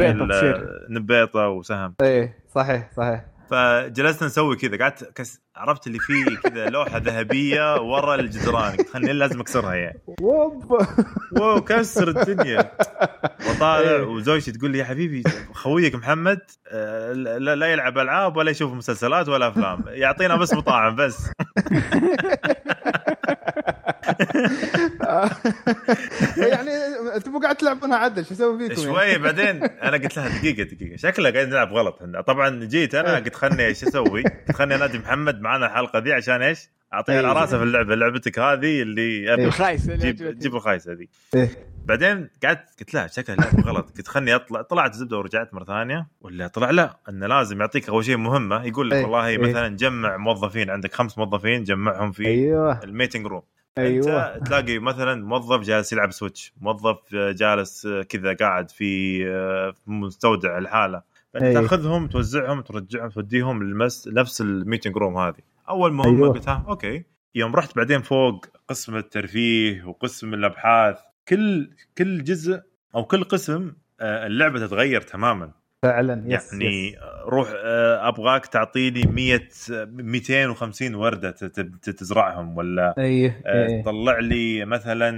نبيطة وسهم إيه صحيح صحيح فجلسنا نسوي كذا قعدت كس... عرفت اللي فيه كذا لوحة ذهبية ورا الجدران. قلت خلني لازم أكسرها يعني. ووب واو كسر الدنيا. وطالع إيه. وزوجتي تقول لي يا حبيبي خويك محمد آه، لا لا يلعب ألعاب ولا يشوف مسلسلات ولا أفلام. يعطينا بس مطاعم بس. *laughs* *laughs* يعني أنتم قاعد تلعبونها عدل شو أسوي فيكم يعني؟ شوي بعدين أنا قلت لها دقيقة دقيقة شكلها قاعد نلعب غلط طبعا جيت أنا قلت خلني إيش أسوي؟ قلت خلني أنادي محمد معنا الحلقة ذي عشان إيش؟ أعطيه إيه. العراسه في اللعبة لعبتك هذه اللي أبي الخايس اللي جيب. جيب الخايسه ذي إيه. بعدين قعدت قلت لها شكلها لعبه غلط قلت خلني أطلع طلعت زبدة ورجعت مرة ثانية ولا طلع لا إنه لازم يعطيك أول شيء مهمة يقول لك إيه. والله إيه. مثلا جمع موظفين عندك خمس موظفين جمعهم في أيوه الميتنج روم أيوه. انت تلاقي مثلا موظف جالس يلعب سويتش موظف جالس كذا قاعد في في مستودع الحالة. فأنت أي. تأخذهم توزعهم ترجعهم توديهم للمس نفس الميتنج روم هذه. أول مهمه أيوة. قلت أوكي. يوم رحت بعدين فوق قسم الترفيه وقسم الأبحاث كل كل جزء أو كل قسم آه، اللعبة تتغير تماما. فعلا yes يعني yes. روح آه، أبغاك تعطيني 100 250 وردة تزرعهم ولا إيه آه، إيه طلع لي مثلا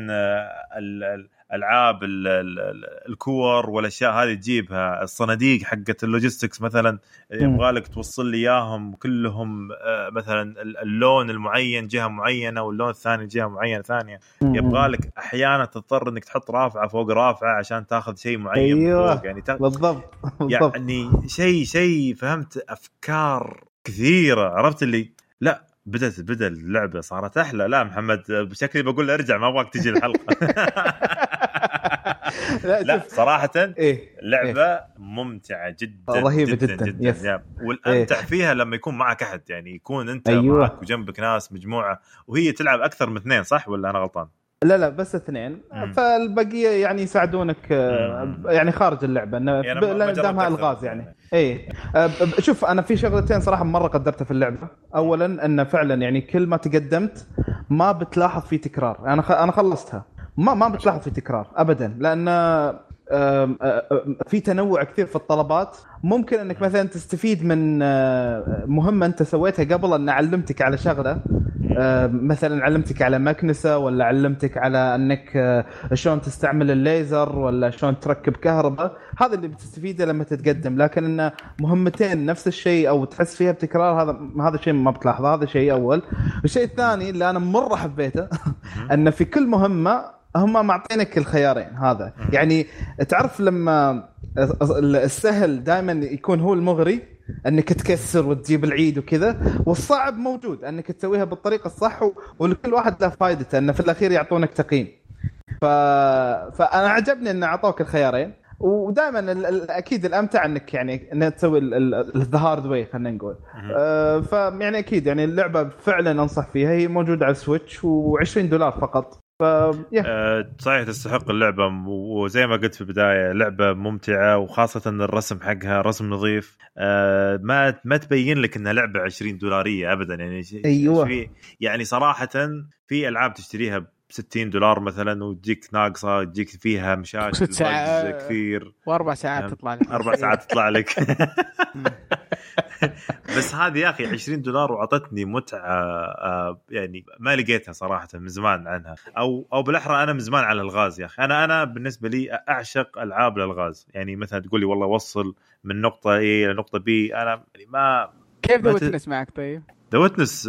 آه، ال- ال- الالعاب ال- ال- ال- الكور والأشياء هذه تجيبها. الصناديق حقت ال logistics مثلا يبغى لك توصل لي إياهم كلهم آه، مثلا ال- اللون المعين جهة معينة واللون الثاني جهة معينة ثانية. يبغى لك أحيانا تضطر إنك تحط رافعة فوق رافعة عشان تاخذ شيء معين أيوة. فوق. يعني تا- بالضبط *laughs* بالضبط. يعني شيء شيء فهمت أفكار كثيرة. عرفت اللي؟ لا بدت بدأ اللعبة صارت أحلى. لا محمد بشكلي بقول أرجع ما أبغاك تجي الحلقة. *laughs* لا, لا صراحة إيه لعبه ممتعة جدا رهيبة جدا جداً. جدا, يس. يا. والأمتع فيها لما يكون معك أحد يعني يكون أنت أيوة. معك وجنبك ناس مجموعة وهي تلعب أكثر من اثنين صح ولا أنا غلطان؟ لا لا بس اثنين مم. فالبقية يعني يساعدونك آه، مم. يعني خارج اللعبة إنه يعني ب- ما- ما لأن جربت دامها أكثر ألغاز يعني اي آه، شوف أنا في شغلتين صراحة مرة قدرتها في اللعبة اولا إنه فعلا يعني كل ما تقدمت ما بتلاحظ في تكرار أنا. أنا خلصتها ما ما بتلاحظ في تكرار ابدا. لأن في تنوع كثير في الطلبات. ممكن إنك مثلا تستفيد من مهمة أنت سويتها قبل ان علمتك على شغلة. مثلا علمتك على مكنسة ولا علمتك على إنك شلون تستعمل الليزر ولا شلون تركب كهرباء. هذا اللي بتستفيده لما تتقدم. لكن انه مهمتين نفس الشيء أو تحس فيها بتكرار هذا هذا شيء ما بتلاحظه. هذا شيء أول. الشيء الثاني اللي أنا مرة حبيته إن في كل مهمة هم معطينك الخيارين هذا. يعني تعرف لما السهل دائما يكون هو المغري أنك تكسر وتجيب العيد وكذا والصعب موجود أنك تسويها بالطريقة الصح. ولكل واحد له فائدته أنه في الأخير يعطونك تقييم. ف... فأنا عجبني أن أعطوك الخيارين ودائما ال... أكيد الأمتع أنك يعني انك تسوي ال the hard way خلينا نقول. آه فيعني أكيد يعني اللعبة فعلا أنصح فيها هي موجودة على السويتش و20 دولار فقط. ف آه، صحيح تستحق اللعبة وزي ما قلت في البداية لعبة ممتعة وخاصة الرسم حقها رسم نظيف آه، ما ما تبين لك إنها لعبة 20 دولارية ابدا يعني. في يعني صراحة في ألعاب تشتريها ب 60 دولار مثلا وتجيك ناقصة تجيك فيها مشاكل *laughs* ست ساعات. كثير وأربع ساعات نعم. تطلع لك أربع ساعات تطلع لك *laughs* *laughs* *laughs* بس هذه يا أخي 20 دولار وأعطتني متعة آه، يعني ما لقيتها صراحة من زمان عنها. أو أو بالأحرى أنا من زمان عن ألغاز يا أخي. أنا أنا بالنسبة لي أعشق ألعاب الألغاز. يعني مثلا تقول لي والله وصل من نقطة A إلى نقطة B أنا يعني ما كيف The Witness معك طيب؟ The Witness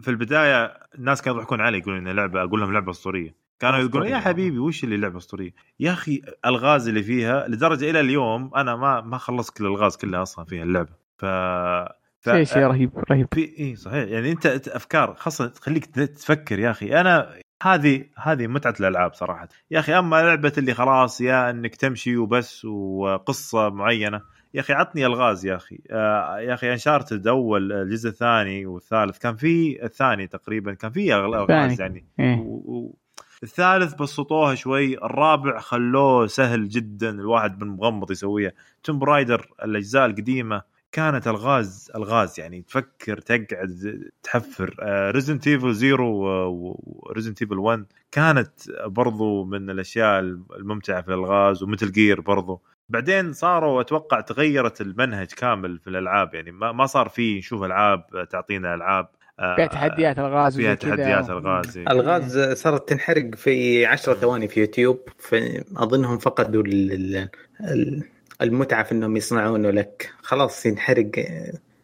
في البداية الناس كانوا يضحكون علي يقولون انها لعبة أقول لهم لعبة أسطورية. كانوا يقولون يا. حبيبي وش اللي لعبة أسطورية؟ يا أخي الغاز اللي فيها لدرجة إلى اليوم أنا ما ما خلصت كل الغاز كلها أصلا فيها اللعبة. ف ف- شيء شيء رهيب رهيب. في اي صحيح. يعني أنت أفكار خاصة تخليك تفكر يا أخي. أنا هذه هذه متعة الألعاب صراحة. يا أخي أما لعبة اللي خلاص يا إنك تمشي وبس وقصة معينة. يا أخي عطني ألغاز يا أخي. آه يا أخي انشارتد أول الجزء الثاني والثالث. كان في الثاني تقريبا. كان في ألغاز. يعني. إيه. و... الثالث بسطوها شوي. الرابع خلوه سهل جدا. الواحد من مغمض يسويها. Tomb Raider الأجزاء القديمة. كانت الغاز الغاز يعني تفكر تقعد تحفر Resident Evil Zero و Resident Evil 1 كانت برضو من الأشياء الممتعة في الالغاز و Metal Gear برضو بعدين صاروا أتوقع تغيرت المنهج كامل في الألعاب يعني ما ما صار في نشوف ألعاب تعطينا ألعاب آه، فيها تحديات الغاز فيها. تحديات الغاز إيه. الغاز صارت تنحرق في 10 ثواني في يوتيوب فاظنهم فقدوا ال- ال- ال- المتعة في إنهم يصنعونه لك خلاص ينحرق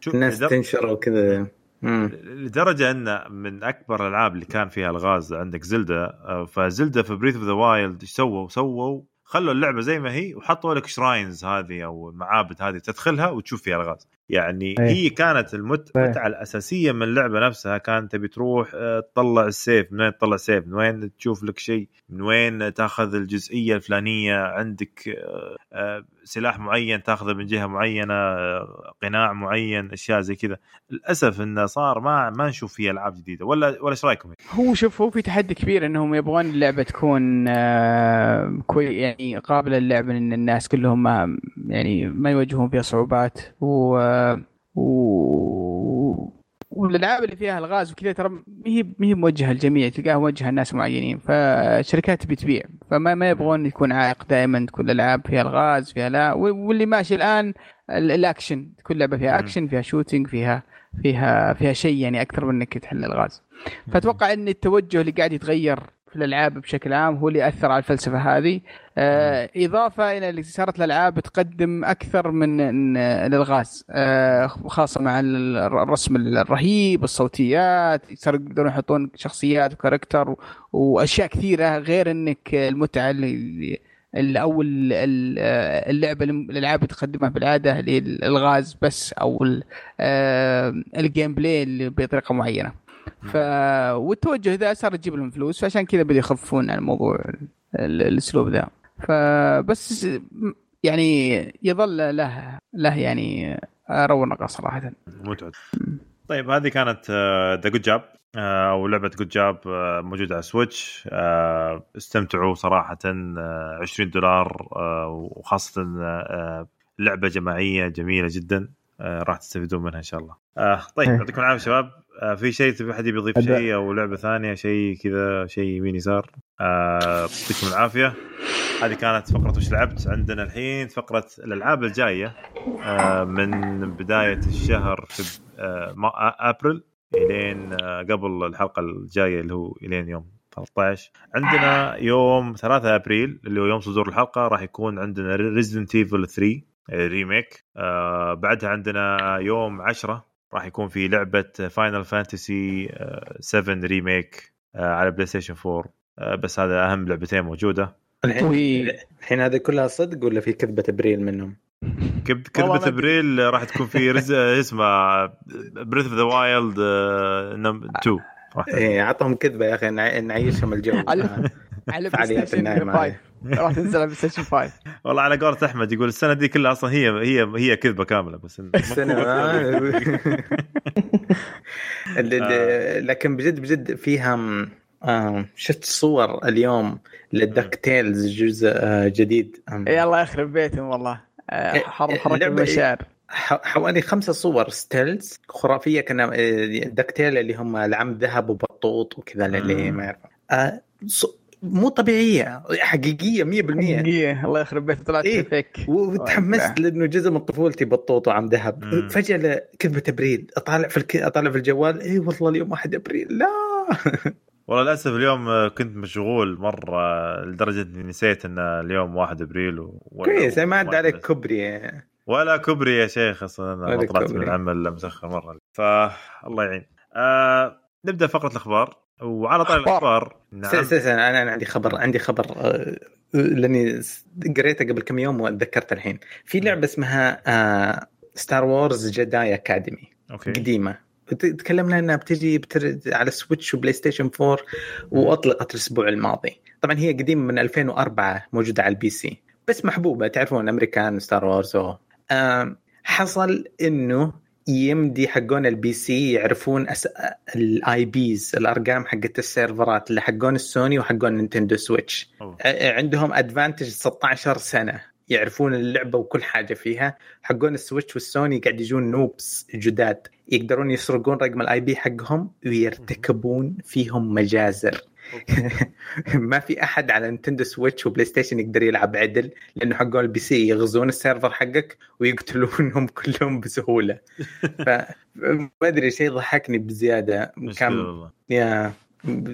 الناس لدر- تنشر وكذا. لدرجة إن من أكبر الألعاب اللي كان فيها الغاز عندك Zelda آه، ف Zelda في Breath of the Wild إيش سووا؟ سووا خلوا اللعبة زي ما هي وحطوا لك shrines هذه أو المعابد هذه تدخلها وتشوف فيها الغاز يعني أيه. هي كانت المت- أيه. المتعه الأساسية من اللعبة نفسها. كانت تبي تروح آه، تطلع السيف. من وين تطلع سيف من وين تشوف لك شيء؟ من وين تأخذ الجزئية الفلانية؟ عندك آه، آه، سلاح معين تأخذه من جهة معينة قناع معين أشياء زي كذا. للأسف إنه صار ما ما نشوف فيه ألعاب جديدة. ولا ولا إيش رأيكم؟ هو شوف هو في تحدي كبير إنهم يبغون اللعبة تكون كوي يعني قابلة للعب ان الناس كلهم ما يعني ما يواجهون فيها صعوبات. و و والألعاب اللي فيها ألغاز وكذا ترى ما هي ما هي موجهة للجميع تلقاها موجهة لناس معينين. فالشركات تبي تبيع فما ما يبغون يكون عائق دائما تكون الألعاب فيها ألغاز فيها لا. واللي ماشي الآن ال- الأكشن. كل لعبة فيها. أكشن فيها shooting فيها فيها فيها شيء يعني أكثر من إنك تحل الغاز فأتوقع إن التوجه اللي قاعد يتغير في الألعاب بشكل عام هو اللي اثر على الفلسفة هذه. آه إضافة إلى اللي صارت الألعاب تقدم أكثر من الالغاز آه خاصة مع ال- الرسم الرهيب الصوتيات صاروا يقدرون يحطون شخصيات و character وأشياء كثيرة غير إنك المتعة اللي أو ال- اللعبة الألعاب تقدمها بالعادة الالغاز بس أو آه، ال gameplay بطريقة معينة. ف والتوجه ذا صار يجيب لهم فلوس فعشان كذا بدوا يخففون عن الموضوع ال- الأسلوب ذا. فبس يعني يظل له له يعني رونقه صراحة. متعه طيب هذه كانت The Good Job أو لعبة Good Job موجودة على سويتش آه، استمتعوا صراحة آه، 20 دولار آه، وخاصة آه، لعبة جماعية جميلة جدا آه، راح تستفيدون منها إن شاء الله. آه، طيب إيه. يعطيكم العافية شباب. آه، في شيء تبي حد يضيف شيء أو لعبة ثانية؟ شيء كذا شيء يمين يسار. آه، يعطيكم العافية. هذه كانت فقرة وش لعبت عندنا الحين فقرة الألعاب الجاية آه، من بداية الشهر في آه، أبريل إلين آه، قبل الحلقة الجاية اللي هو إلين يوم 13 عندنا يوم 3 أبريل اللي هو يوم صدور الحلقة راح يكون عندنا Resident Evil 3 Remake آه بعدها عندنا يوم 10 راح يكون في لعبة Final Fantasy 7 Remake آه على PlayStation 4 آه بس هذا أهم لعبتين موجودة. الحين الحين هذه كلها صدق ولا في كذبة ابريل منهم؟ كب ما- ابريل راح تكون في *laughs* رز... اسمها Breath of the Wild 2 راح تكون. إيه أعطهم كذبة يا أخي نع- نعيشهم الجو. *laughs* على PlayStation النايمة 5 راح تنزل على PlayStation 5 والله على قولة أحمد يقول السنة دي كلها أصلا هي هي هي كذبة كاملة بس إن- السنة *laughs* ال- ال- لكن بجد بجد فيها آه، شفت صور اليوم لل DuckTales جزء آه، جديد. يا الله يخرب بيتهم والله. آه، إيه، إيه، اللعبة المشاعر ح- حوالي خمسة صور stills خرافية كان Duck Tale اللي هم العم ذهب وبطوط وكذا اللي. ما يعرف آه، مو طبيعية حقيقية 100% حقيقية. الله يخرب بيته طلعت إيه. فيك. وتحمست لأنه جزء من طفولتي بطوط وعم ذهب. مم. فجأة كذبه إبريل. أطالع في الك... أطالع في الجوال. اي والله اليوم 1 إبريل. لا. *laughs* والله للأسف اليوم كنت مشغول مرة لدرجة إني نسيت إن اليوم 1 إبريل و... كويس ما عدى ولا- عليك كبري. ولا كبري يا شيخ أصلا أنا ما طلعت من. العمل الا متاخر مرة. فالله يعين. آه نبدأ فقرة الأخبار. وعلى طاري الأخبار نعم. أنا أنا عندي خبر عندي خبر آه، لأني قريته قبل كم يوم وتذكرت الحين. في لعبة اسمها Star Wars Jedi Academy okay. قديمة. تكلمنا إنها بتجي بتر... على Switch و PlayStation 4 وأطلقت الأسبوع الماضي. طبعا هي قديمة من 2004 موجودة على ال PC. بس محبوبة تعرفون أمريكان Star Wars حصل إنه يمدي حقون ال PC يعرفون أس... ال IPs الأرقام حقت السيرفرات اللي حقون السوني وحقون Nintendo Switch. أوه. عندهم advantage 16 سنة يعرفون اللعبة وكل حاجة فيها. حقون ال Switch وال Sony قاعد يجون noobs جداد يقدرون يسرقون رقم ال IP حقهم ويرتكبون فيهم مجازر. *laughs* ما في أحد على Nintendo Switch و PlayStation يقدر يلعب عدل لأنه حقون ال PC يغزون السيرفر حقك ويقتلونهم *laughs* كلهم بسهولة. فما أدري شيء ضحكني بزيادة. كان يا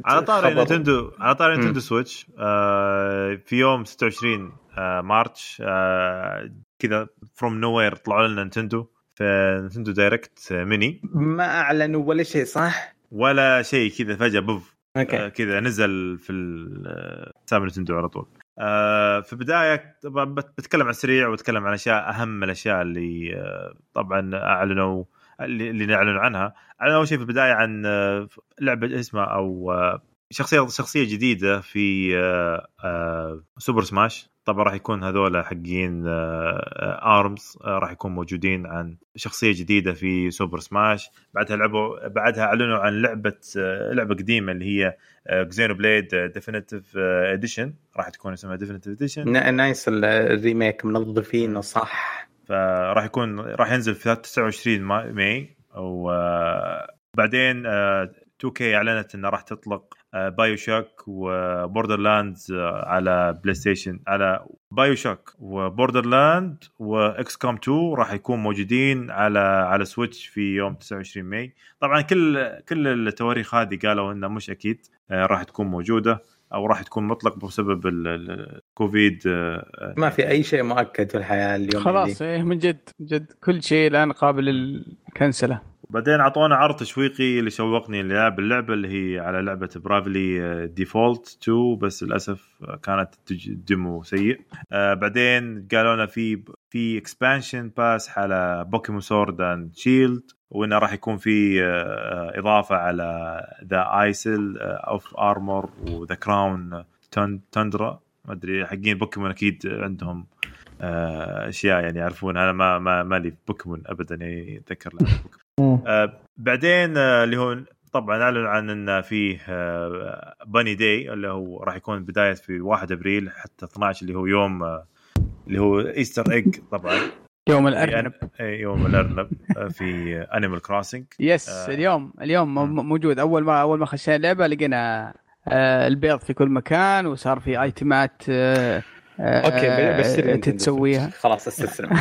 على طاري Nintendo على طاري Nintendo Switch آه في يوم 26 آه March آه كذا from nowhere طلعوا لنا Nintendo في Nintendo Direct Mini ما أعلنوا ولا شيء صح؟ ولا شيء كذا فجأة poof. Okay. آه كذا نزل في حساب Nintendo على طول. آه في البداية طبعا بتكلم عن سريع وبتكلم عن أشياء أهم الأشياء اللي آه طبعا أعلنوا اللي نعلن عنها. أعلنوا اول شيء في البداية عن آه لعبة اسمها أو آه شخصية شخصية جديدة في آه آه Super Smash طبعا راح يكون هذول حقين ARMS آه، آه، راح يكون موجودين عن شخصية جديدة في Super Smash بعدها لعبوا بعدها أعلنوا عن لعبة آه، لعبة قديمة اللي هي Xenoblade Definitive Edition راح تكون اسمها Definitive Edition nice ال remake منظفينه صح فراح يكون راح ينزل في 29 May وبعدين 2K أعلنت إنها راح تطلق BioShock و Borderlands على PlayStation على BioShock و Borderland و XCOM 2 راح يكون موجودين على على Switch في يوم 29 May. طبعا كل كل التواريخ هذه قالوا انها مش أكيد آه، راح تكون موجودة أو راح تكون مطلق بسبب الكوفيد آه، ما في أي شيء مؤكد في الحياة اليوم خلاص إيه من جد جد كل شيء الآن قابل للكنسلة. بعدين أعطونا عرض تشويقي اللي شوقني للعب اللعبة اللي هي على لعبة Bravely Default 2 بس للأسف كانت demo سيء. آه بعدين قالوا لنا في في expansion pass على Pokémon Sword and Shield وإنه راح يكون في آه إضافة على The Isle of Armor و The Crown تندرا ما أدري حقين بوكيمون أكيد عندهم آه، أشياء يعني يعرفون. أنا ما ما مالي بوكيمون ابدا يعني أتذكر *laughs* آه بعدين آه اللي هو طبعا أعلن عن إن فيه آه Bunny Day اللي هو راح يكون بداية في 1 أبريل حتى 12 اللي هو يوم آه اللي هو Easter egg طبعا. يوم الأرنب. اي يوم الأرنب آه، في Animal Crossing yes آه اليوم اليوم موجود. أول ما أول ما خشينا اللعبة لقينا آه البيض في كل مكان وصار في ايتمات آه okay آه، بشتري انت تسويها خلاص استسلم *laughs*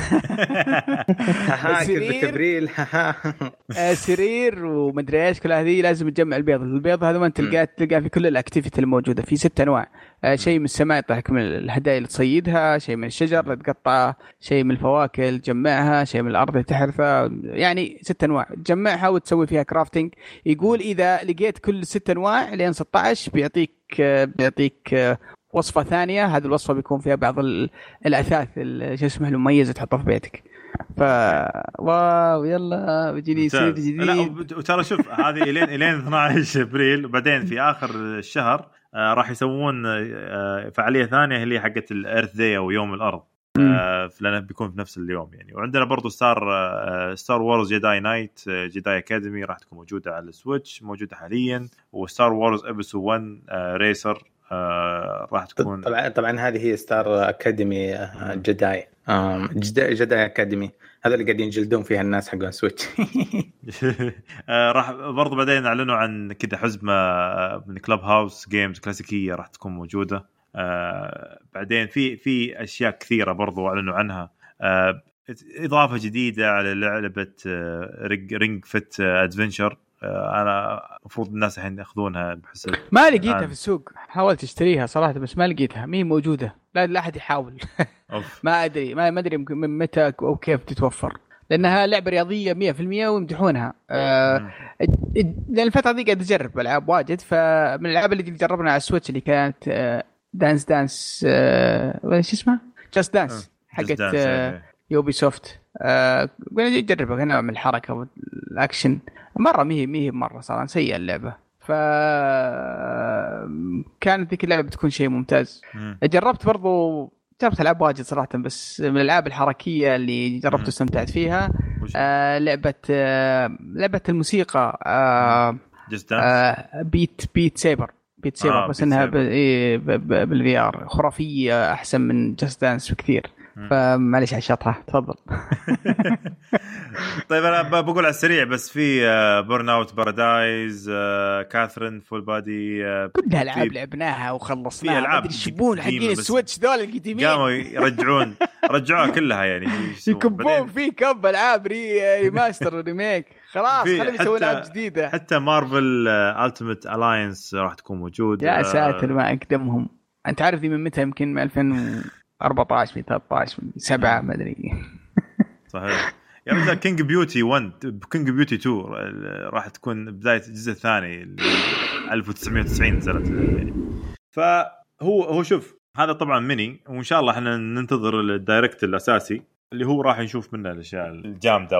ابريل آه، سرير ومدري إيش كل هذه لازم تجمع البيض. البيض هذا ما تلقاه تلقاه في كل ال activity الموجودة في ست أنواع. آه، شيء من السماء يطلعك من الهدايا اللي تصيدها شيء من الشجر اللي تقطعه شيء من الفواكه اللي تجمعها شيء من الأرض اللي تحرثها. يعني ست أنواع. تجمعها وتسوي فيها crafting يقول إذا لقيت كل ست أنواع لين 16 بيعطيك بيعطيك وصفة ثانية هذه الوصفة بيكون فيها بعض الأثاث شو اسمه المميزة تحطها في بيتك. ف wow يلا بيجيني يصير جديد. لا وترى شوف هذه الين *laughs* إلين 12 إبريل وبعدين في آخر الشهر آه راح يسوون آه فعالية ثانية اللي حقت ال Earth Day أو يوم الأرض. آه لأنه بيكون في نفس اليوم يعني. وعندنا برضو ستار آه Star Wars Jedi Knight Jedi Academy راح تكون موجودة على ال Switch موجودة حاليا. و Star Wars Episode 1 Racer آه راح تكون طبعا طبعا هذه هي Star Academy آه، Jedi. Jedi, Jedi Academy. هذا اللي قاعدين يجلدون فيها الناس حقون Switch *laughs* *laughs* آه راح برضو بعدين أعلنوا عن كذا حزمة من Clubhouse Games كلاسيكية راح تكون موجودة. آه بعدين في في أشياء كثيرة برضو أعلنوا عنها. آه إضافة جديدة على لعبة Ring Fit Adventure أنا المفروض الناس الحين يأخذونها بحس ما لقيتها في السوق. حاولت أشتريها صراحة بس ما لقيتها. مين موجودة. لا لا أحد يحاول. *laughs* ما أدري. ما أدري من متى أو كيف تتوفر. لأنها لعبة رياضية 100% ويمدحونها. آه. لأن الفترة دي قاعد اجرب ألعاب واجد. فمن الألعاب اللي جربنا على ال Switch اللي كانت آه Dance Dance آه شو اسمها؟ Just Dance حقت آه. Ubisoft آه قلنا نجربها نوع من الحركه والأكشن. مرة مهي مهي مرة صراحة سيئة اللعبة. ف كانت ذيك اللعبة بتكون شيء ممتاز. مم. جربت برضو جربت ألعاب واجد صراحة بس من الألعاب الحركية اللي جربت. واستمتعت فيها. آه لعبة آه لعبة الموسيقى آه آه Beat Beat Saber Beat Saber آه، بس Beat إنها إيه بال VR خرافية أحسن من Just Dance بكثير. فمعليش على الشطحة. تفضل. *laughs* طيب أنا بقول على السريع بس في Burnout Paradise Catherine Full Body كلها ألعاب لعبناها وخلصناها. في ألعاب يشبون حقين ال Switch ذول القديمين. قاموا يرجعون. رجعوها كلها يعني. *laughs* يكبون في كب ألعاب remaster remake *laughs* خلاص خلينا يسوون ألعاب جديدة. حتى Marvel Ultimate Alliance راح تكون موجوده يا آه، ساتر ما أقدمهم. أنت عارف دي من متى؟ يمكن من 2000 14 من 13 من 7 ما أدري. صحيح. يعني مثلا King's Bounty 1 King's Bounty 2 راح تكون بداية الجزء الثاني 1990 نزلت. فهو هو شوف هذا طبعا ميني وإن شاء الله إحنا ننتظر ال Direct الأساسي اللي هو راح نشوف منه الأشياء الجامدة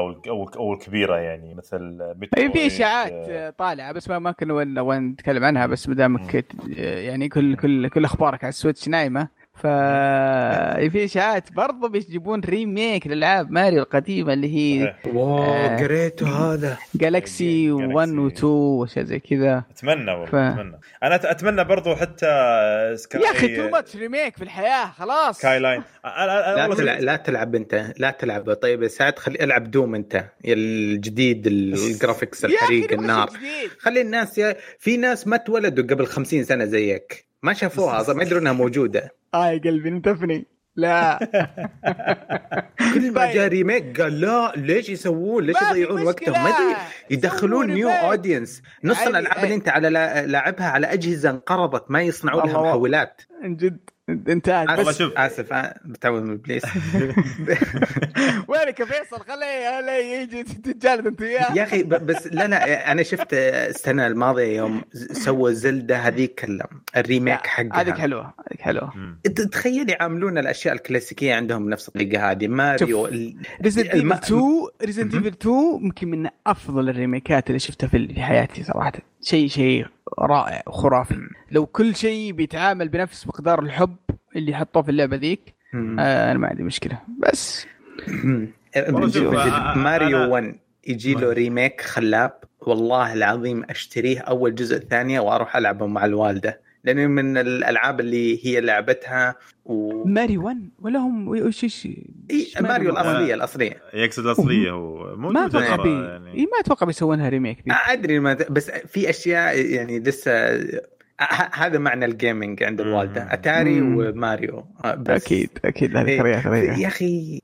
أو الكبيرة يعني مثل اي في إشاعات آه، طالعة بس ما ما كنا نتكلم عنها بس ما دامك يعني كل كل كل أخبارك على ال Switch نايمة ف *laughs* في اشاعات برضو بيجيبون remake للألعاب ماريو القديمة اللي هي. wow آه. قريته هذا. Galaxy 1 و 2 واشياء زي كذا. أتمنى والله ف- أتمنى. أنا أت- أتمنى برضو حتى سكاي يا أخي too much remake في الحياة خلاص. سكاي لاين أنا لا تلعب لا تلعب أنت لا تلعب. طيب سعد خلي ألعب Doom أنت الجديد ال graphics *laughs* الحريق النار. خلي الناس يا... في ناس ما تولدوا قبل خمسين سنة زيك. ما شافوها أصلا ما يدرون إنها موجودة *laughs* آه يا قلبي نتفني لا كل ما طيب. جاء remake قال لا ليش يسوون ليش يضيعون وقتهم. ما أدري يدخلون new. audience نص الألعاب. اللي أنت على لا- لاعبها على أجهزة انقرضت ما يصنعوا لها. محولات جد انتهت والله بس. شوف آسف بتعود من ابليس *laughs* وينك يا فيصل؟ خليه خليه يجي تتجلد انت وياه. يا أخي بس لا لا أنا شفت السنة الماضيه يوم سووا Zelda هذيك ال- ال remake حقها. هذيك حلوة هذيك حلوة. انت تخيل يعاملون الأشياء الكلاسيكية عندهم بنفس الطريقة هذه ماريو Resident Evil 2 Resident Evil 2 يمكن من أفضل الريميكات اللي شفتها في في حياتي صراحة. شيء شيء رائع وخرافي. لو كل شيء بيتعامل بنفس مقدار الحب اللي حطوه في اللعبة ذيك. آه أنا ما عندي مشكلة. بس. ماريو أنا- 1 يجي له remake خلاب. والله العظيم أشتريه أول جزء الثانية وأروح ألعبه مع الوالدة. لأنه من الألعاب اللي هي لعبتها و ماريو ولا هم وش إيش إيه ماريو الأصلية الأصلية. يقصد الأصلية هو ما أتوقع بي يعني. إيه ما أتوقع بيسوونها remake دي أدري ما بس في أشياء يعني لسه ه- هذا معنى ال gaming عند مم. الوالده أتاري مم. وماريو. آه، بس. أكيد أكيد. هذه إيه،. يا أخي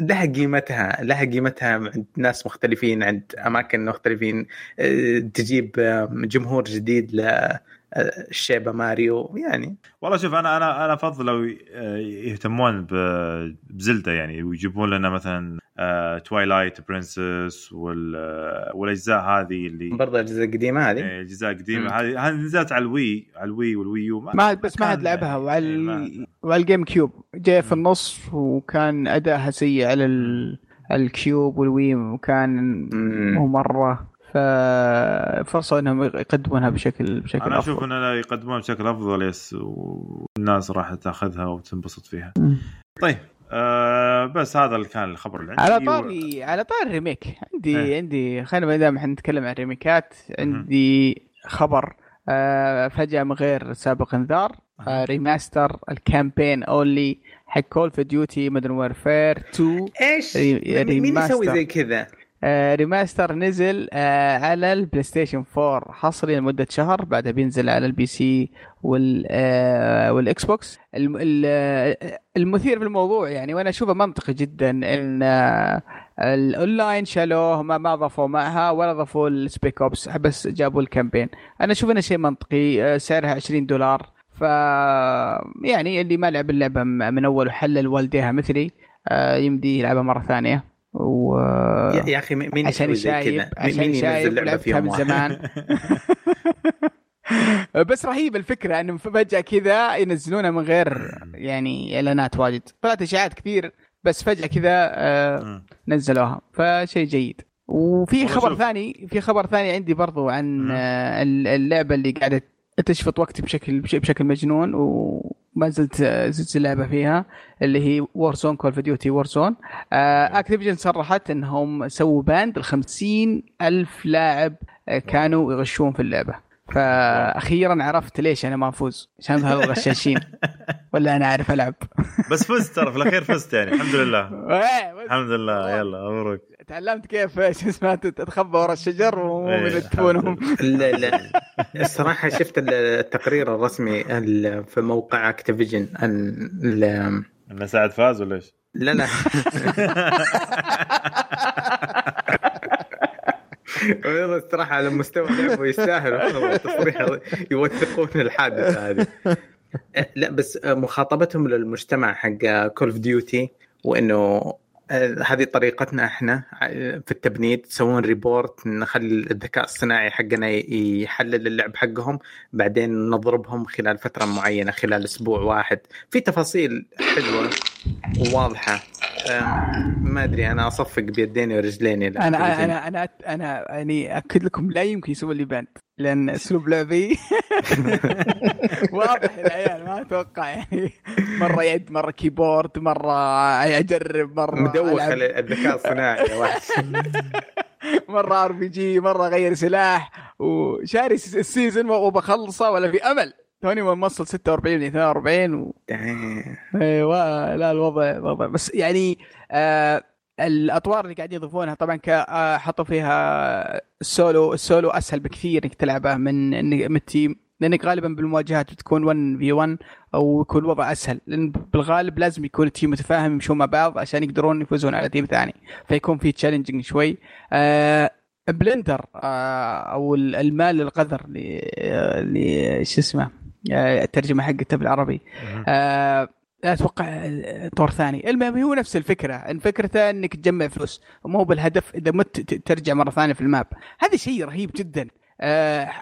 لها قيمتها لها قيمتها عند ناس مختلفين عند أماكن مختلفين. أه، تجيب آه، جمهور جديد للشيبه ماريو يعني. والله شوف أنا أنا أنا أفضل لو آه، يهتمون ب- ب Zelda يعني ويجيبون لنا مثلا Twilight Princess والأجزاء هذه اللي برضه الأجزاء القديمة هذه. آه، اجزاء مم. قديمه هذه هذه نزلت على الوي على الوي والويو ما بس ما حد لعبها وعلى إيه، ال... ما- وعلى ال GameCube. جاء في النص وكان أداءها سيء على ال... على ال Cube وال Wii وكان. مو مره ففرصة إنهم يقدمونها بشكل بشكل أنا أشوف أفضل. انه يقدمون بشكل أفضل yes والناس راح تأخذها وتنبسط فيها. طيب آه بس هذا اللي كان الخبر اللي عندي. على و- طاري على طاري ال remake. عندي إيه. عندي خلينا ما دام إحنا نتكلم عن الريميكات عندي خبر آه فجأة من غير سابق انذار آه remaster ال campaign only حق Call of Duty Modern Warfare 2 إيش؟ ري- مين. يسوي زي كذا؟ آه remaster نزل آه على ال PlayStation 4 حصري لمدة شهر بعدها بينزل على ال PC وال آه وال Xbox آه، المثير في الموضوع يعني وأنا أشوفه منطقي جدا إن آه الأونلاين شالوه ما ما ضافوا معها ولا ضافوا ال Spec Ops بس جابوا ال campaign. أنا أشوف إنه شيء منطقي آه سعرها 20 دولار. ف يعني اللي ما لعب اللعبة من أول وحلل والديها مثلي يمدي يلعبها مرة ثانية. و... يا أخي مين عشان شايب؟ عشان شايب فيهم من؟ زمان *laughs* بس رهيبه الفكرة انهم فجأة كذا ينزلونها من غير يعني إعلانات واجد طلعت إشاعات كثير بس فجأة كذا آه،. نزلوها فشيء جيد وفي خبر. ثاني في خبر ثاني عندي برضو عن. آه، اللعبة اللي قاعدة تشفط وقتي بشكل بش- بشكل مجنون وما زلت زلت اللعبه فيها اللي هي Warzone Call of Duty Warzone Activision صرحت إنهم سووا banned ل 50 ألف لاعب آه، كانوا يغشون في اللعبة. فاخيرا عرفت ليش أنا ما أفوز. عشان هذول الغشاشين *laughs* ولا أنا أعرف ألعب. بس فزت ترى في الأخير فزت يعني. الحمد لله. *laughs* إيه، الحمد لله. يلا مبروك تعلمت كيف *laughs* شو اسمه تتخبى ورا الشجر ومو إيه، *laughs* لا لا. الصراحة شفت التقرير الرسمي ال- في موقع اكتيفيجن ال- إنه سعد فاز ولا إيش؟ لا لا. والله الصراحة على مستوى اللعبه يستاهلوا والله تصريح يوثقون الحادثة هذه. لا بس مخاطبتهم للمجتمع حق Call of Duty وإنه هذه طريقتنا إحنا أه، في التبنيد تسوون report نخلي الذكاء الصناعي حقنا يحلل اللعب حقهم بعدين نضربهم خلال فترة معينة خلال أسبوع واحد. في تفاصيل حلوة وواضحة. ما أدري أنا أصفق بيديني ورجليني. أنا أنا أنا أنا يعني أكد لكم لا يمكن يسوون لي banned لأن أسلوب لعبي. *laughs* *laughs* واضح العيال ما أتوقع يعني. مرة يد مرة keyboard مرة أجرب مرة مدوخ الذكاء الصناعي يا واحد. *laughs* مرة RPG مرة أغير سلاح. وشاري ال س- ال season وبخلصه ولا في أمل. توني موصل 46 من 42 و... أيوه لا الوضع وضع بس يعني آه الأطوار اللي قاعد يضيفونها طبعا آه، حطوا فيها ال solo ال solo أسهل بكثير إنك تلعبه من من ال team. لأنك غالبا بالمواجهات بتكون 1 في 1 أو يكون الوضع أسهل. لأن بالغالب لازم يكون ال team متفاهم يمشون مع بعض عشان يقدرون يفوزون على team ثاني. فيكون في challenging شوي. آه Plunder آه أو ال- المال القذر ل ل- شو اسمه آه، الترجمة حقته بالعربي. آه أتوقع طور ثاني. المهم هو نفس الفكرة. إن فكرته إنك تجمع فلوس. مو بالهدف إذا مت ترجع مرة ثانية في ال map. هذا شيء رهيب جدا.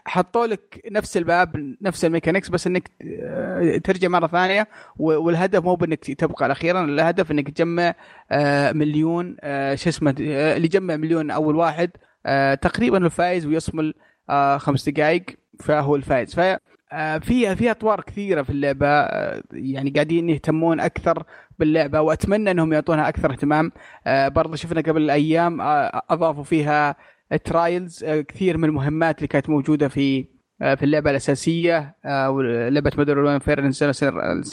حطوا لك نفس ال map نفس ال mechanics بس إنك آه، ترجع مرة ثانية والهدف مو بإنك تبقى الاخيرا الهدف إنك تجمع آه، مليون آه، شو اسمه آه، اللي يجمع مليون أول واحد آه، تقريبا الفائز ويصمل آه، خمس دقائق فهو الفائز. ف آه، في أطوار كثيرة في اللعبة آه، يعني قاعدين يهتمون أكثر باللعبة وأتمنى إنهم يعطونها أكثر اهتمام. آه، برضه شفنا قبل أيام آه، أضافوا فيها trials كثير من المهمات اللي كانت موجودة في آه، في اللعبة الأساسية آه، ولعبة Modern Warfare السنة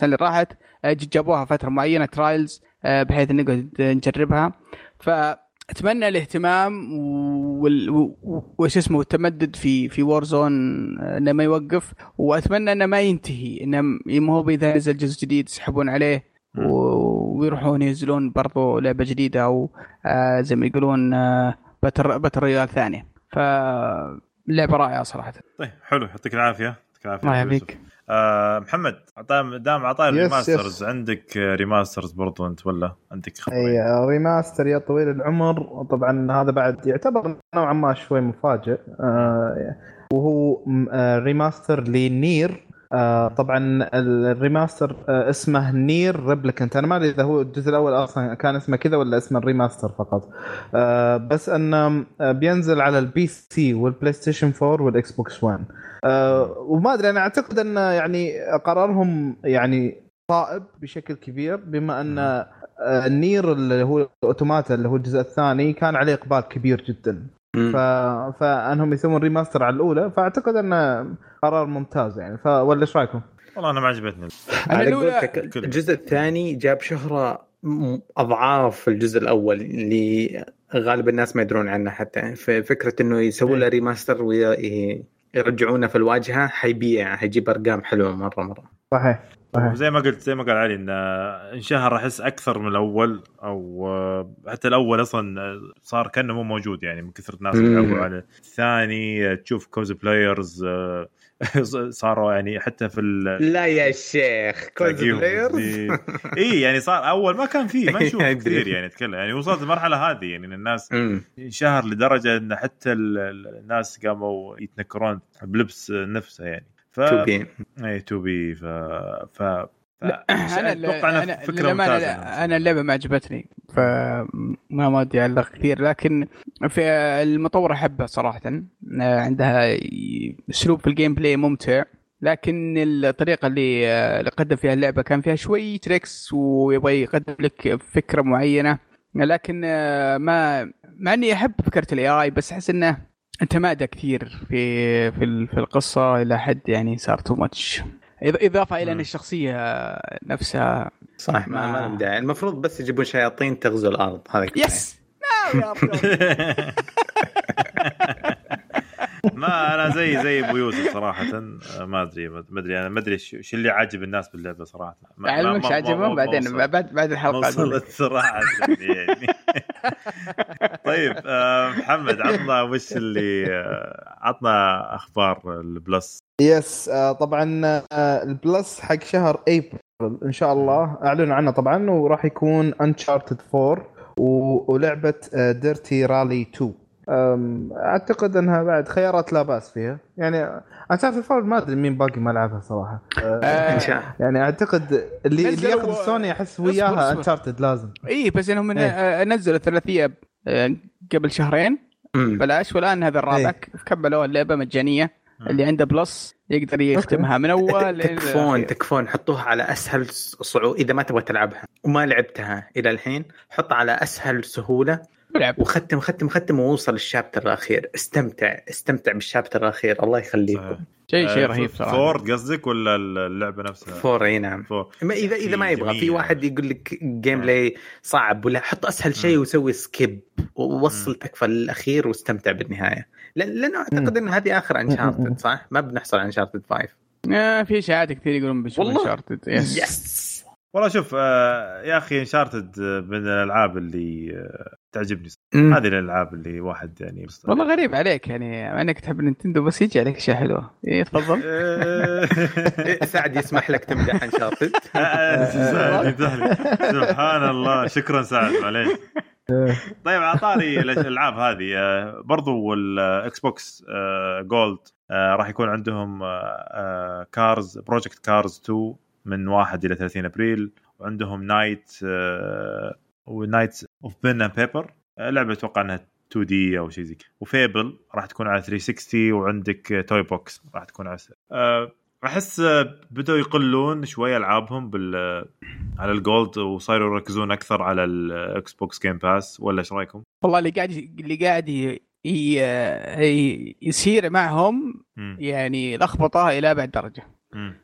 اللي راحت. آه، جابوها فترة معينة trials بحيث نقعد نجربها. فأتمنى الاهتمام وال- وش اسمه والتمدد في في وور زون إنه ما يوقف. وأتمنى إنه ما ينتهي إنه ما هو إذا نزل جزء جديد يسحبون عليه ويروحون ينزلون برضو لعبة جديدة أو آه زي ما يقولون آه بتر بتر ريال ثانية ف لعبة رائعة صراحة. طيب حلو. يعطيك العافية. يعطيك العافية. الله يعافيك. آه محمد دام عطاي الريماسترز يس. عندك آه، ريماسترز برضو أنت ولا؟ عندك خبره أي remaster يا طويل العمر. طبعا هذا بعد يعتبر نوعا ما شوي مفاجئ. آه وهو م- آه remaster ل NieR. آه طبعا ال- ال remaster آه اسمه NieR Replicant. أنا ما أدري إذا هو الجزء الأول أصلا كان اسمه كذا ولا اسمه ال remaster فقط. آه بس انه آه، بينزل على ال PC وال PlayStation 4 وال Xbox 1 آه وما أدري أنا أعتقد انه يعني قرارهم يعني صائب بشكل كبير بما إن آه، ال NieR اللي هو Automata اللي هو الجزء الثاني كان عليه إقبال كبير جدا. ف... فأنهم يسوون remaster على الأولى فأعتقد انه قرار ممتاز يعني. ف... ولا إيش رأيكم؟ والله أنا ما عجبتني. على الاولى قولتك الجزء الثاني جاب شهرة م- أضعاف الجزء الأول اللي غالب الناس ما يدرون عنه حتى. ففكرة إنه يسووا له remaster ويرجعونه في الواجهة حيبيع حيجيب أرقام حلوة مرة مرة صحيح صحيح. زي ما قلت زي ما قال علي إن انشهر احس أكثر من الأول أو آه، حتى الأول أصلا آه، صار كأنه مو موجود يعني من كثر الناس اللي على الثاني آه، تشوف cosplayers آه، *laughs* صاروا يعني حتى في ال- لا يا شيخ players؟ دي- *laughs* إي يعني صار أول ما كان فيه ما *laughs* نشوف. كثير يعني اتكلم يعني وصلت المرحلة هذه يعني إن الناس. انشهر لدرجة إن حتى ال- ال- الناس قاموا يتنكرون بلبس نفسه يعني. ف تو بي إي تو بي ف ف- أنا أتوقع أنا فكرة للأمانة ممتازه أنا اللعبة ما عجبتني فما ما ودي اعلق كثير لكن في المطور أحبه صراحة. آه، عندها أسلوب في ال gameplay ممتع. لكن الطريقة اللي آه، اللي قدم فيها اللعبة كان فيها شوي tricks ويبغى يقدم لك فكرة معينة. لكن آه، ما مع إني أحب فكرة ال AI بس أحس إنه إنه تمادى كثير في في القصة إلى حد يعني صار too much إضافة إلى أن. الشخصية نفسها صح ما, ما لهم داعي المفروض بس يجيبون شياطين تغزو الأرض هذا. yes. *laughs* *laughs* ما أنا زي زي أبو يوسف صراحة ما أدري ما أدري أنا ما أدري شو شو اللي عاجب الناس باللعبة صراحة ما- عجبهم ما بعدين بعد بعد الحلقة. وصلت صراحة يعني *laughs* طيب آه، محمد عطنا وش اللي آه، عطنا أخبار البلس يس آه، طبعا آه، ال Plus حق شهر ابريل إن شاء الله اعلنوا عنه طبعا وراح يكون Uncharted 4 و- ولعبة Dirt Rally 2 أم، أعتقد إنها بعد خيارات لا بأس فيها يعني Uncharted 4 ما أدري مين باقي ما لعبها صراحة أه، آه، شاء يعني أعتقد اللي اللي ياخذ سوني احس وياها. Uncharted لازم إي بس إنهم إيه. آه، نزلوا الثلاثيه آه، قبل شهرين. بلاش والآن هذا الرابع إيه. كملوا اللعبة مجانية اللي عنده Plus يقدر يختمها من أول تكفون. تكفون حطوها على أسهل صعوبة إذا ما تبغى تلعبها. وما لعبتها إلى الحين حط على أسهل صعوبة لعب. وختم ختم ختم ووصل ال chapter الأخير. استمتع استمتع بال chapter الأخير. الله يخليكم. شيء شيء آه، رهيب صراحة. فورد قصدك ولا اللعبة نفسها؟ فور إي نعم. فور. ما اذا إذا ما يبغى. في. واحد يقول لك جيم بلاي صعب ولا حط أسهل شيء. وسوي سكيب ووصل تكفى الأخير واستمتع بالنهاية. لأنه أعتقد إن هذه آخر انشارتد صح؟ ما بنحصل على انشارتد 5 آه، في اشاعات كثير يقولون بيسوون والله؟ شارتد يس يس والله شوف آه، يا أخي انشارتد من الألعاب اللي آه، تعجبني. هذه الألعاب اللي واحد يعني والله غريب عليك يعني مع إنك تحب Nintendo بس يجي عليك أشياء حلوة. اي تفضل. *laughs* إيه، سعد يسمح لك تمدح Uncharted *laughs* سعد يمدح لي. سبحان الله شكرا سعد معليش. طيب عطاري الألعاب هذه. آه، برضو ال Xbox آه، Gold آه، راح يكون عندهم آه، Cars Project Cars 2 من 1 إلى 30 أبريل. وعندهم Knights و Knights of Pen and Paper لعبة أتوقع إنها 2D أو شيء زي كذا و Fable راح تكون على 360 وعندك Toybox راح تكون على آه، أحس آه، بدأوا يقلون شوي ألعابهم بال آه، على ال Gold وصاروا يركزون أكثر على ال Xbox Game Pass ولا إيش رأيكم؟ والله اللي قاعد اللي قاعد ي... ي... ي- يصير معهم. يعني لخبطة إلى أبعد درجة.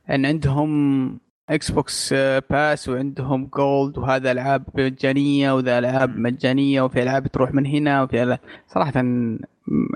إن عندهم Xbox Pass وعندهم Gold وهذا ألعاب مجانية وذا ألعاب مجانية وفي ألعاب تروح من هنا وفي ألعاب صراحة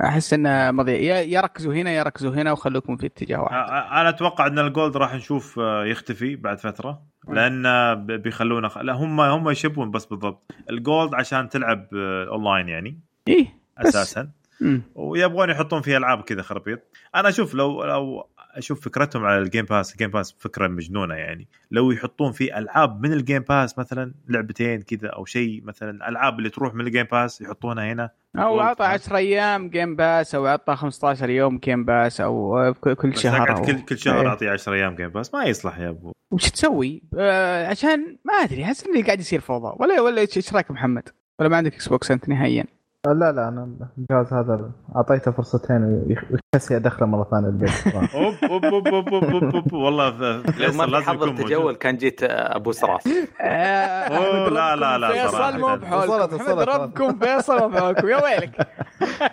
أحس إنه مضيع. يا يا ركزوا هنا يا ركزوا هنا وخلوكم في اتجاه واحد. آه، أنا أتوقع إن ال Gold راح نشوف آه، يختفي بعد فترة لأن ب- بيخلونه خ... لا هم هم يشبون بس بالضبط. ال Gold عشان تلعب آه، اونلاين يعني. إيه. أساسا. مم. ويبغون يحطون فيه ألعاب كذا خرابيط. أنا أشوف لو لو أشوف فكرتهم على ال Game Pass ال Game Pass فكرة مجنونة يعني لو يحطون فيه ألعاب من ال Game Pass مثلا لعبتين كذا أو شيء مثلا ألعاب اللي تروح من ال Game Pass يحطونها هنا أو Gold. عطى 10 أيام Game Pass أو عطى 15 يوم Game Pass أو كل شهر أو... كل كل شهر إيه. اعطيه 10 أيام Game Pass ما يصلح يا أبو وش تسوي؟ آه عشان ما أدري احس إني قاعد يصير فوضى ولا ولا إيش رأيك محمد؟ ولا ما عندك Xbox أنت نهائيا؟ لا لا أنا الجهاز هذا أعطيته فرصتين ويخس ادخله مرة ثانية البيت. *laughs* أوب أوب أوب أوب أوب أوب, أوب. والله لو فيصل ما لازم. التجول كان جيت آه، أوه، أحمد لا، لا، لا، فيصل. مو بحولكم. ربكم فيصل مو بحولكم يا ويلك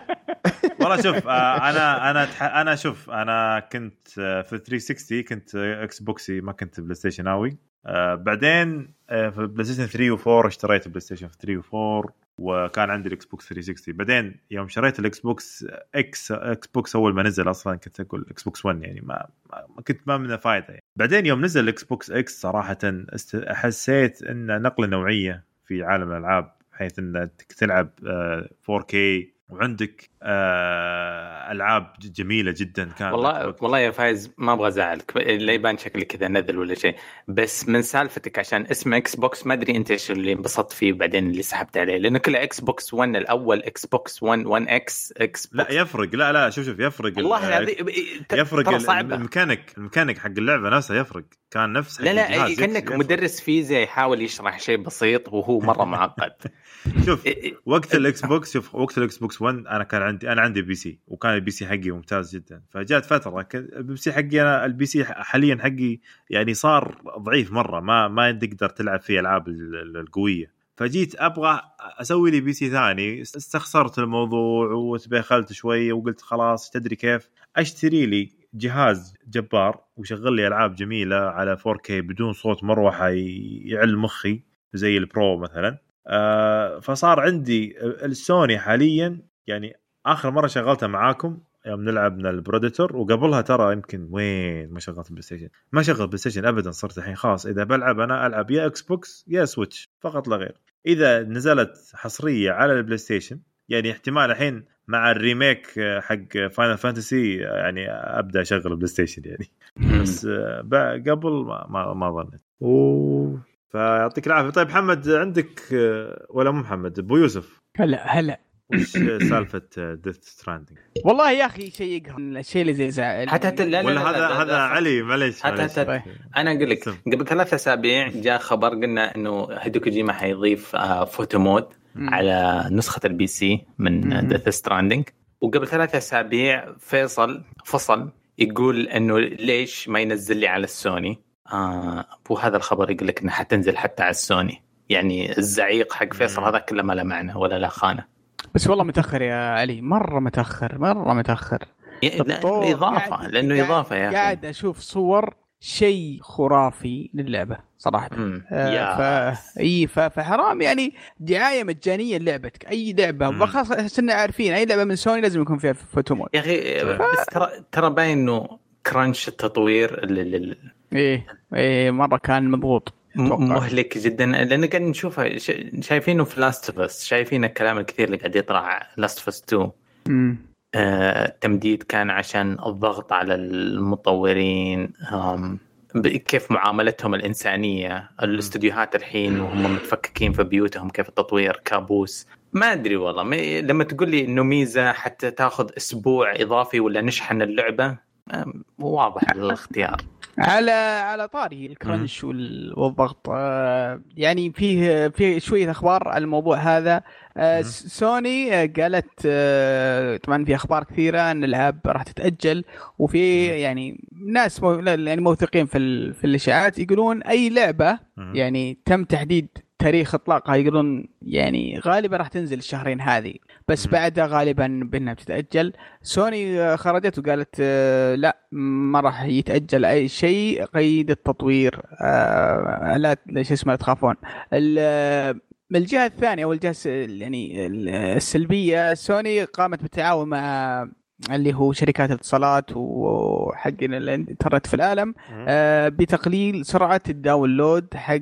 *laughs* والله شوف آه، أنا أنا. أنا شوف أنا كنت آه، في 360 كنت آه، إكس بوكسي ما كنت بلاي ستيشناوي آه، بعدين آه، في بلاي ستيشن 3 و4 اشتريت بلاي ستيشن 3 و4 وكان عندي ال Xbox 360 بعدين يوم شريت ال Xbox X Xbox أول ما نزل أصلا كنت أقول Xbox One يعني ما, ما كنت ما منه فائده يعني. بعدين يوم نزل ال Xbox X صراحة. حسيت إنه نقلة نوعية في عالم الألعاب بحيث إنك تلعب 4K وعندك آه ألعاب جميلة جدا كانت. والله والله يا فايز ما أبغى أزعلك. لا يبان شكلي كذا نذل ولا شيء؟ بس من سالفتك عشان اسمه Xbox ما أدري أنت إيش اللي انبسطت فيه بعدين اللي سحبت عليه. لأنه كله Xbox One الأول Xbox One One X X لا يفرق. لا لا شوف شوف يفرق والله العظيم يفرق صعبة. ال mechanic ال mechanic حق اللعبة نفسها يفرق. كان نفس لا لا كأنك مدرس فيزياء يحاول يشرح شيء بسيط وهو مرة معقد. *laughs* شوف وقت ال Xbox شوف وقت ال Xbox One أنا كان عندي أنا عندي PC وكان ال PC حقي ممتاز جدا. فجات فترة ال PC حقي أنا ال PC حاليا حقي يعني صار ضعيف مرة ما ما تقدر تلعب فيه ألعاب القوية. فجيت أبغى أسوي لي PC ثاني استخسرت الموضوع وتبخلت شوي وقلت خلاص تدري كيف؟ أشتري لي جهاز جبار وشغل لي ألعاب جميلة على 4K بدون صوت مروحة يعل مخي زي ال Pro مثلا. فصار عندي السوني حاليا يعني آخر مرة شغلتها معاكم يوم لعبنا ال Predator وقبلها ترى يمكن وين ما شغلت PlayStation ما شغلت PlayStation ابدا صرت الحين خلاص إذا بلعب أنا ألعب يا Xbox يا Switch فقط لا غير. إذا نزلت حصرية على ال PlayStation يعني احتمال الحين مع ال remake حق Final Fantasy يعني أبدأ أشغل ال PlayStation يعني بس قبل ما ما, ما ظنيت. فيعطيك العافية. طيب محمد عندك ولا مو محمد أبو يوسف. هلا هلا. وش سالفة Death Stranding؟ والله يا أخي شيء يقهر الشيء اللي زي زعل حتى حتى لا ولا هذا هذا علي معليش حتى حتى أنا أقول لك قبل ثلاث أسابيع جاء خبر قلنا إنه هيدو كوجيما حيضيف photo mode على نسخة ال PC من Death Stranding وقبل ثلاث أسابيع فيصل فصل يقول إنه ليش ما ينزل لي على السوني؟ آه وهذا الخبر يقول لك إنها حتنزل حتى على السوني. يعني الزعيق حق فيصل هذا كله ما له معنى ولا له خانة. بس والله متأخر يا علي. مرة متأخر مرة متأخر. إضافة لأنه إضافة يا أخي. قاعد أشوف صور شيء خرافي للعبة صراحة. آه ف... إي ف... فحرام يعني دعاية مجانية لعبتك أي لعبة خاصه صرنا عارفين أي لعبة من سوني لازم يكون فيها photo mode يا أخي ف... بس ترى ترى باين إنه crunch التطوير. إيه إيه مرة كان مضغوط مهلك جدا لأن قاعد نشوفها شايفينه في Last of Us شايفين الكلام الكثير اللي قاعد يطلع Last of Us 2 امم آه، تمديد كان عشان الضغط على المطورين كيف معاملتهم الإنسانية الاستديوهات الحين وهم متفككين في بيوتهم كيف التطوير كابوس. ما أدري والله لما تقول لي إنه ميزة حتى تاخذ أسبوع إضافي ولا نشحن اللعبة واضح الاختيار على على طاري الكرنش والضغط. آه يعني فيه في شوية أخبار على الموضوع هذا. آه سوني قالت آه طبعا في أخبار كثيرة إن الألعاب راح تتأجل وفي يعني ناس مو يعني موثقين في في الإشاعات يقولون أي لعبة يعني تم تحديد تاريخ إطلاقها يقولون يعني غالبا راح تنزل الشهرين هذه. بس بعدها غالبا بإنها بتتأجل. سوني خرجت وقالت آه لا ما راح يتأجل أي شيء قيد التطوير. آه لا شو اسمه تخافون. الجهة الثانية أو الجهة يعني السلبية سوني قامت بالتعاون مع اللي هو شركات الاتصالات وحق الانترنت في العالم. آه بتقليل سرعة ال download حق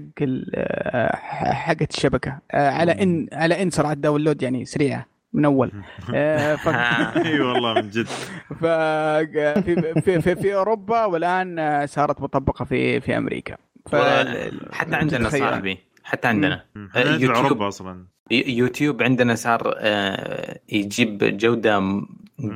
حقت الشبكة. آه على إن على إن سرعة ال download يعني سريعة. من أول. *laughs* آه ف... *laughs* إي والله من جد. ف في, في, في, في أوروبا والآن صارت مطبقة في في أمريكا. ف... حتى عندنا صاحبي حتى عندنا. يوتيوب اوروبا أصلا. يوتيوب عندنا صار يجيب جودة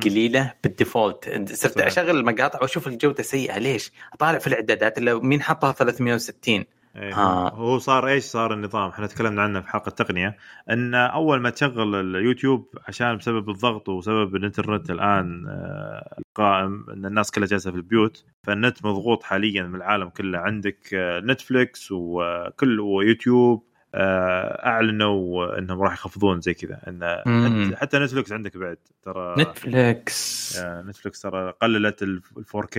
قليلة بال default. صرت أشغل المقاطع وأشوف الجودة سيئة. ليش؟ أطالع في الإعدادات الا مين حطها 360 إيه آه. هو صار إيش صار النظام؟ إحنا تكلمنا عنه في حلقه التقنية. إن أول ما تشغل اليوتيوب عشان بسبب الضغط وسبب الإنترنت الآن القائم إن الناس كلها جالسة في البيوت فالنت مضغوط حاليا من العالم كله. عندك نتفليكس وكل ويوتيوب أعلنوا إنهم راح يخفضون زي كذا. إن حتى نتفلكس عندك بعد ترى نتفلكس نتفلكس ترى قللت ال 4K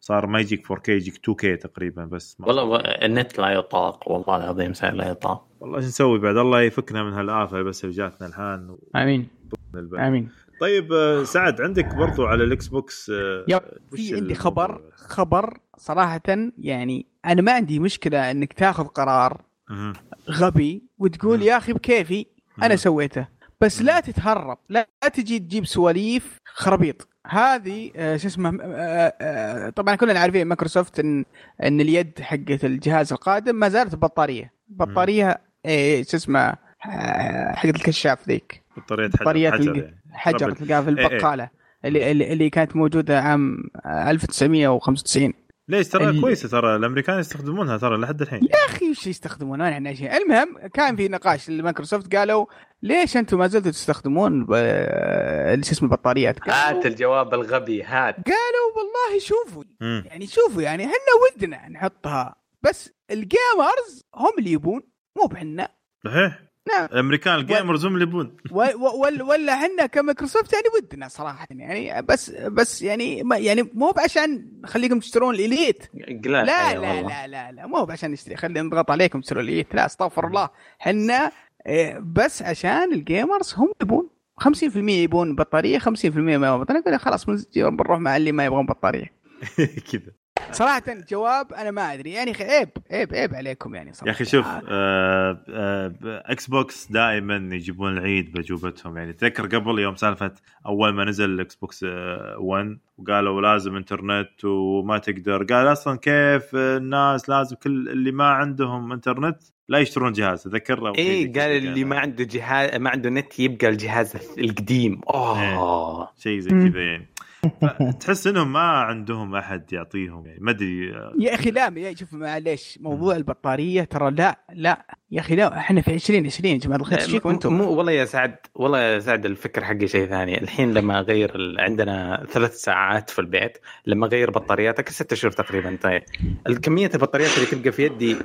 صار ما يجيك 4K يجيك 2K تقريبا بس والله النت لا يطاق والله العظيم صار لا يطاق والله إيش نسوي بعد الله يفكنا من هالآفة بس اللي جاتنا الحين آمين من البلد. آمين طيب آه، سعد عندك برضو على الإكس بوكس آه، في عندي؟ خبر خبر صراحة يعني أنا ما عندي مشكلة إنك تاخذ قرار. غبي وتقول. يا أخي بكيفي أنا. سويته بس. لا تتهرب لا تجي تجيب سواليف خرابيط هذه آه، شو اسمه آه، آه، طبعا كلنا عارفين مايكروسوفت إن إن اليد حقت الجهاز القادم ما زالت ببطاريه بطارية آه، شو اسمه حقت الكشاف ذيك بطارية حجر, بطاريات حجر يعني. حجر. تلقاها في إيه، إيه. البقالة اللي اللي كانت موجودة عام آه، 1995 ليش ترى ال- كويسة ترى الأمريكان يستخدمونها ترى لحد الحين. يا أخي وش يستخدمون؟ ما نحن شيء المهم كان في نقاش لمايكروسوفت قالوا ليش أنتم ما زلتوا تستخدمون ب- آه، شو اسمه البطاريات؟ هات الجواب الغبي هات. قالوا والله شوفوا مم. يعني شوفوا يعني إحنا ودنا نحطها بس ال gamers هم اللي يبون مو بحنا. صحيح. نعم. الأمريكان ال gamers هم اللي يبون. و- و- ولا إحنا كمايكروسوفت يعني ودنا صراحة يعني. بس بس يعني ما يعني مو بعشان نخليكم تشترون ال Elite. لا لا لا. لا لا لا. مو عشان نشتري. خلينا نضغط عليكم تشتروا ال Elite. لا استغفر الله. إحنا إيه، بس عشان ال gamers هم يبون. 50% يبون بطارية 50% ما يبون بطارية. خلاص بنروح مع اللي ما يبغون بطارية. *laughs* كذا. صراحة جواب أنا ما أدري. يعني عيب عيب عيب عليكم يعني صراحة. يا أخي شوف آه آه إكس بوكس دائما يجيبون العيد بجوبتهم يعني تذكر قبل يوم سالفة أول ما نزل الاكس بوكس آه 1 وقالوا لازم انترنت وما تقدر. قال أصلا كيف؟ الناس لازم كل اللي ما عندهم انترنت لا يشترون جهاز. تذكر؟ كذا قال اللي ما عنده جهاز ما عنده نت يبقى الجهاز القديم. اوه شيء زي. كذا يعني. تحس إنهم ما عندهم أحد يعطيهم يعني ما أدري آه، يا أخي لا يا شوف معليش موضوع البطارية ترى لا لا. يا أخي لا إحنا في 2020 يا جماعة الخير إيش فيكم؟ أنتم؟ مو والله يا سعد والله يا سعد الفكر حقي شيء ثاني. الحين لما أغير ال... عندنا ثلاث ساعات في البيت لما أغير بطارياتك ست شهور تقريبا طيب. الكمية البطاريات اللي تبقى في يدي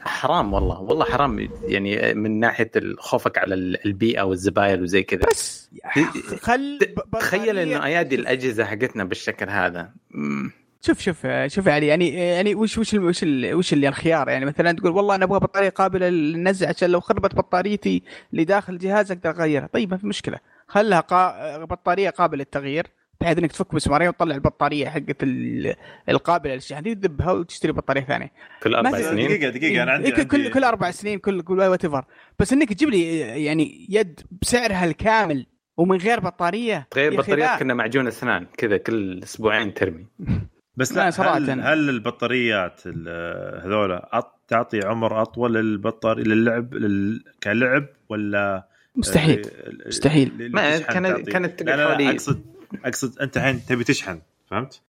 حرام والله والله حرام. يعني من ناحية خوفك على ال- البيئة والزبايل وزي كذا. بس خل تخيل بطارية- إنه أيادي الأجهزة حقتنا بالشكل هذا. مم. شوف شوف شوف يعني يعني يعني وش وش وش وش اللي الخيار؟ يعني مثلا تقول والله أنا أبغى بطارية قابلة للنزع عشان لو خربت بطاريتي اللي داخل الجهاز أقدر أغيرها. طيب ما في مشكلة. خلها قا... بطارية قابلة للتغيير. بحيث إنك تفك مسمارين وتطلع البطارية حقت ال- القابلة للشحن دي تذبها وتشتري بطارية ثانية كل أربع سنين دقيقة دقيقة أنا عندي, إيه، كل عندي كل أربع سنين كل كل whatever بس إنك تجيب لي يعني يد بسعرها الكامل ومن غير بطارية بطاريات لا. كنا معجون اسنان كذا كل أسبوعين ترمي *laughs* بس لا، صراحة. هل, هل البطاريات ال- هذولا أط- تعطي عمر أطول للبطاري للعب لل... كلعب ولا مستحيل مستحيل. ما كانت؟ كانت لا لا, لا حوالي أقصد أقصد أنت الحين تبي تشحن فهمت؟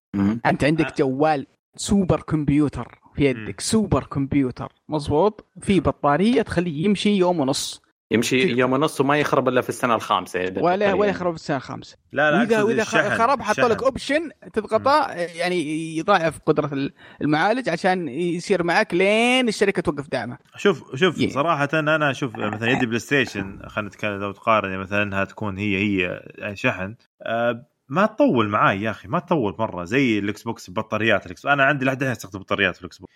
أنت عندك جوال سوبر كمبيوتر في يدك سوبر كمبيوتر مضبوط؟ في بطارية تخليه يمشي يوم ونص. يمشي يوم ونص وما يخرب إلا في السنة الخامسة. ولا. ولا يخرب السنة الخامسة. لا لا واذا وإذا خرب حطوا لك. option تضغطه يعني يضاعف قدرة المعالج عشان يصير معك لين الشركة توقف دعمه. شوف شوف Yeah. صراحة أنا أشوف مثلا يدي بلاي ستيشن خلينا نتكلم لو تقارن يعني مثلا أنها تكون هي هي يعني شحن آه، ما تطول معاي يا أخي ما تطول مرة زي الإكس بوكس بطاريات الإكس أنا عندي لحد الحين أستخدم بطاريات في الإكس بوكس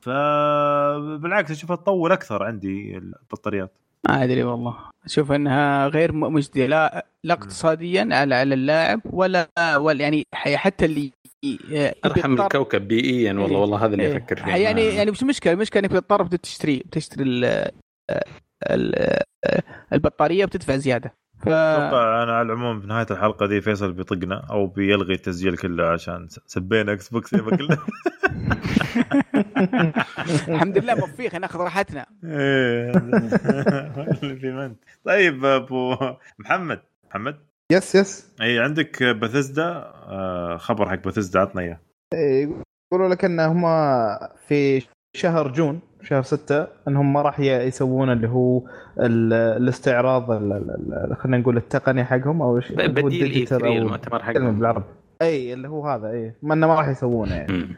فبالعكس أشوفها تطول أكثر عندي البطاريات. ما أدري والله. أشوف إنها غير مجدية لا لا اقتصاديا على على اللاعب ولا ولا يعني حتى اللي ي- أرحم الكوكب بيئيا والله إيه. والله هذا اللي إيه. أفكر فيه. يعني ما- يعني وش المشكلة؟ المشكلة إنك بتضطر بتشتري ال- ال- البطارية بتدفع زيادة. ف أتوقع أنا على العموم في نهاية الحلقة دي فيصل بيطقنا أو بيلغي التسجيل كله عشان سبينا Xbox كله. *laughs* الحمد لله موفيق ناخذ راحتنا. إيه. *laughs* طيب أبو محمد. محمد؟ yes yes اي عندك بثزدا خبر حق بثزدا عطنا إياه. إيه، يقولوا لك ان هم في شهر June. شهر ستة انهم ما راح يسوون اللي هو ال- الاستعراض ال- ال- ال- خلينا نقول التقني حقهم أو إيش؟ بديل E ال digital 3 أو المؤتمر حقهم. بالعربي. أي اللي هو هذا أي. ما إنه ما راح يسوونه يعني.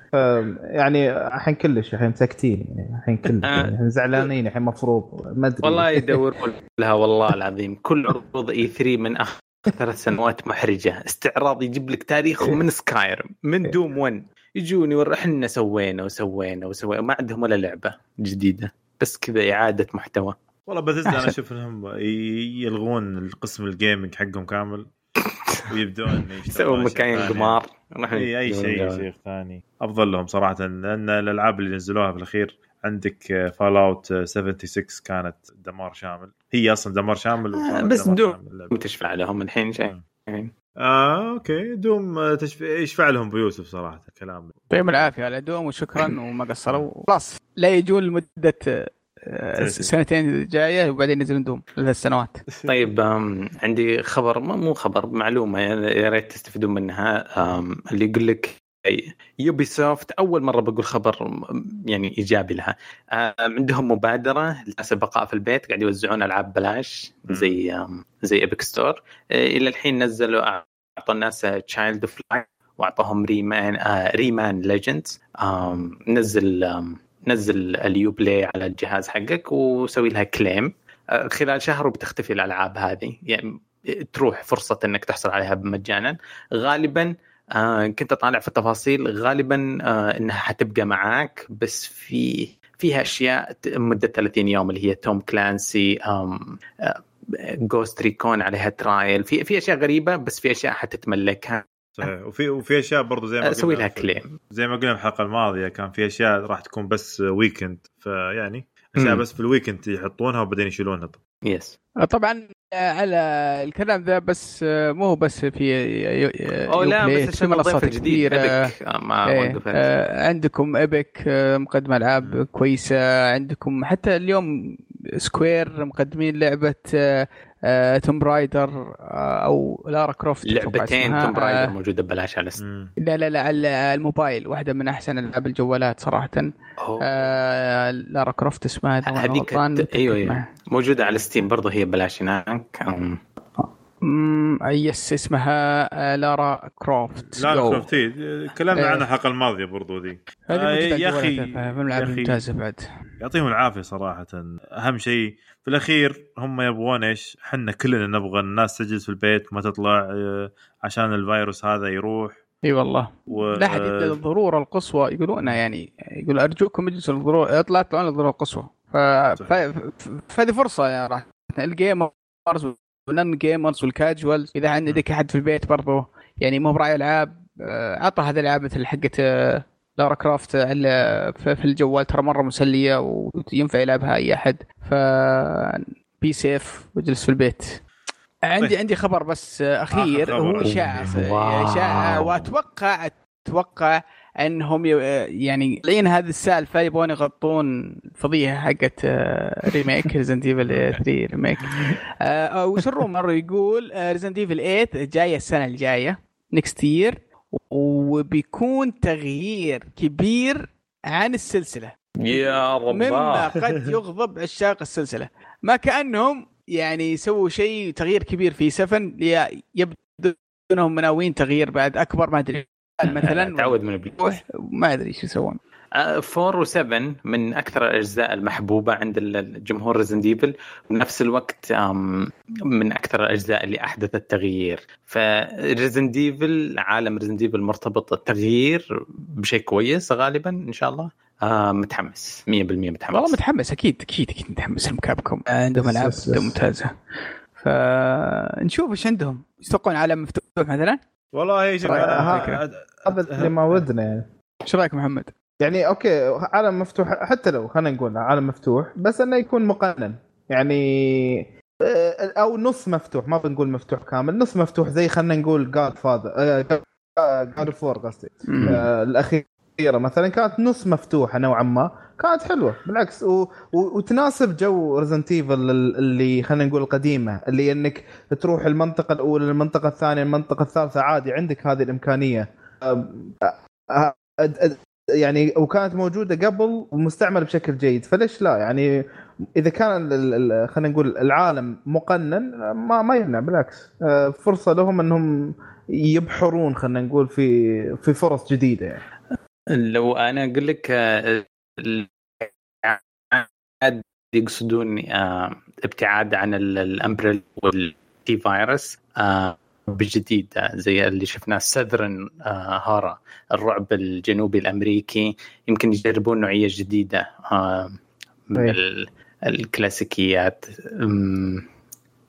يعني الحين كلش الحين ساكتين يعني. الحين كلش آه. يعني. الحين زعلانين الحين مفروض. ما أدري. والله يدور لها والله العظيم. كل عروض E 3 من آخر ثلاث سنوات محرجة. استعراض يجيب لك تاريخهم من Skyrim من Doom 1 يجوني ور- إحنا سوينا وسوينا وسوينا ما عندهم ولا لعبة جديدة بس كذا إعادة محتوى. والله بثزدا أنا. *laughs* أشوف إنهم يلغون القسم ال gaming حقهم كامل ويبدون أشياء مكاين. قمار. إي أي شيء يجيبون شيء ثاني. أفضل لهم صراحة لأن الألعاب اللي نزلوها في الأخير عندك Fallout 76 كانت دمار شامل. هي أصلا دمار شامل آه، بس دمار Doom. تشفع لهم الحين شيء. آه okay. Doom تشف... يشفع لهم بيوسف صراحة الكلام يعطيهم العافية على Doom وشكرا *laughs* وما قصروا. خلاص. لا يجون لمدة آه، سنتين. جاية وبعدين ينزلون Doom ثلاث سنوات *laughs* طيب عندي خبر مو مو خبر معلومة يعني يا ريت تستفيدون منها. اللي يقول لك Ubisoft أول مرة بقول خبر يعني إيجابي لها. عندهم مبادرة للناس البقاء في البيت قاعد يوزعون ألعاب بلاش زي زي Epic Store إلى الحين نزلوا أعطوا الناس Child of Light وأعطوهم Rayman آه Rayman Legends نزل نزل ال Uplay على الجهاز حقك وسوي لها claim آه، خلال شهر وبتختفي الألعاب هذه. يعني تروح فرصة إنك تحصل عليها مجانا غالبا آه كنت أطالع في التفاصيل. غالبا آه إنها حتبقى معاك بس في فيها أشياء مدة 30 يوم اللي هي Tom Clancy Ghost Recon عليها trial في في أشياء غريبة بس في أشياء حتتملكها. صحيح. وفي وفي أشياء برضو زي ما أسوي قلنا لها claim زي ما قلنا في الحلقة الماضية كان في أشياء راح تكون بس weekend فيعني أشياء مم. بس في ال weekend يحطونها وبعدين يشيلونها. yes طبعا آه، على الكلام ذا بس مو بس في أو لا بس في عشان منصات كثيرة. آه، إيه، آه، عندكم Epic آه، مقدمة ألعاب مم. كويسة عندكم حتى اليوم Square مقدمين لعبه Tomb Raider أو Lara Croft لعبتين اسمها. Tomb Raider آه، موجودة ببلاش على Steam مم. لا لا لا على الموبايل واحدة من أحسن ألعاب الجوالات صراحة أوه. آه، Lara Croft اسمها هذيك أيوه أيوه. موجودة على Steam برضه هي ببلاش هناك أمم، yes اسمها آه، لارا كروفت لا جو. كروفت تكلمنا إيه. عنها الحلقة الماضيه برضو ذي آه، يا من أخي. الممتازه بعد يعطيهم العافية صراحة أهم شيء في الأخير هم يبغون إيش؟ إحنا كلنا نبغى الناس تجلس في البيت ما تطلع آه، عشان الفيروس هذا يروح. إي والله. و... لا حد يبدا الضرورة القصوى. يقولون يعني يقول أرجوكم اجلسوا الضرورة اطلع اطلعون الضرورة القصوى. ف... ف... فهذه فرصة يا راح. ال gamers وال non gamers وال casuals إذا عندك أحد في البيت برضو يعني مو براعي ألعاب آه، عطى هذه الألعاب مثل حقت آه، Lara Croft على في الجوال ترى مرة مسلية وينفع يلعبها أي أحد ف be safe واجلس في البيت عندي طيب. عندي خبر بس أخير خبر. هو اشاعه. اشاعه واتوقع أتوقع أنهم يعني طالعين هذه السالفة يبغون يغطون فضيحة حقت remake Resident Evil 3 remake وش ال rumor يقول Resident Evil 8 جاية السنة الجاية next year وبيكون تغيير كبير عن السلسلة. يا مما رباه قد يغضب عشاق السلسلة. ما كأنهم يعني يسووا شيء تغيير كبير في 7 لي- يبدو انهم مناوين تغيير بعد أكبر. ما أدري. *laughs* مثلا تعود من ابليس ما أدري إيش يسوون. 4 و7 من أكثر الأجزاء المحبوبة عند الجمهور Resident Evil وبنفس الوقت من أكثر الأجزاء اللي احدثت تغيير ف Resident Evil عالم Resident Evil مرتبط التغيير بشيء كويس غالبا إن شاء الله. آه متحمس. 100% متحمس. والله متحمس أكيد أكيد أكيد متحمس. لأن Capcom عندهم يس- العاب. ممتازة. فنشوف إيش عندهم. إيش تتوقعون عالم مفتوح مثلا؟ والله شوف أنا فكرة؟ هذا اللي ما ودنا يعني. إيش رأيك محمد؟ يعني okay عالم مفتوح حتى لو خلينا نقول عالم مفتوح بس إنه يكون مقنن يعني آه، أو نص مفتوح ما بنقول مفتوح كامل نص مفتوح زي خلينا نقول God of War جاد فور قصدي آه، الأخيرة مثلا كانت نص مفتوحة نوعا ما كانت حلوة بالعكس. و... و... وتناسب جو ريزنت ايفل اللي خلينا نقول القديمة اللي إنك تروح المنطقة الأولى المنطقة الثانية المنطقة الثالثة عادي عندك هذه الإمكانية. أ- أ- أ- يعني وكانت موجودة قبل ومستعملة بشكل جيد فليش لا؟ يعني إذا كان خلينا نقول العالم مقنن ما ما يمنع بالعكس. أه، فرصة لهم إنهم يبحرون خلينا نقول في في فرص جديدة يعني. لو أنا أقول لك آه، يقصدون آه، ابتعاد عن ال- الامبريل والتي فيروس آه، بجديد آه، زي اللي شفناه سذرن هارا الرعب الجنوبي الأمريكي يمكن يجربون نوعية جديدة آه، من أي. ال- الكلاسيكيات.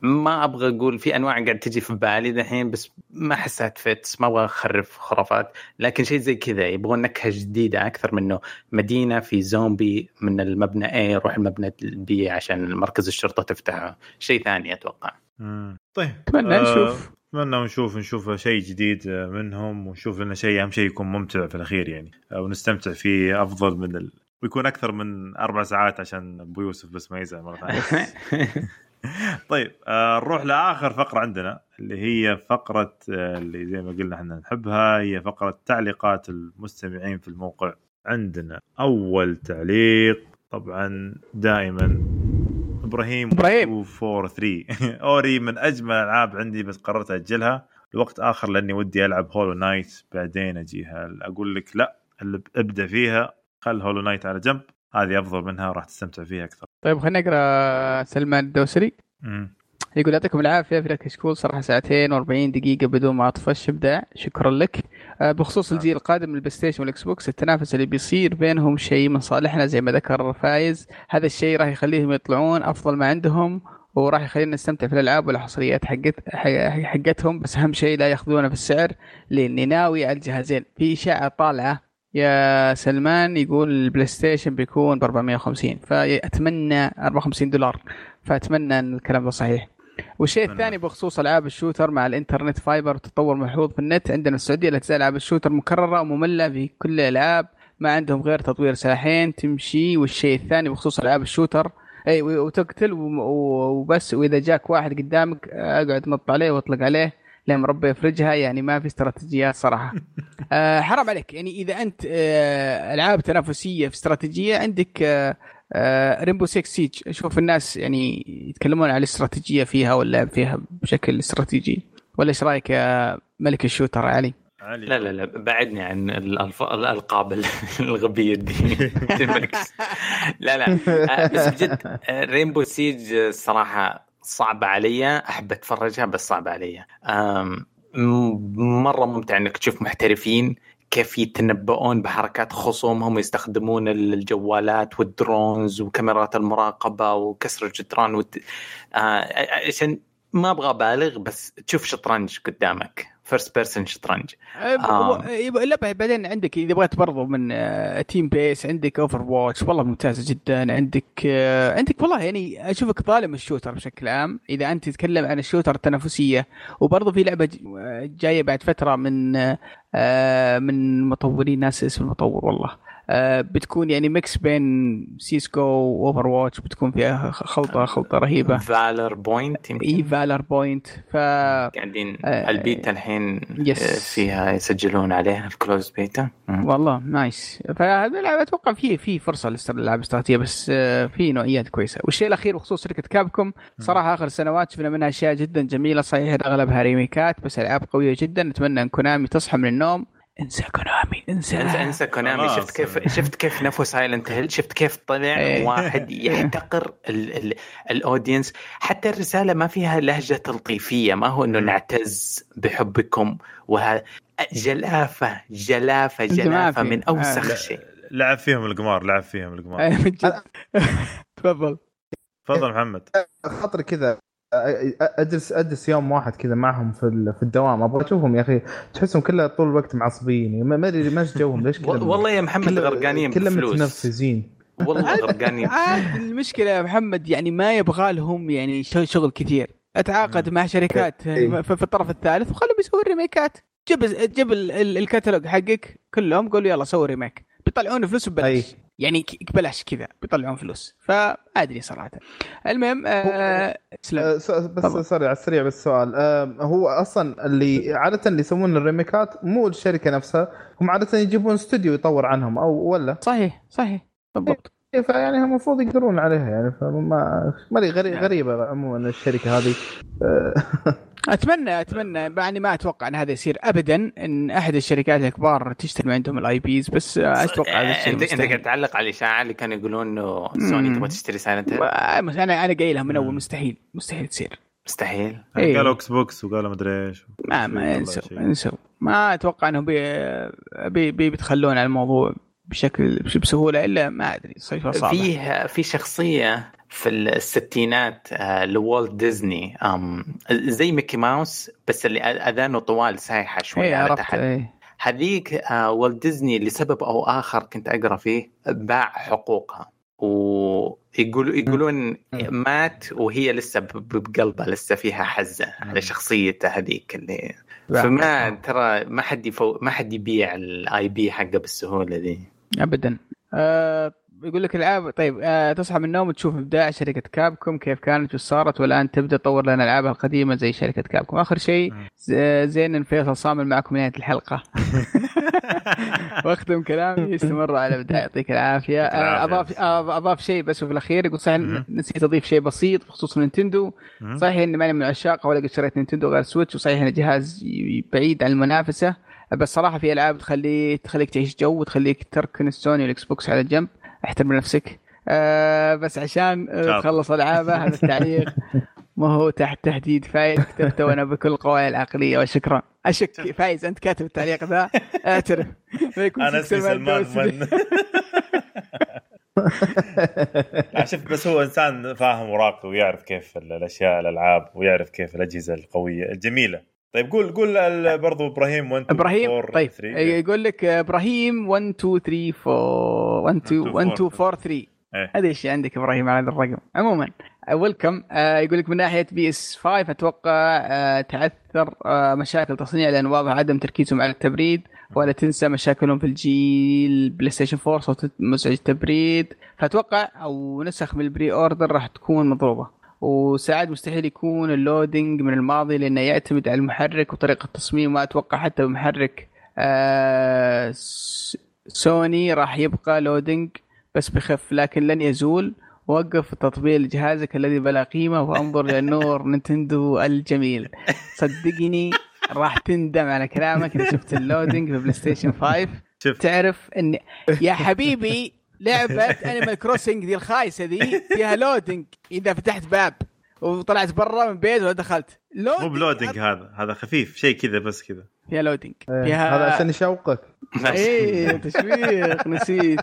ما أبغى أقول في أنواع قاعد تجي في بالي دحين بس ما احسها تفتس ما أبغى أخرف خرافات. لكن شيء زي كذا يبغون نكهة جديدة أكثر منه مدينة في زومبي من المبنى A روح المبنى B عشان مركز الشرطة تفتحه. شيء ثاني أتوقع. مم. طيب اتمنى آه، نشوف. اتمنى نشوف نشوف شيء جديد منهم ونشوف لنا شيء أهم شيء يكون ممتع في الأخير يعني. ونستمتع فيه أفضل من ال... ويكون أكثر من أربع ساعات عشان أبو يوسف بس ما يزعل مرة ثانية. *laughs* طيب آه، نروح لآخر فقرة عندنا اللي هي فقرة آه، اللي زي ما قلنا إحنا نحبها هي فقرة تعليقات المستمعين في الموقع عندنا. أول تعليق طبعا دائما إبراهيم إبراهيم. 243 *laughs* أوري من أجمل الألعاب عندي بس قررت أجلها. لوقت آخر لأني ودي ألعب هولو نايت بعدين اجيها أقول لك لا اللي ابدأ فيها خل Hollow Knight على جنب. هذه أفضل منها وراح تستمتع فيها أكثر. طيب خلينا نقرا سلمان الدوسري. يقول يعطيكم العافية في كشكول صراحة ساعتين و40 دقيقة بدون ما أطفش إبداع. شكرا لك. بخصوص الجيل القادم من البلاي ستيشن وال Xbox التنافس اللي بيصير بينهم شيء من صالحنا زي ما ذكر فايز. هذا الشيء راح يخليهم يطلعون أفضل ما عندهم وراح يخلينا نستمتع في الألعاب والحصريات حقت حق- حقتهم. بس أهم شيء لا يأخذونه في السعر لأني ناوي على الجهازين. في إشاعة طالعة يا سلمان يقول البلاي ستيشن بيكون ب 450 فأتمنى 54 دولار فأتمنى إن الكلام ده صحيح. والشيء. الثاني بخصوص ألعاب ال shooter مع الإنترنت fiber وتطور ملحوظ في النت. عندنا السعودية لا تزال ألعاب ال shooter مكررة ومملة في كل الألعاب. ما عندهم غير تطوير سلاحين تمشي والشيء الثاني بخصوص ألعاب ال shooter. إي وتقتل وبس. وإذا جاك واحد قدامك أقعد نط عليه وأطلق عليه لين ربي يفرجها. يعني ما في استراتيجيات صراحة. *laughs* آه حرام عليك. يعني إذا أنت آه ألعاب تنافسية في استراتيجية عندك آه Rainbow 6 Siege أشوف الناس يعني يتكلمون عن الاستراتيجية فيها واللعب فيها بشكل استراتيجي. ولا إيش رأيك يا ملك ال shooter علي؟ علي. لا لا لا بعدني عن الألف... الألقاب *laughs* الغبية دي. *laughs* لا لا. آه، بس بجد Rainbow Siege صراحة صعبة علي. أحب أتفرجها بس صعبة علي. مرة ممتع إنك تشوف محترفين كيف يتنبؤون بحركات خصومهم ويستخدمون الجوالات وال drones وكاميرات المراقبة وكسر الجدران والت... آه، عشان ما أبغى أبالغ بس تشوف شطرنج قدامك. first person شطرنج آه. آه. لا بعدين عندك إذا بغيت برضو من آه team based عندك Overwatch والله ممتازه جدا عندك آه عندك والله يعني أشوفك ظالم ال shooter بشكل عام إذا أنت تتكلم عن ال shooter التنافسية وبرضو في لعبة آه، جاية بعد فترة من آه من مطورين ناس اسم المطور والله آه بتكون يعني ميكس بين سيسكو واوفر واتش بتكون فيها خلطة خلطة رهيبة. فالر بوينت اي فالر بوينت ف قاعدين آه، البيتا الحين يس. آه، فيها يسجلون عليها الكلوز بيتا والله نايس فهذا اللعبه أتوقع في في فرصة للالعاب الإستراتيجية بس آه، في نوعيات كويسة. والشيء الأخير بخصوص شركة كابكوم صراحة آخر سنوات شفنا منها أشياء جدا جميلة صحيح أغلبها remakeات بس ألعاب قوية جدا. نتمنى إن كونامي تصحى من النوم. انسى كونامي انسى انسى انسى كونامي. شفت كيف شفت كيف نفوا Silent Hill شفت كيف طلع إيه. واحد *laughs* يحتقر ال- ال- ال audience حتى الرسالة ما فيها لهجة تلطيفية ما هو إنه نعتز بحبكم وه جلافة جلافة جلافة. من أوسخ. شيء لعب فيهم القمار لعب فيهم القمار. *laughs* *laughs* تفضل تفضل محمد خاطري كذا اجلس أجلس يوم واحد كذا معهم في ال- في الدوام. أبغى أشوفهم يا أخي. تحسهم كلها طول الوقت معصبين. يعني ما ما أدري ما جوهم. ليش كلهم *laughs* والله يا محمد غرقانين كلهم متنفسين. والله غرقانين. عاد المشكلة يا محمد يعني ما يبغى لهم يعني شغ- شغل كثير. أتعاقد مع شركات إيه. في في الطرف الثالث وخلهم يسووا ال remakeات جيب جيب ال- ال- الكتالوج حقك كلهم قول يلا سووا remake. بيطلعون فلوس ببلاش. يعني ببلاش كذا بيطلعون فلوس. فما ادري صراحة. المهم آه آه، س- بس تفضل. sorry على السريع بس سؤال. آه، هو أصلا اللي عادة اللي يسوون ال remakeات مو الشركة نفسها هم عادة يجيبون استوديو يطور عنهم أو ولا؟ صحيح صحيح. بالضبط. فيعني هم المفروض يقدرون عليها يعني فما ما نعم. غريبة عموما الشركة هذه. آه، *laughs* اتمنى أتمنى يعني ما أتوقع إن هذا يصير ابدا إن أحد الشركات الكبار تشتري من عندهم ال IPs بس أتوقع هذا الشيء انت أنت. قاعد تعلق على الاشاعه اللي كانوا يقولون إنه سوني. تبغى تشتري Silent Hill ما- أنا أنا قايلها من أول. مستحيل مستحيل تصير مستحيل إيه. قالوا Xbox وقالوا مدري إيش ما ما انسوا. انسوا ما أتوقع إنهم بي بي بي بيتخلون عن الموضوع بشكل بسهولة إلا ما أدري صيفه صعبة فيه في شخصية في الستينات آه، لوالت ديزني زي ميكي ماوس بس اللي أذانه طوال سايحة شوي اي على تحت. اي هذيك آه، والت ديزني لسبب أو آخر كنت أقرأ فيه باع حقوقها. ويقولوا يقولون مات وهي لسه بقلبها لسه فيها حزة على شخصيته هذيك اللي فما ترى ما حد يفو ما حد يبيع ال IP حقه بالسهولة دي ابدا. آه يقول لك العاب طيب آه تصحى من النوم وتشوف إبداع شركة كابكوم كيف كانت وش صارت والآن تبدأ تطور لنا ألعابها القديمة زي شركة كابكوم. آخر شيء زين إن فيصل صامل معكم نهاية الحلقة. *laughs* واختم كلامي استمر على الابداع يعطيك العافية. آه،. أضاف آه، أضاف شيء بس في الأخير يقول صحيح. نسيت أضيف شيء بسيط بخصوص نينتندو. صحيح إني ماني من عشاقها ولا قد شريت نينتندو غير سويتش وصحيح انه جهاز بعيد عن المنافسة. بس صراحة في ألعاب تخلي تخليك تعيش جو وتخليك تركن السوني والإكس بوكس على جنب. احترم نفسك آه بس عشان آه. تخلص ألعابه هذا التعليق *laughs* ما هو تحت تهديد فايز. كتبته وأنا بكل قواي العقلية وشكرا. أشك فايز أنت كاتب التعليق ذا. اعترف أنا اسمي سلمان. من. *laughs* شوف بس هو إنسان فاهم وراقي ويعرف كيف ال- الأشياء الألعاب ويعرف كيف الأجهزة القوية الجميلة. طيب قول قول برضو إبراهيم 1 2 إبراهيم 4 طيب 3 يقول لك إبراهيم 1 2 3 4 1 2 1 2 4 3 إيه. هذا إيش عندك إبراهيم على هذا الرقم؟ عموما welcome يقول لك من ناحية PS5 أتوقع آه، تعثر آه، مشاكل تصنيع لأن واضح عدم تركيزهم على التبريد ولا تنسى مشاكلهم في الجيل بلاي ستيشن 4 صوت مزعج التبريد. فأتوقع أو نسخ من ال pre-order راح تكون مضروبة. وساعات مستحيل يكون ال loading من الماضي لأنه يعتمد على المحرك وطريقة التصميم ما أتوقع حتى بمحرك. آه سوني راح يبقى loading بس بخف لكن لن يزول. وقف تطبيق لجهازك الذي بلا قيمة وأنظر للنور نينتندو *laughs* الجميل. صدقني راح تندم على كلامك إذا شفت ال loading في بلاي ستيشن 5 شوف. تعرف إن يا حبيبي *laughs* لعبة انيمال كروسنج دي الخايسة دي فيها loading إذا فتحت باب وطلعت برا من بيت ولا دخلت. loading مو ب loading هذا. هذا خفيف شيء كذا بس كذا. فيها loading إيه، فيها هذا عشان يشوقك. *laughs* إيه تشويق نسيت.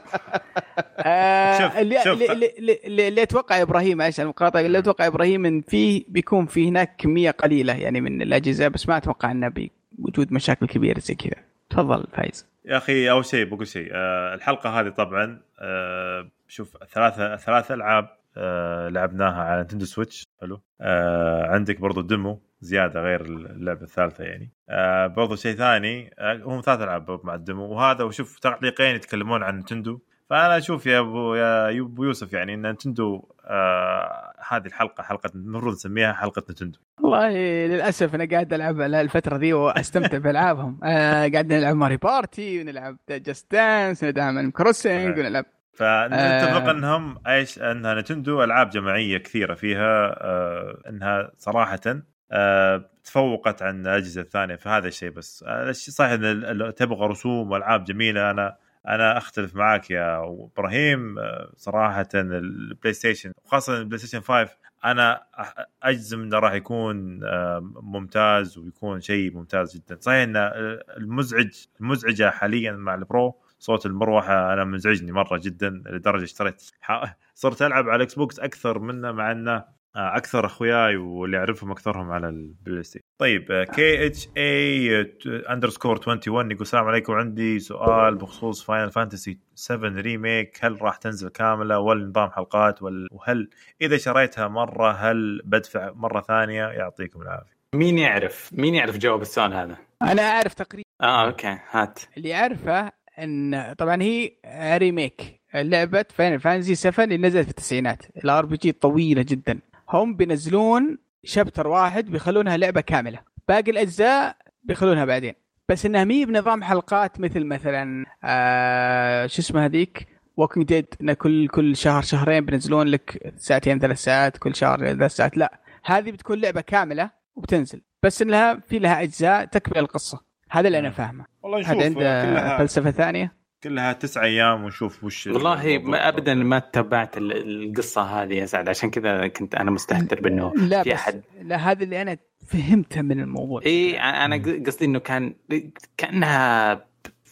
آه شوف- اللي, شوف. اللي, اللي, أتوقع يا إبراهيم معلش على المقاطعة اللي أتوقع يا إبراهيم إن في بيكون في هناك كمية قليلة يعني من الأجهزة بس ما أتوقع انه بوجود مشاكل كبيرة زي كذا. تفضل فايز. يا أخي أول شيء بقول شيء آه الحلقة هذه طبعا آه شوف ثلاثة ثلاث ألعاب آه لعبناها على نتندو سويتش حلو؟ آه عندك برضو demo زيادة غير اللعبة الثالثة يعني. آه برضو شيء ثاني آه هم ثلاث ألعاب مع ال demo وهذا وشوف تعليقين يتكلمون عن نتندو. فأنا أشوف يا ابو يا أبو يوسف يعني إن نتندو آه هذه الحلقة حلقة المفروض نسميها حلقة نتندو. والله للأسف أنا قاعد ألعب الفترة ذي وأستمتع بألعابهم. *laughs* آه قاعد نلعب ماري بارتي ونلعب جاست دانس ونلعب كروسنج ونلعب فنتفق آه. أنهم إيش؟ أنها نتندو ألعاب جماعية كثيرة فيها آه إنها صراحة آه تفوقت عن الأجهزة الثانية في هذا الشيء بس. آه الشيء صحيح إن تبغى رسوم وألعاب جميلة أنا أنا أختلف معك يا إبراهيم صراحة البلاي ستيشن وخاصه البلاي ستيشن 5 أنا أجزم إنه راح يكون آه، ممتاز ويكون شيء ممتاز جدا. صحيح إن آه، المزعج المزعجة حاليا مع البرو صوت المروحة أنا مزعجني مرة جدا لدرجة اشتريت. صرت ألعب على الاكس بوكس أكثر منه مع إنه أكثر أخوياي واللي أعرفهم أكثرهم على البلاي ستيشن طيب KHA underscore 21 يقول السلام عليكم عندي سؤال بخصوص فاينل فانتسي 7 remake هل راح تنزل كاملة؟ ولا نظام حلقات؟ ولا وهل إذا شريتها مرة هل بدفع مرة ثانية؟ يعطيكم العافية. مين يعرف؟ مين يعرف جواب السؤال هذا؟ أنا أعرف تقريبا. آه okay هات. اللي يعرفه إن طبعا هي remake لعبه فاينل فانتسي 7 اللي نزلت في التسعينات. ال RPG طويلة جدا. هم بينزلون chapter واحد بيخلونها لعبة كاملة. باقي الأجزاء بيخلونها بعدين. بس إنها مي بنظام حلقات مثل مثلا آه شو اسمه هذيك؟ ووكينج ديد إن كل كل شهر شهرين بينزلون لك ساعتين ثلاث ساعات كل شهر ثلاث ساعات. لا هذه بتكون لعبة كاملة وبتنزل. بس إنها في لها أجزاء تكمل القصة. هذا اللي أنا فاهمه. والله هذا عنده فلسفة ثانية؟ كلها تسع أيام ونشوف وش والله ما ابدا ما تبعت ال- القصة هذه يا سعد. عشان كذا كنت أنا مستهتر بأنه لا في بس احد لا هذا اللي أنا فهمته من الموضوع. اي أنا ق- قصدي إنه كان كأنها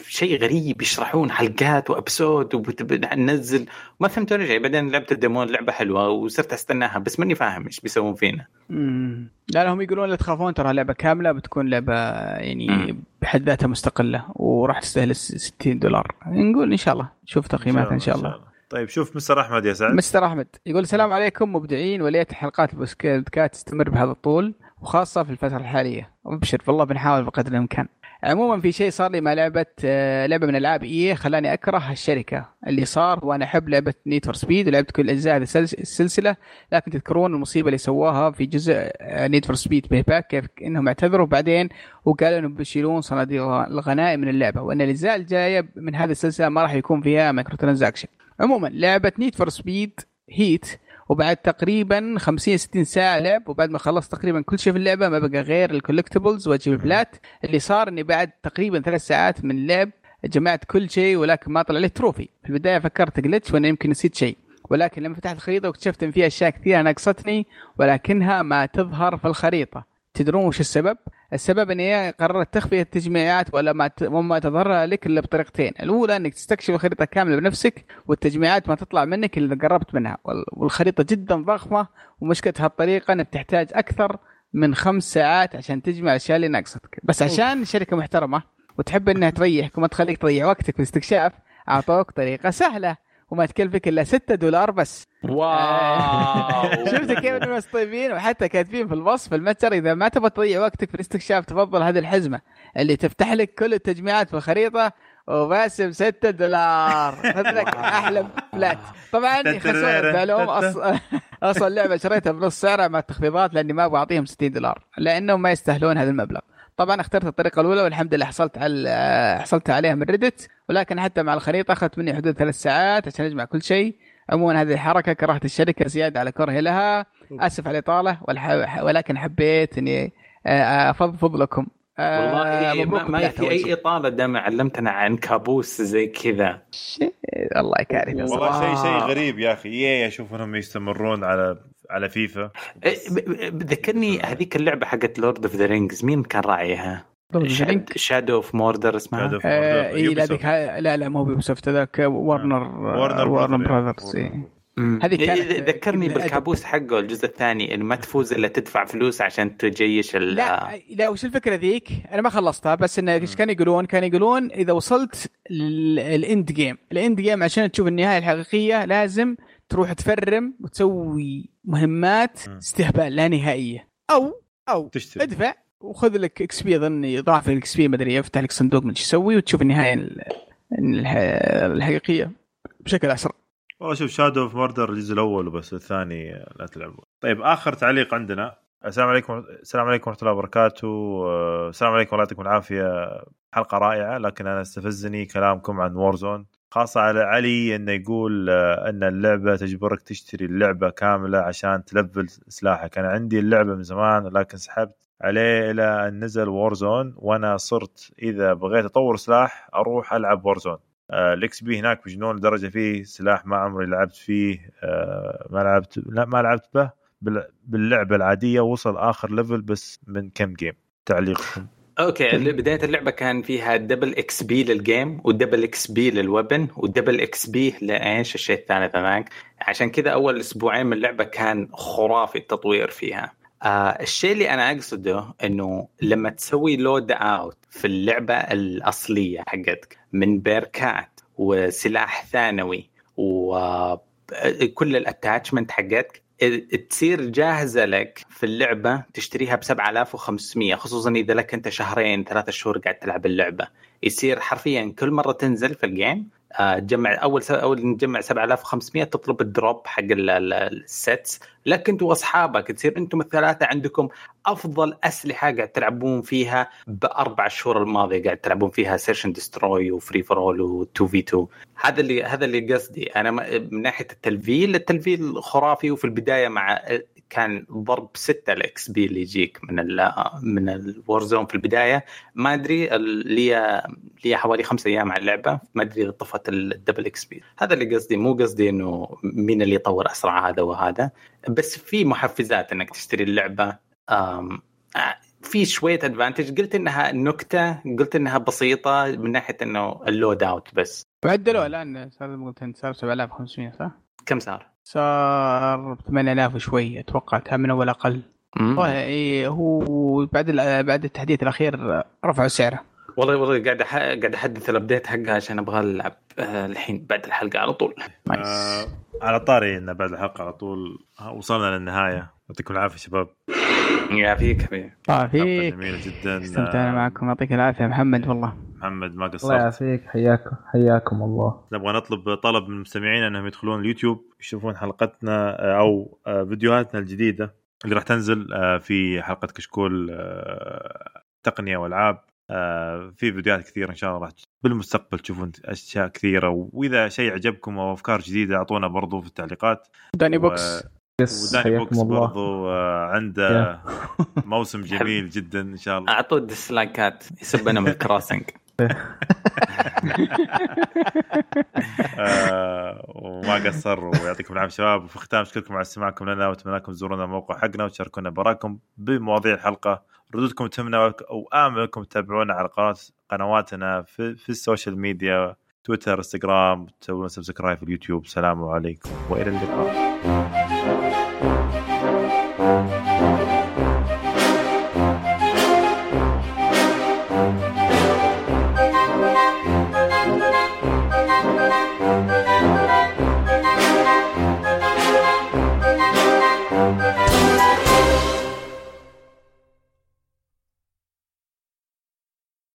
شيء غريب يشرحون حلقات وأبسود وننزل ما فهمت ولا شيء. بعدين لعبت الديمون لعبة حلوة وصرت أستناها بس ماني فاهم إيش بيسوون فينا. مم. لا هم يقولون لا تخافون ترى لعبة كاملة بتكون لعبة يعني مم. بحد ذاتها مستقلة وراح تستاهل 60 دولار. نقول إن شاء الله نشوف تقييماتها إن شاء الله. طيب شوف Mr. أحمد يا سعد. Mr. أحمد يقول السلام عليكم مبدعين وليت حلقات البودكاست تستمر بهذا الطول وخاصة في الفترة الحالية. وابشر والله بنحاول بقدر الإمكان. عموما في شيء صار لي مع لعبة آه، لعبة من ألعاب EA خلاني أكره الشركة. اللي صار وأنا أحب لعبة نيد فور سبيد ولعبت كل أجزاء هذه السلس- السلسلة لكن تذكرون المصيبة اللي سووها في جزء نيد فور سبيد باك كيف إنهم اعتذروا بعدين وقالوا إنهم بيشيلون صناديق الغنائم من اللعبة. وإن الإجزاء الجاية من هذه السلسلة ما راح يكون فيها microtransaction عموما لعبة نيد فور سبيد هيت وبعد تقريبا 50 60 ساعة لعب وبعد ما خلصت تقريبا كل شيء في اللعبة ما بقى غير ال collectibles والجبلات اللي صار إني بعد تقريبا ثلاث ساعات من اللعب جمعت كل شيء ولكن ما طلع لي trophy في البداية فكرت glitch وأنا يمكن نسيت شيء. ولكن لما فتحت الخريطة واكتشفت إن فيها أشياء كثيرة ناقصتني ولكنها ما تظهر في الخريطة. تدرون وش السبب؟ السبب إن EA قررت تخفي التجميعات ولا ما ت... وما تظهر لك إلا بطريقتين، الأولى إنك تستكشف الخريطة كاملة بنفسك والتجميعات ما تطلع منك إلا إذا قربت منها، وال- والخريطة جدا ضخمة ومشكله هالطريقه إنك تحتاج أكثر من خمس ساعات عشان تجمع الاشياء اللي ناقصتك، بس عشان شركة محترمة وتحب إنها تريحك وما تخليك تضيع وقتك في الاستكشاف أعطوك طريقة سهلة. وما تكلفك إلا 6 دولار بس. واو. *laughs* شفت كيف الناس طيبين وحتى كاتبين في الوصف المتجر إذا ما تبغى تضيع وقتك في الاستكشاف تفضل هذه الحزمة اللي تفتح لك كل التجميعات في الخريطة وبس ب 6 دولار *laughs* لك أحلى فلات طبعا يخسرون فعلهم أصلا أصلا اللعبة شريتها بنص سعرها مع التخفيضات لأني ما أبغى أعطيهم 60 دولار لأنهم ما يستاهلون هذا المبلغ. طبعا اخترت الطريقة الأولى والحمد لله حصلت على حصلت عليها من ريدت ولكن حتى مع الخريطة أخذت مني حدود ثلاث ساعات عشان أجمع كل شيء. عموما هذه الحركة كرهت الشركة زيادة على كرهي لها. آسف على الإطالة. والح- ولكن حبيت إني آه، افضفض لكم. آه، والله مبروك ما, في. أي إطالة دام علمتنا عن كابوس زي كذا. الله يكارك والله شيء شيء غريب يا أخي. اي أشوف إنهم يستمرون على على فيفا إيه، ذكرني هذيك اللعبة حقت لورد اوف ذا رينجز مين كان راعيها؟ شادو اوف موردر اسمها Shadow of آه،. اي لا. ذيك ها- لا لا مو بيوسفت ذاك وارنر Warner وارنر Brother. براذرز. هذه إيه، ذكرني بالكابوس حقه الجزء الثاني اللي ما تفوز إلا تدفع فلوس عشان تجيش ال لا لا وش الفكرة ذيك؟ أنا ما خلصتها بس إنه إيش كانوا يقولون؟ كانوا يقولون إذا وصلت لل end game، ال end game عشان تشوف النهاية الحقيقية لازم تروح تفرم وتسوي مهمات. استهبال لا نهائية. أو أو تشتري. ادفع وخذ لك XP اظني ضعف ال XP مدري يفتح لك صندوق من إيش يسوي وتشوف النهاية ال- الح- الحقيقية بشكل أسرع. والله شوف Shadow of Mordor الجزء الأول وبس الثاني لا تلعبوا طيب آخر تعليق عندنا. السلام عليكم السلام عليكم ورحمة الله وبركاته. آه، السلام عليكم الله يعطيكم العافية. حلقة رائعة لكن أنا استفزني كلامكم عن Warzone خاصة على علي إنه يقول آه، إن اللعبة تجبرك تشتري اللعبة كاملة عشان تلفل سلاحك، أنا عندي اللعبة من زمان لكن سحبت عليه إلى أن نزل Warzone وأنا صرت إذا بغيت أطور سلاح أروح ألعب Warzone. آه، ال XP هناك مجنون لدرجه فيه سلاح ما عمري لعبت فيه آه، ما لعبت لا ما لعبت به. بال- باللعبة العادية وصل آخر level بس من كم game تعليقكم. okay بداية اللعبة كان فيها double XP لل game و double XP لل weapon و double XP لإيش؟ الشيء الثالث هذاك عشان كذا أول أسبوعين من اللعبة كان خرافي التطوير فيها. آه الشيء اللي أنا أقصده إنه لما تسوي loadout في اللعبة الأصلية حقتك من بيركات وسلاح ثانوي وكل ال attachment حقتك تصير جاهزة لك في اللعبة تشتريها ب 7500 خصوصا إذا لك أنت شهرين ثلاثة شهور قاعد تلعب اللعبة. يصير حرفيا كل مرة تنزل في ال game تجمع أول. أول نجمع 7500 تطلب ال drop حق ال- ال- sets لك انت واصحابك تصير أنتم الثلاثة عندكم أفضل أسلحة قاعد تلعبون فيها بأربع شهور الماضية قاعد تلعبون فيها search and destroy و free for all و2 في 2 هذا اللي هذا اللي قصدي أنا من ناحية التلفيل التلفيل خرافي وفي البداية مع كان ضرب ستة ال XP اللي يجيك من ال من ال Warzone في البداية. ما أدري لي لي حوالي خمس أيام على اللعبة. ما أدري إذا طفت ال double XP هذا اللي قصدي. مو قصدي إنه مين اللي يطور أسرع هذا وهذا. بس في محفزات إنك تشتري اللعبة. في شوية advantage قلت إنها نكتة قلت إنها بسيطة من ناحية إنه ال loadout بس. وعدلوه الآن صار قلت انت صار 7500 صح؟ كم صار؟ صار 8000 وشوي أتوقع كان من أول أقل. والله إيه هو بعد ال- بعد التحديث الأخير رفعوا سعره. والله والله قاعد أح... قاعد أحدث ال update حقها عشان أبغى ألعب آه، الحين بعد الحلقة على طول. nice آه على طاري ان بعد الحلقة على طول. وصلنا للنهاية. يعطيكم العافية شباب. يعافيك حبيبي. طه حلقة فيك جميلة جدا. استمتعنا آه، معكم. يعطيك العافية محمد والله. محمد ما الله قصرت. يعافيك حياكم حياكم الله. نبغى نطلب طلب من المستمعين انهم يدخلون اليوتيوب يشوفون حلقتنا آه، أو آه، فيديوهاتنا الجديدة اللي راح تنزل آه، في حلقة كشكول تقنية والعاب في فيديوهات كثيرة إن شاء الله راح بالمستقبل تشوفون أشياء كثيرة وإذا شيء عجبكم أو أفكار جديدة أعطونا برضو في التعليقات. داني بوكس. يس وداني بوكس الله. برضو عنده موسم *laughs* جميل جدا إن شاء الله. أعطوه ديسلايكات يسبنا من الكروسنج *laughs* آه، وما قصر ويعطيكم العافية شباب. وفي الختام أشكركم على استماعكم لنا وأتمنى لكم تزورونا الموقع حقنا وتشاركونا براكم بمواضيع الحلقة. ردودكم تهمنا وامل انكم تتابعونا على قنوات قنواتنا في, في السوشيال ميديا تويتر إنستغرام تسوون سبسكرايب في اليوتيوب. السلام عليكم وإلى اللقاء.